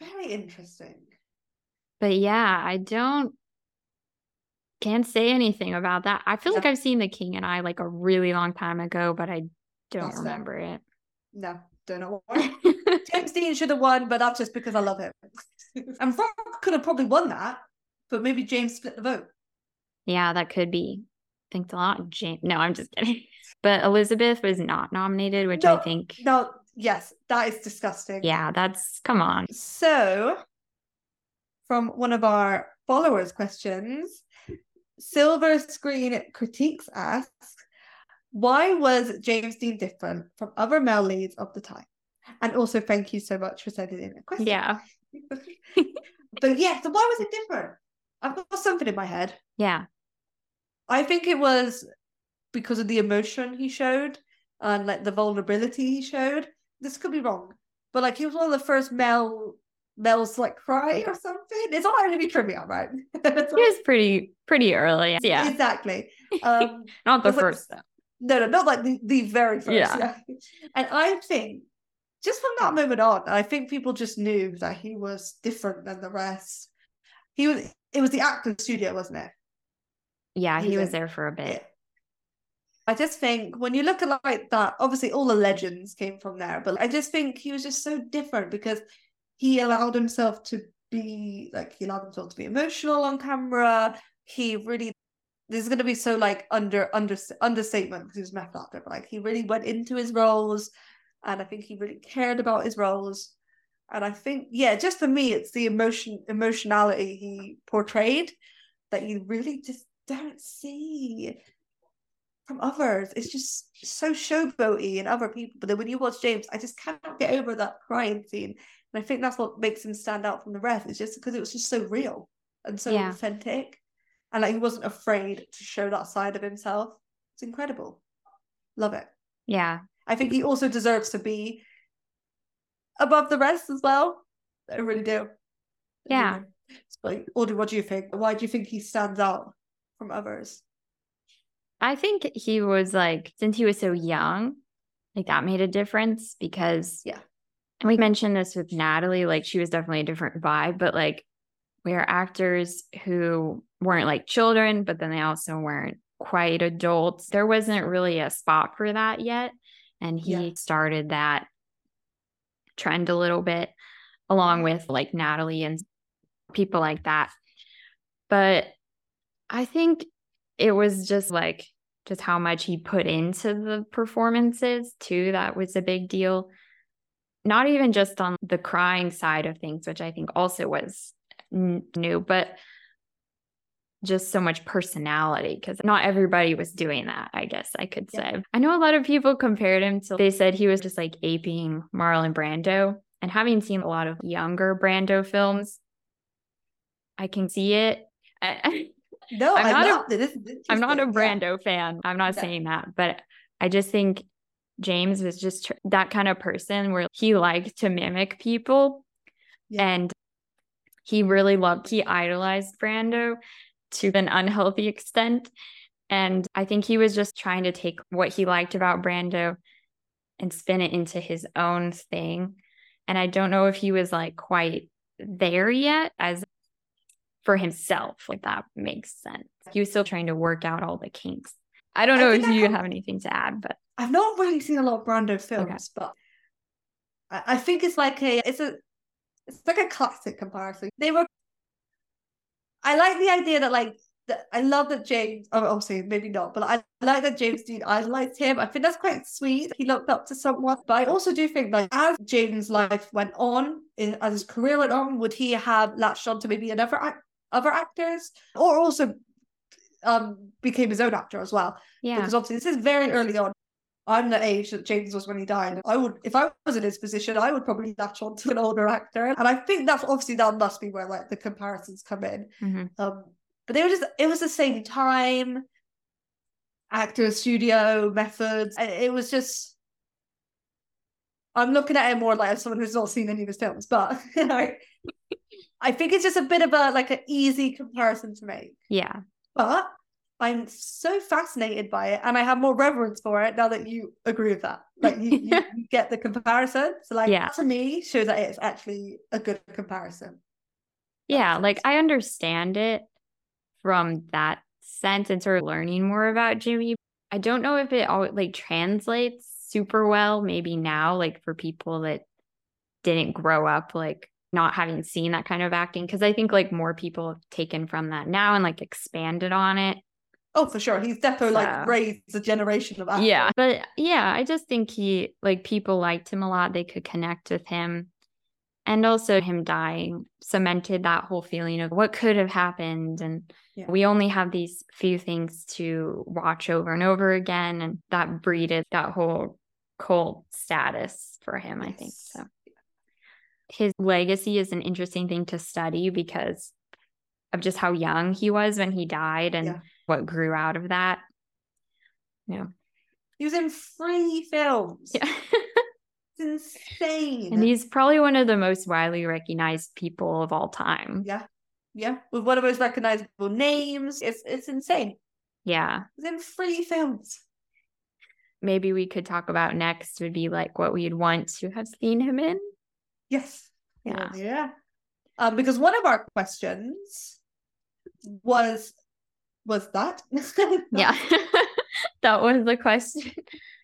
Very interesting. But yeah, I don't can't say anything about that. I feel like I've seen The King and I like a really long time ago, but I don't That's fair. remember it. No, don't know why. James Dean should have won, but that's just because I love him. and Rock could have probably won that, but maybe James split the vote. yeah, that could be. Thanks a lot, James. No, I'm just kidding. But Elizabeth was not nominated, which I think, No, yes, that is disgusting. yeah, that's come on. So, from one of our followers' questions, Silver Screen Critiques asks, why was James Dean different from other male leads of the time? And also, thank you so much for sending in a question. Yeah, but yeah, so why was it different? I've got something in my head. yeah, I think it was because of the emotion he showed and like the vulnerability he showed. This could be wrong, but like he was one of the first male to, like cry or something. It's all going to be trivia, right? It's he was pretty pretty early. Yeah, exactly. Um, not the like- first though. no, no, not like the, the very first. Yeah. Yeah. And I think just from that moment on, I think people just knew that he was different than the rest. He was. It was the acting studio, wasn't it? Yeah, he He's was a- there for a bit. I just think when you look at like that, obviously all the legends came from there, but I just think he was just so different because he allowed himself to be like he allowed himself to be emotional on camera. He really this is gonna be so like under under understatement because he was method actor, but like he really went into his roles, and I think he really cared about his roles. And I think yeah, just for me, it's the emotion emotionality he portrayed that you really just don't see from others. It's just so showboaty and other people. But then when you watch James, I just cannot get over that crying scene. And I think that's what makes him stand out from the rest. It's just because it was just so real and so Yeah. authentic. And like he wasn't afraid to show that side of himself. It's incredible. Love it. Yeah. I think he also deserves to be above the rest as well. I really do. Yeah. do. So, Audrey, what do you think? Why do you think he stands out from others? I think he was like, since he was so young, like that made a difference because, Yeah. And we mentioned this with Natalie, like she was definitely a different vibe, but like we're actors who weren't like children, but then they also weren't quite adults. There wasn't really a spot for that yet. And he Yeah. started that trend a little bit along with like Natalie and people like that. But I think it was just like just how much he put into the performances too that was a big deal not even just on the crying side of things which i think also was n- new but just so much personality because not everybody was doing that i guess i could Yeah. say i know a lot of people compared him to they said he was just like aping marlon brando and having seen a lot of younger brando films i can see it I- No, I'm I'm, not a- not. this I'm not a interesting. Yeah. Brando fan. I'm not No. saying that, but I just think James was just tr- that kind of person where he liked to mimic people. Yeah. And he really loved, he idolized Brando to an unhealthy extent. And I think he was just trying to take what he liked about Brando and spin it into his own thing. And I don't know if he was like quite there yet as for himself, like that makes sense. He was still trying to work out all the kinks. I don't know think if I you have- have anything to add, but I've not really seen a lot of Brando films, but I, I think it's like a it's a it's like a classic comparison. They were I like the idea that like that I love that James oh, obviously maybe not, but I like that James Dean idolized him. I think that's quite sweet. He looked up to someone. But I also do think like as James' life went on, in, as his career went on, would he have latched on to maybe another other actors? Or also um became his own actor as well yeah. because obviously this is very early on. I'm the age that James was when he died. I would, if I was in his position, I would probably latch on to an older actor, and I think that's obviously that must be where like the comparisons come in. Mhm. Um, but they were just, it was the same time, actor studio methods. It was just. I'm looking at it more like as someone who's not seen any of his films, but you know, I think it's just a bit of a like an easy comparison to make. Yeah. But I'm so fascinated by it, and I have more reverence for it now that you agree with that. Like you, you, you get the comparison. So, like Yeah. to me, shows that it's actually a good comparison. Yeah. Like I understand it from that sense and sort of learning more about Jimmy. I don't know if it all like translates super well, maybe now, like for people that didn't grow up like not having seen that kind of acting. Cause I think like more people have taken from that now and like expanded on it. Oh, for sure, he's definitely like raised a generation of actors. Yeah. But yeah, I just think he like people liked him a lot. They could connect with him. And also him dying cemented that whole feeling of what could have happened. And Yeah. we only have these few things to watch over and over again. And that breeded that whole cult status for him, I think. So his legacy is an interesting thing to study because of just how young he was when he died and Yeah. what grew out of that. Yeah. He was in three films. Yeah. It's insane. and he's probably one of the most widely recognized people of all time. yeah, yeah, with one of those recognizable names. It's it's insane. Yeah. He's in three films. Maybe we could talk about next would be like what we'd want to have seen him in. Yes. Yeah. Yeah. Um, because one of our questions was was that Yeah. that was the question.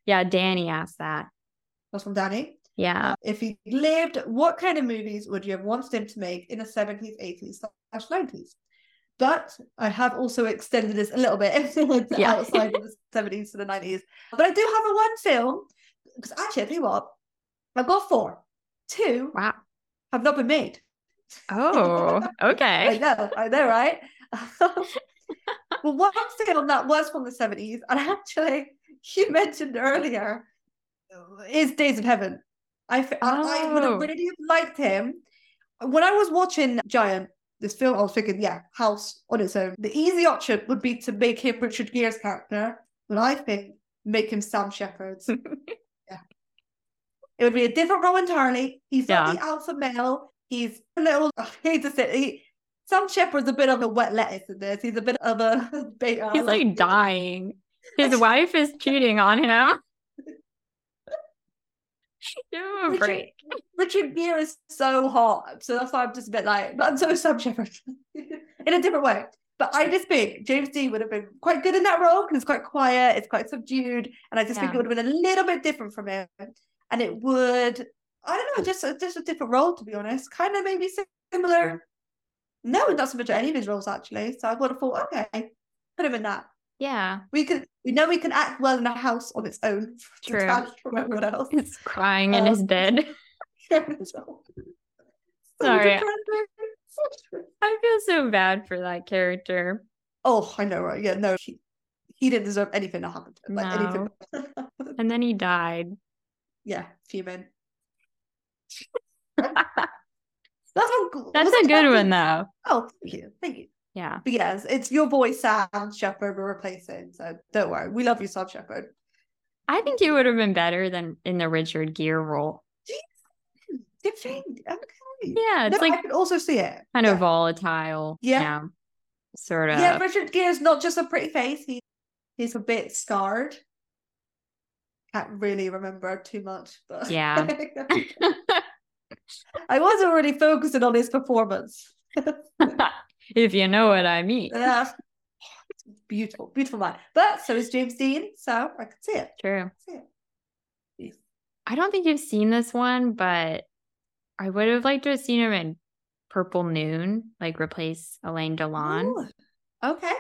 Yeah, Danny asked that. was from Danny. Yeah. Uh, if he lived, what kind of movies would you have wanted him to make in the seventies, eighties, slash nineties? But I have also extended this a little bit Yeah. outside of the seventies to the nineties. But I do have a one film because actually, I tell you what, I've got four. Two Wow. have not been made. Oh, okay. I know, I know, right? well, one on that was from the 70s, and actually, you mentioned earlier is Days of Heaven. I would Oh. have really liked him. When I was watching Giant, this film, I was thinking, yeah, House on its own. The easy option would be to make him Richard Gere's character, but I think make him Sam Shepard's. yeah. It would be a different role entirely. He's not the alpha male. He's a little, I hate to say he, Sam Shepard's a bit of a wet lettuce in this. He's a bit of a beta. He's like dying. His wife is cheating on him. Give him a Richard, break. Richard Gere is so hot. So that's why I'm just a bit like, but I'm so Sam Shepard in a different way. But I just think James Dean would have been quite good in that role because it's quite quiet, it's quite subdued, and I just think it would have been a little bit different from him. And it would, I don't know, just just a different role to be honest. Kind of maybe similar. No, not so much any of his roles actually. So I would have thought, okay, put him in that. Yeah. We could, we know we can act well in a house on its own. True. from everyone else. He's crying in Um, his bed. So Sorry. I feel so bad for that character. Oh, I know, right? Yeah, no, he, he didn't deserve anything to happen to him. Like anything. And then he died. yeah, fuming. That's one. That's a good one though. Oh, thank you, thank you. Yeah. But yes, it's your boy Sam Shepard we're replacing. So don't worry, we love you, Sam Shepard. I think he would have been better than in the Richard Gere role. Okay. Yeah, it's No, like I can also see it. kind yeah. of volatile. Yeah. Sort of. Yeah, Richard Gere's not just a pretty face. He he's a bit scarred. Can't really remember too much, but Yeah. I was already focusing on his performance. if you know what I mean. Yeah. Beautiful, beautiful man. But so is James Dean, so I can see it. True. See it. I don't think you've seen this one, but I would have liked to have seen him in Purple Noon, like replace Alain Delon. Ooh, okay.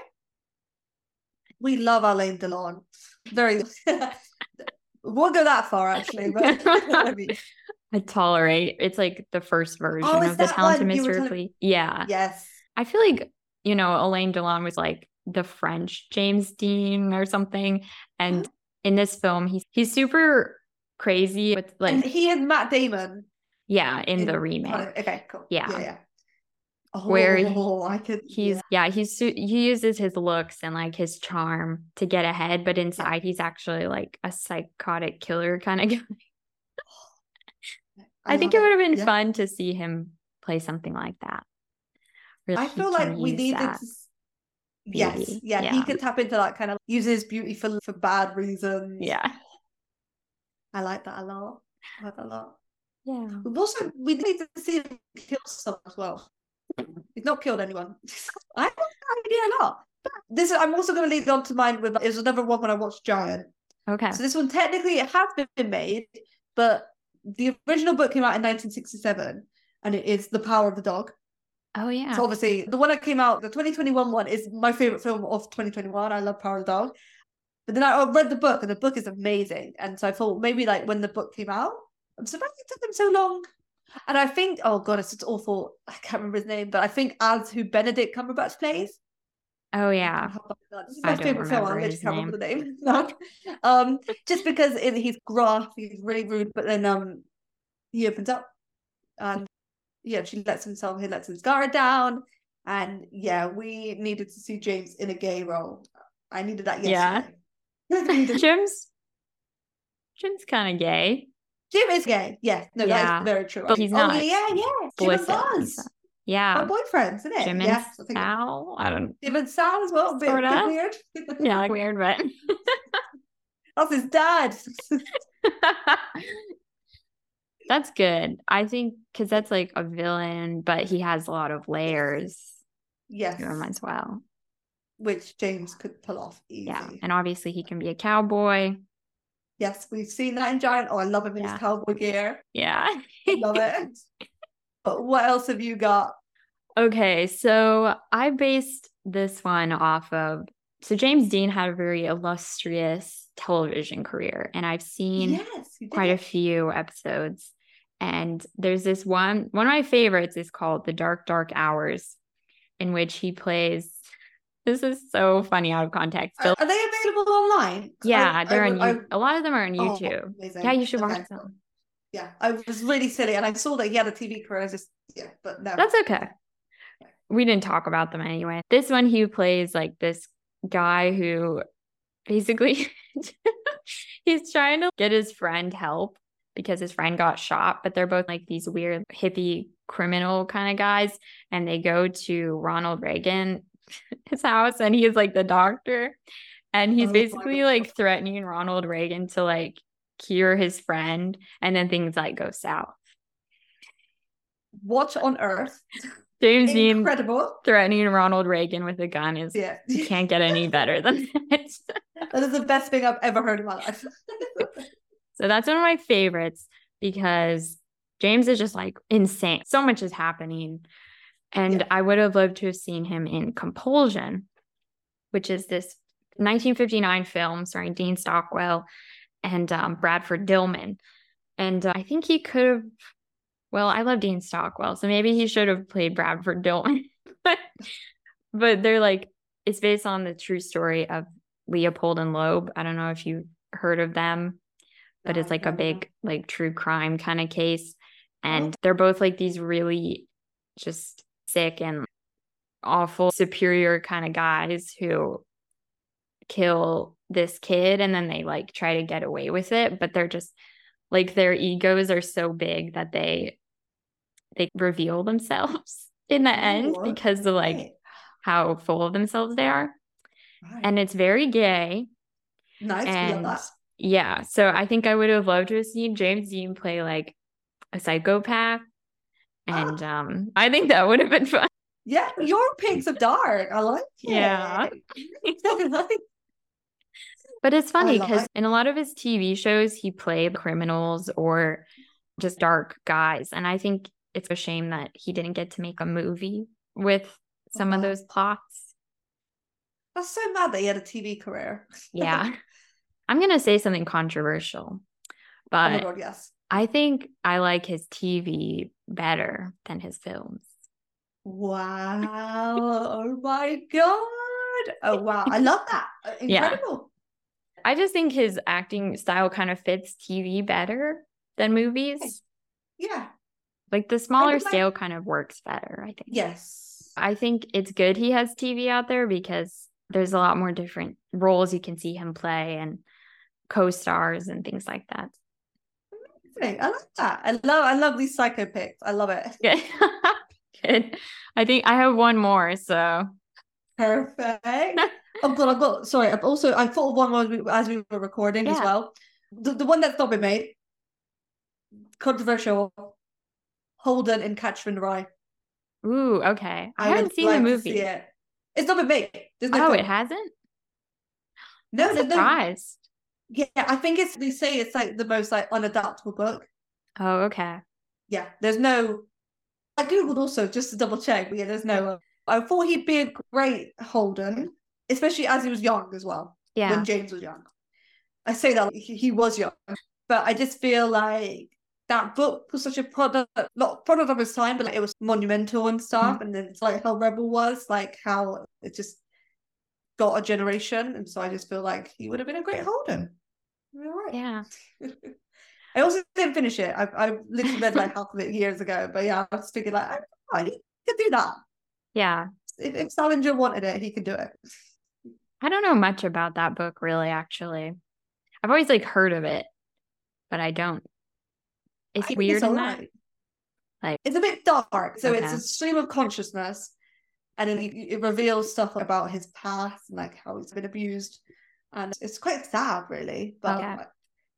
We love Alain Delon. Very. we'll go that far actually, but I tolerate. It's like the first version Oh, of the Talented one you were Mr. Ripley. Yeah. yes. I feel like, you know, Alain Delon was like the French James Dean or something. And in this film, he's he's super crazy with like and he and Matt Damon yeah, in, in- the remake. Oh, okay, cool. Yeah. yeah, yeah. Oh, Where he- oh, I could. He's yeah, he's he uses his looks and like his charm to get ahead, but inside he's actually like a psychotic killer kind of guy. I, think it would have been Yeah. fun to see him play something like that. Really, I feel like we use needed that. to. s- Yes, beauty. yeah, he Yeah. could tap into that kind of uses beauty for for bad reasons. Yeah. I like that a lot. I like that a lot. Yeah. We've also we need to see him kill someone as well. He's not killed anyone. I like that idea a lot. But this is, I'm also going to lead on to mine with is another one when I watched Giant. Okay. So this one technically it has been made, but the original book came out in 1967, and it is The Power of the Dog. Oh yeah. So obviously the one that came out, the 2021 one, is my favorite film of 2021. I love Power of the Dog. But then I read the book, and the book is amazing. And so I thought maybe like when the book came out, I'm surprised it took them so long. And I think, oh god, it's just awful. I can't remember his name, but I think as who Benedict Cumberbatch plays. Oh yeah. This is my favorite film. I remember literally his can't remember the name. No. um, just because it, he's gruff, he's really rude, but then um, he opens up, and yeah, she lets himself. He lets his guard down, and yeah, we needed to see James in a gay role. I needed that Yeah. yesterday. Jim's Jim's kind of gay. Jim is gay. Yes, no, Yeah, that is very true. but he's oh, not Yeah, yeah, yeah. Jim and explicit. Buzz. He's- My Yeah. boyfriends, isn't it? Jim and yes, I think Sal. I don't know. Jim and Sal as well. Bit, bit Sorta. weird. yeah, like weird, but That's his dad. that's good. I think because that's like a villain, but he has a lot of layers yes. to him as well. which James could pull off easy. Yeah. And obviously he can be a cowboy. yes, we've seen that in Giant. Oh, I love him in Yeah. his cowboy gear. Yeah. Love it. but what else have you got? Okay, so I based this one off of so James Dean had a very illustrious television career, and I've seen yes, quite a few episodes. And there's this one, one of my favorites is called The Dark, Dark Hours, in which he plays This is so funny out of context. Are, are they available online? yeah, I- they're I- on I-. A lot of them are on Oh, YouTube. amazing. yeah, you should Okay. watch them. Yeah, I was really silly, and I saw that he had a TV career. I just yeah, but no, That's okay. We didn't talk about them anyway. This one, he plays like this guy who basically he's trying to get his friend help because his friend got shot, but they're both like these weird hippie criminal kind of guys. And they go to Ronald Reagan, his house, and he's like the doctor. And he's Oh basically like threatening Ronald Reagan to like cure his friend. And then things like go south. what on earth? James Dean Incredible. threatening Ronald Reagan with a gun is Yeah, you can't get any better than that. that is the best thing I've ever heard in my life. so that's one of my favorites because James is just like insane. So much is happening. And Yeah. I would have loved to have seen him in Compulsion, which is this 1959 film starring Dean Stockwell and um, Bradford Dillman. And uh, I think he could have, well, I love Dean Stockwell, so maybe he should have played Bradford Dillman. but they're like, it's based on the true story of Leopold and Loeb. I don't know if you heard of them, but it's like a big, like true crime kind of case. Oh. And they're both like these really just sick and awful, superior kind of guys who kill this kid and then they like try to get away with it, but they're just like their egos are so big that they they reveal themselves in the end Oh, because of like Right, how full of themselves they are. right. And it's very gay. nice. And yeah, so I think I would have loved to have seen James Dean play like a psychopath. Ah. And um I think that would have been fun. Yeah, your picks of dark. I like it. Yeah. But it's funny because in a lot of his TV shows, he played criminals or just dark guys. And I think it's a shame that he didn't get to make a movie with some of Uh-huh. those plots. That's so mad that he had a TV career. Yeah. I'm going to say something controversial, oh but god, yes. I think I like his TV better than his films. Wow. Oh my god. Oh wow. I love that. Incredible. Yeah. I just think his acting style kind of fits TV better than movies. Yeah. Like the smaller like- scale kind of works better, I think. Yes. I think it's good he has TV out there because there's a lot more different roles you can see him play and co-stars and things like that. Amazing. I love that. I love I love these psycho picks. I love it. Good. good. I think I have one more, so Perfect. oh god, I've got sorry. I've also I thought of one as we, as we were recording as well. The, the one that's not been made. Controversial. Holden in the Rye. ooh, okay. I, would haven't seen like the movie. it. It's not been made. No oh, film. it hasn't? No, I'm there's no. Yeah, I think it's they say it's like the most like unadaptable book. Oh, okay. Yeah, there's no. I googled also just to double check, but yeah, there's no. Uh, I thought he'd be a great Holden, especially as he was young as well. Yeah. When James was young, I say that he, he was young, but I just feel like that book was such a product, not product of his time, but like, it was monumental and stuff. Mm-hmm. And then it's like how Rebel was, like how it just got a generation, and so I just feel like he would have been a great Holden. Right. Yeah. I also didn't finish it. I I literally read like half of it years ago, but yeah, I was thinking like, I, I could do that. Yeah. If, if Salinger wanted it, he could do it. I don't know much about that book really actually. I've always like heard of it, but I don't. It's I weird in that. Like- it's a bit dark, so it's a stream of consciousness, and then it, it reveals stuff about his past and like how he's been abused, and it's quite sad, really. But Okay.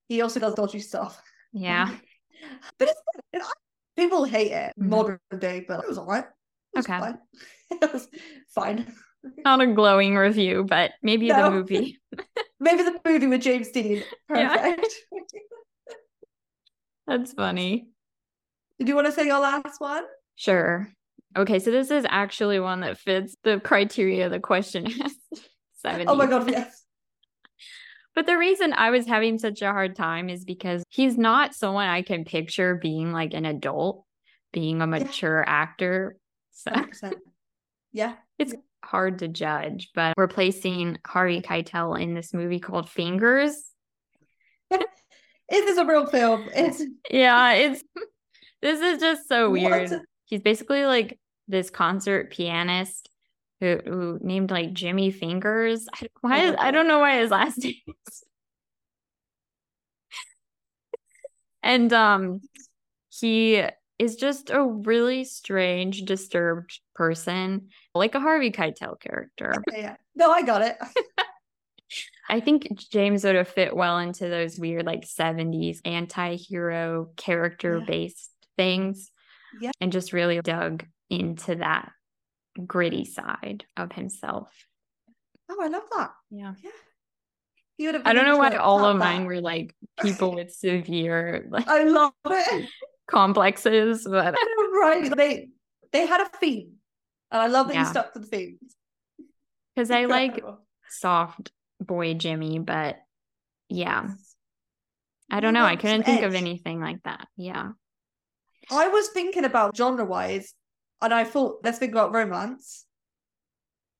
he also does dodgy stuff. Yeah. but it's it, people hate it Mhm. modern day, but it was alright. Okay. fine. it was fine. Not a glowing review, but maybe No. the movie. Maybe the movie with James Dean. Yeah. Perfect. That's funny. Did you want to say your last one? Sure. Okay, so this is actually one that fits the criteria the question has. 70. Oh my god, yes. But the reason I was having such a hard time is because he's not someone I can picture being like an adult, being a mature actor. So 100%. Yeah. Hard to judge, but replacing Harvey Keitel in this movie called Fingers. it is a real film. It's yeah, it's this is just so weird. What? He's basically like this concert pianist who, who named like Jimmy Fingers. I, why is, I don't know why his last name is. and um he is just a really strange, disturbed person, like a Harvey Keitel character. yeah. No, I got it. I think James would have fit well into those weird, like 70s anti hero character based yeah. things. Yeah. And just really dug into that gritty side of himself. Oh, I love that. Yeah. Yeah. You would have I don't know why all of mine were like people with severe like I love it. complexes, but right. They they had a theme. And I love that Yeah. you stuck to the theme. because I like soft boy Jimmy, but yeah, I don't know. I couldn't think of anything like that. Yeah. I was thinking about genre wise, and I thought, let's think about romance.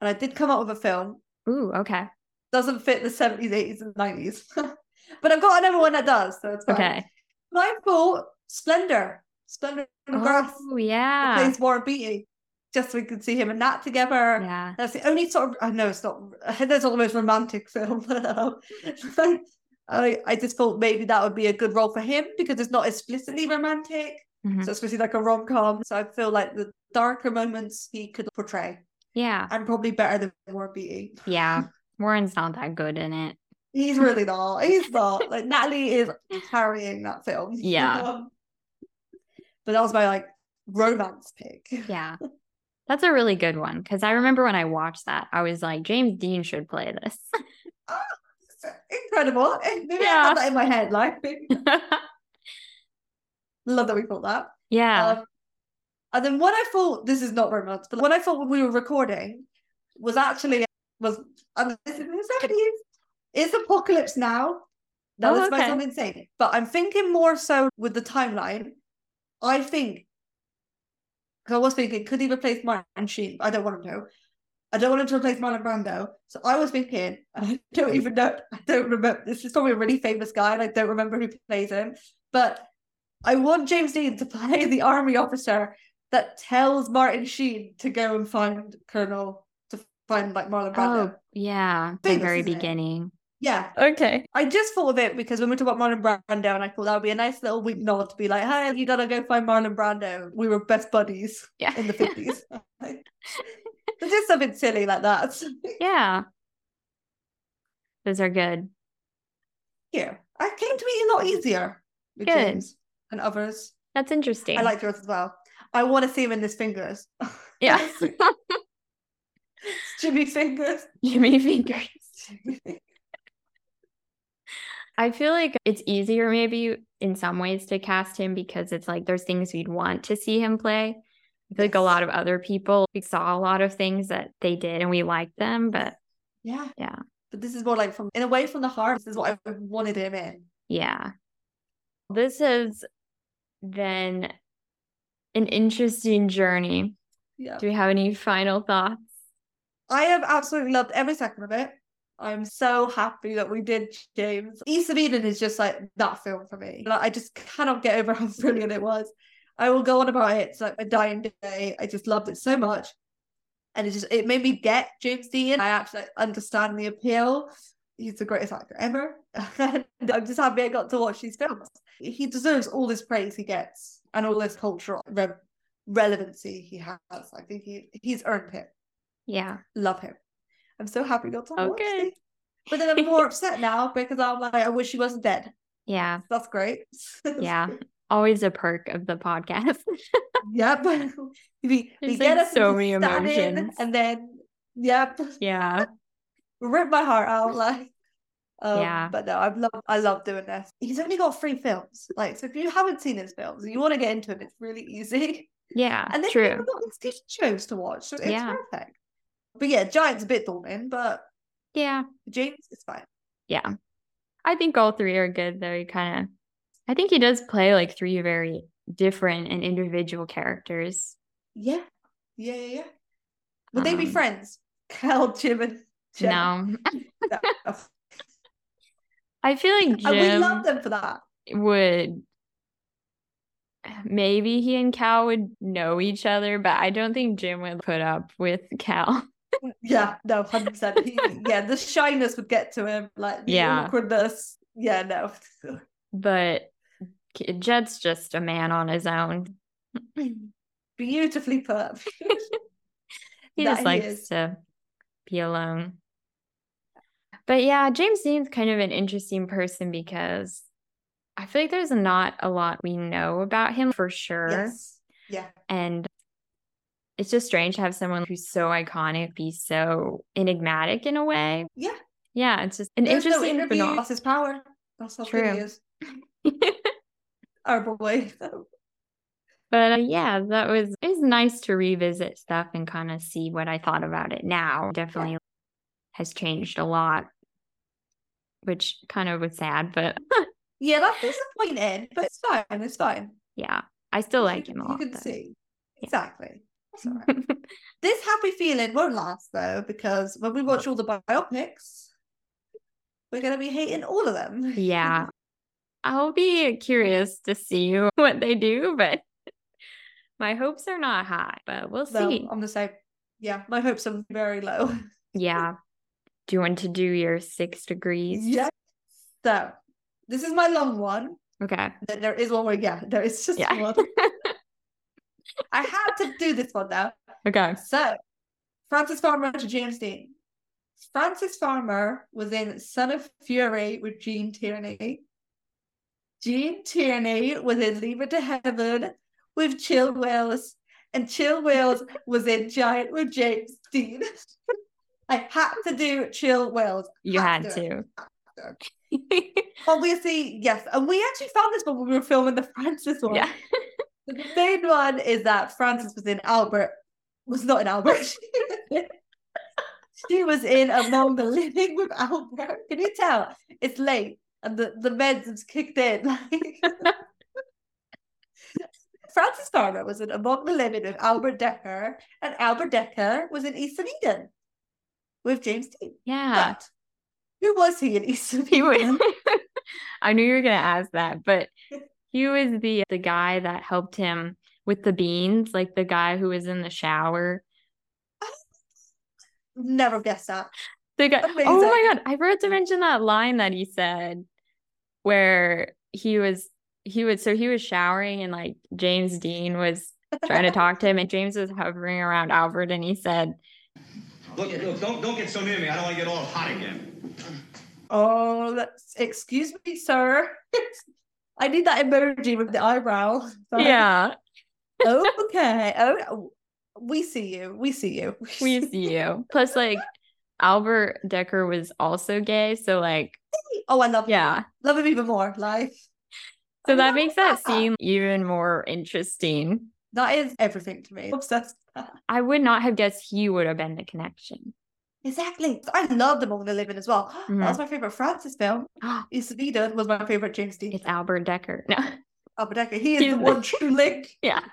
And I did come up with a film. Ooh, okay. Doesn't fit the 70s, 80s, and 90s. but I've got another one that does, so it's fine. Okay. My thought Splendor. Splendor in the Grass Oh, yeah. plays Warren Beatty. Just so we could see him and Nat together. Yeah. That's the only sort of I know it's not there's almost romantic film. I I just thought maybe that would be a good role for him because it's not explicitly romantic. Mhm. So it's supposed to be like a rom com. So I feel like the darker moments he could portray Yeah. and probably better than Warren Beatty. Yeah. Warren's not that good in it. He's really not. He's not. Like Natalie is carrying that film. Yeah. Um, but that was my like romance pick. Yeah. That's a really good one because I remember when I watched that, I was like, James Dean should play this. Incredible. Maybe I Yeah. had that in my head. Like, love that we thought that. yeah. Um, and then what I thought, this is not romance, but what I thought when we were recording was actually was um, this is in the seventies. Is Apocalypse Now? Now Oh, this might okay. sound insane, but I'm thinking more so with the timeline. I think because I was thinking, could he replace Martin Sheen? I don't want him to. I don't want him to replace Marlon Brando. So I was thinking, and I don't even know, I don't remember. This is probably a really famous guy, and I don't remember who plays him. But I want James Dean to play the army officer that tells Martin Sheen to go and find Colonel to find like Marlon Brando. oh, yeah. The very beginning. Yeah, Okay. I just thought of it because when we talk about Marlon Brando, and I thought that would be a nice little wink nod to be like, "Hey, you gotta go find Marlon Brando. We were best buddies Yeah. in the fifties. Just something silly like that. yeah. Those are good. Yeah, I came to me a lot easier with Good. James and others. That's interesting. I like yours as well. I want to see him in his fingers. Yeah. Jimmy fingers. Jimmy Fingers. I feel like it's easier maybe in some ways to cast him because it's like there's things we'd want to see him play. I feel like a lot of other people, we saw a lot of things that they did and we liked them, but Yeah, Yeah. But this is more like from in a way from the heart. This is what I wanted him in. yeah. This has been an interesting journey. Yeah. Do we have any final thoughts? I have absolutely loved every second of it. I'm so happy that we did James. East of Eden is just like that film for me. Like, I just cannot get over how brilliant it was. I will go on about it. It's like a dying day. I just loved it so much. And it just it made me get James Dean. I actually understand the appeal. He's the greatest actor ever. and I'm just happy I got to watch these films. He deserves all this praise he gets and all this cultural re- relevancy he has. I think he he's earned it Yeah. love him. I'm so happy not to watch Okay. it. But then I'm more upset now because I'm like, I wish he wasn't dead. Yeah. That's great. Yeah. Always a perk of the podcast. yep. we, we get like, us so many emotions. and then yep, yeah. rip my heart out. Like, um, Yeah. But no, I love I love doing this. He's only got three films. Like, so if you haven't seen his films and you want to get into him, it's really easy. Yeah. And then true. you've got these TV shows to watch. So it's Yeah. perfect. But yeah, Giant's a bit daunting, but Yeah. James is fine. Yeah. I think all three are good though. He kind of I think he does play like three very different and individual characters. Yeah. Yeah, yeah, yeah. Would they be Um, friends? Cal, Jim, and Jen. No. No. I feel like And we Jim love them for that. would maybe he and Cal would know each other, but I don't think Jim would put up with Cal. Yeah, no, hundred percent. Yeah, the shyness would get to him, like the Yeah. awkwardness. Yeah, no. But Jett's just a man on his own. Beautifully put. He just he likes is. to be alone. But yeah, James Dean's kind of an interesting person because I feel like there's not a lot we know about him for sure. Yes. Yeah. And it's just strange to have someone who's so iconic be so enigmatic in a way. Yeah. Yeah, it's just an There's no interesting interview. phenomenon. That's his power. That's how True. he is. Our boy. But uh, yeah, that was it was nice to revisit stuff and kind of see what I thought about it now. Definitely has changed a lot, which kind of was sad, but Yeah, that's disappointing, but it's fine. It's fine. yeah, I still like him a lot. You can though. see. Exactly. This happy feeling won't last though, because when we watch all the biopics, we're gonna be hating all of them. yeah, I'll be curious to see what they do, but my hopes are not high, but we'll see. I'm the same. Yeah, my hopes are very low. Yeah. Do you want to do your six degrees? Yeah. So this is my long one. Okay. There is one where yeah, there is just Yeah. one. I had to do this one now. Okay. So, Frances Farmer to James Dean. Frances Farmer was in Son of Fury with Gene Tierney. Gene Tierney was in Leave Her to Heaven with Chill Wills. And Chill Wills was in Giant with James Dean. I had to do Chill Wills. You had to. to. Obviously, yes. And we actually found this one when we were filming the Frances one. yeah. The main one is that Frances was in Albert, was not in Albert. she was in Among the Living with Albert. Can you tell? It's late and the, the meds have kicked in. Like Frances Farmer was in Among the Living with Albert Dekker, and Albert Dekker was in East of Eden with James Dean. Yeah. But who was he in East of Eden? I knew you were gonna ask that, but he was the the guy that helped him with the beans, like the guy who was in the shower. Never guessed that. The guy. Oh my god! I forgot to mention that line that he said, where he was he was so he was showering and like James Dean was trying to talk to him, and James was hovering around Albert, and he said, Look, look, don't don't get so near me. I don't want to get all hot again. Oh, that's excuse me, sir. I need that emoji with the eyebrow. Sorry. "Yeah, okay. Oh, we see you. We see you. we see you." Plus, like Albert Dekker was also gay, so like Oh, I love. yeah. love him even more. Life. So I that makes that that. scene even more interesting. that is everything to me. Obsessed. I would not have guessed he would have been the connection. Exactly. I Among the Living as well. Mhm. That was my favorite Frances film. Eden was my favorite James Dean. It's Albert Dekker. No. Albert Dekker. He is He's the one true link. Yeah.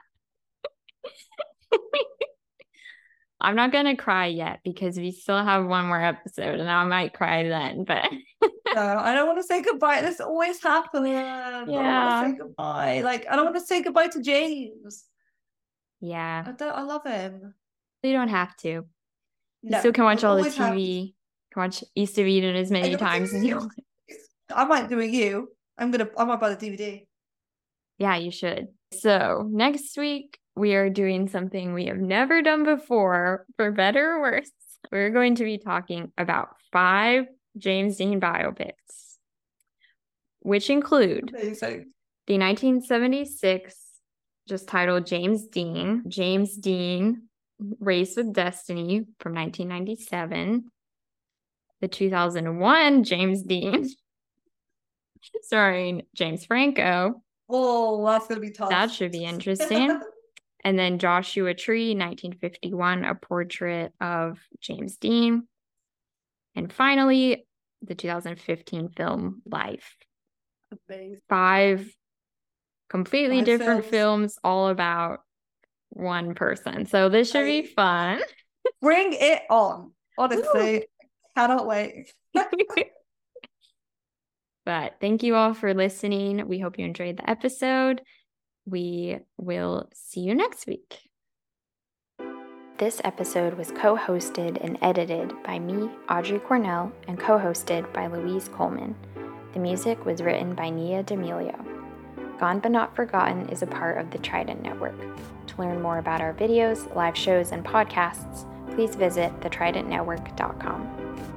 I'm not gonna cry yet because we still have one more episode and I might cry then, but No, I don't want to say goodbye. This always happens. I don't Yeah. want to say goodbye. Like, I don't want to say goodbye to James. yeah, I don't. I love him. you don't have to. You still can watch all the always have- TV, can watch East of Eden as many times as you want. I might do it. You. I'm gonna. I might buy the DVD. Yeah, you should. So next week we are doing something we have never done before, for better or worse. We're going to be talking about five James Dean biopics, which include Amazing. the 1976, just titled James Dean, James Dean, Race with Destiny from 1997, the 2001 James Dean, starring James Franco, Oh, that's gonna be tough. That should be interesting. and then Joshua Tree, 1951, a portrait of James Dean. And finally, the 2015 film Life. Amazing. Five completely Five different films. films, all about one person. So this should be fun. Bring it on. Honestly, cannot wait. but thank you all for listening. We hope you enjoyed the episode. We will see you next week. This episode was co hosted and edited by me, Audrey Cornell, and co hosted by Louise Coleman. The music was written by Nia D'Amelio. Gone But Not Forgotten is a part of the Trident Network. To learn more about our videos, live shows, and podcasts, please visit thetridentnetwork.com.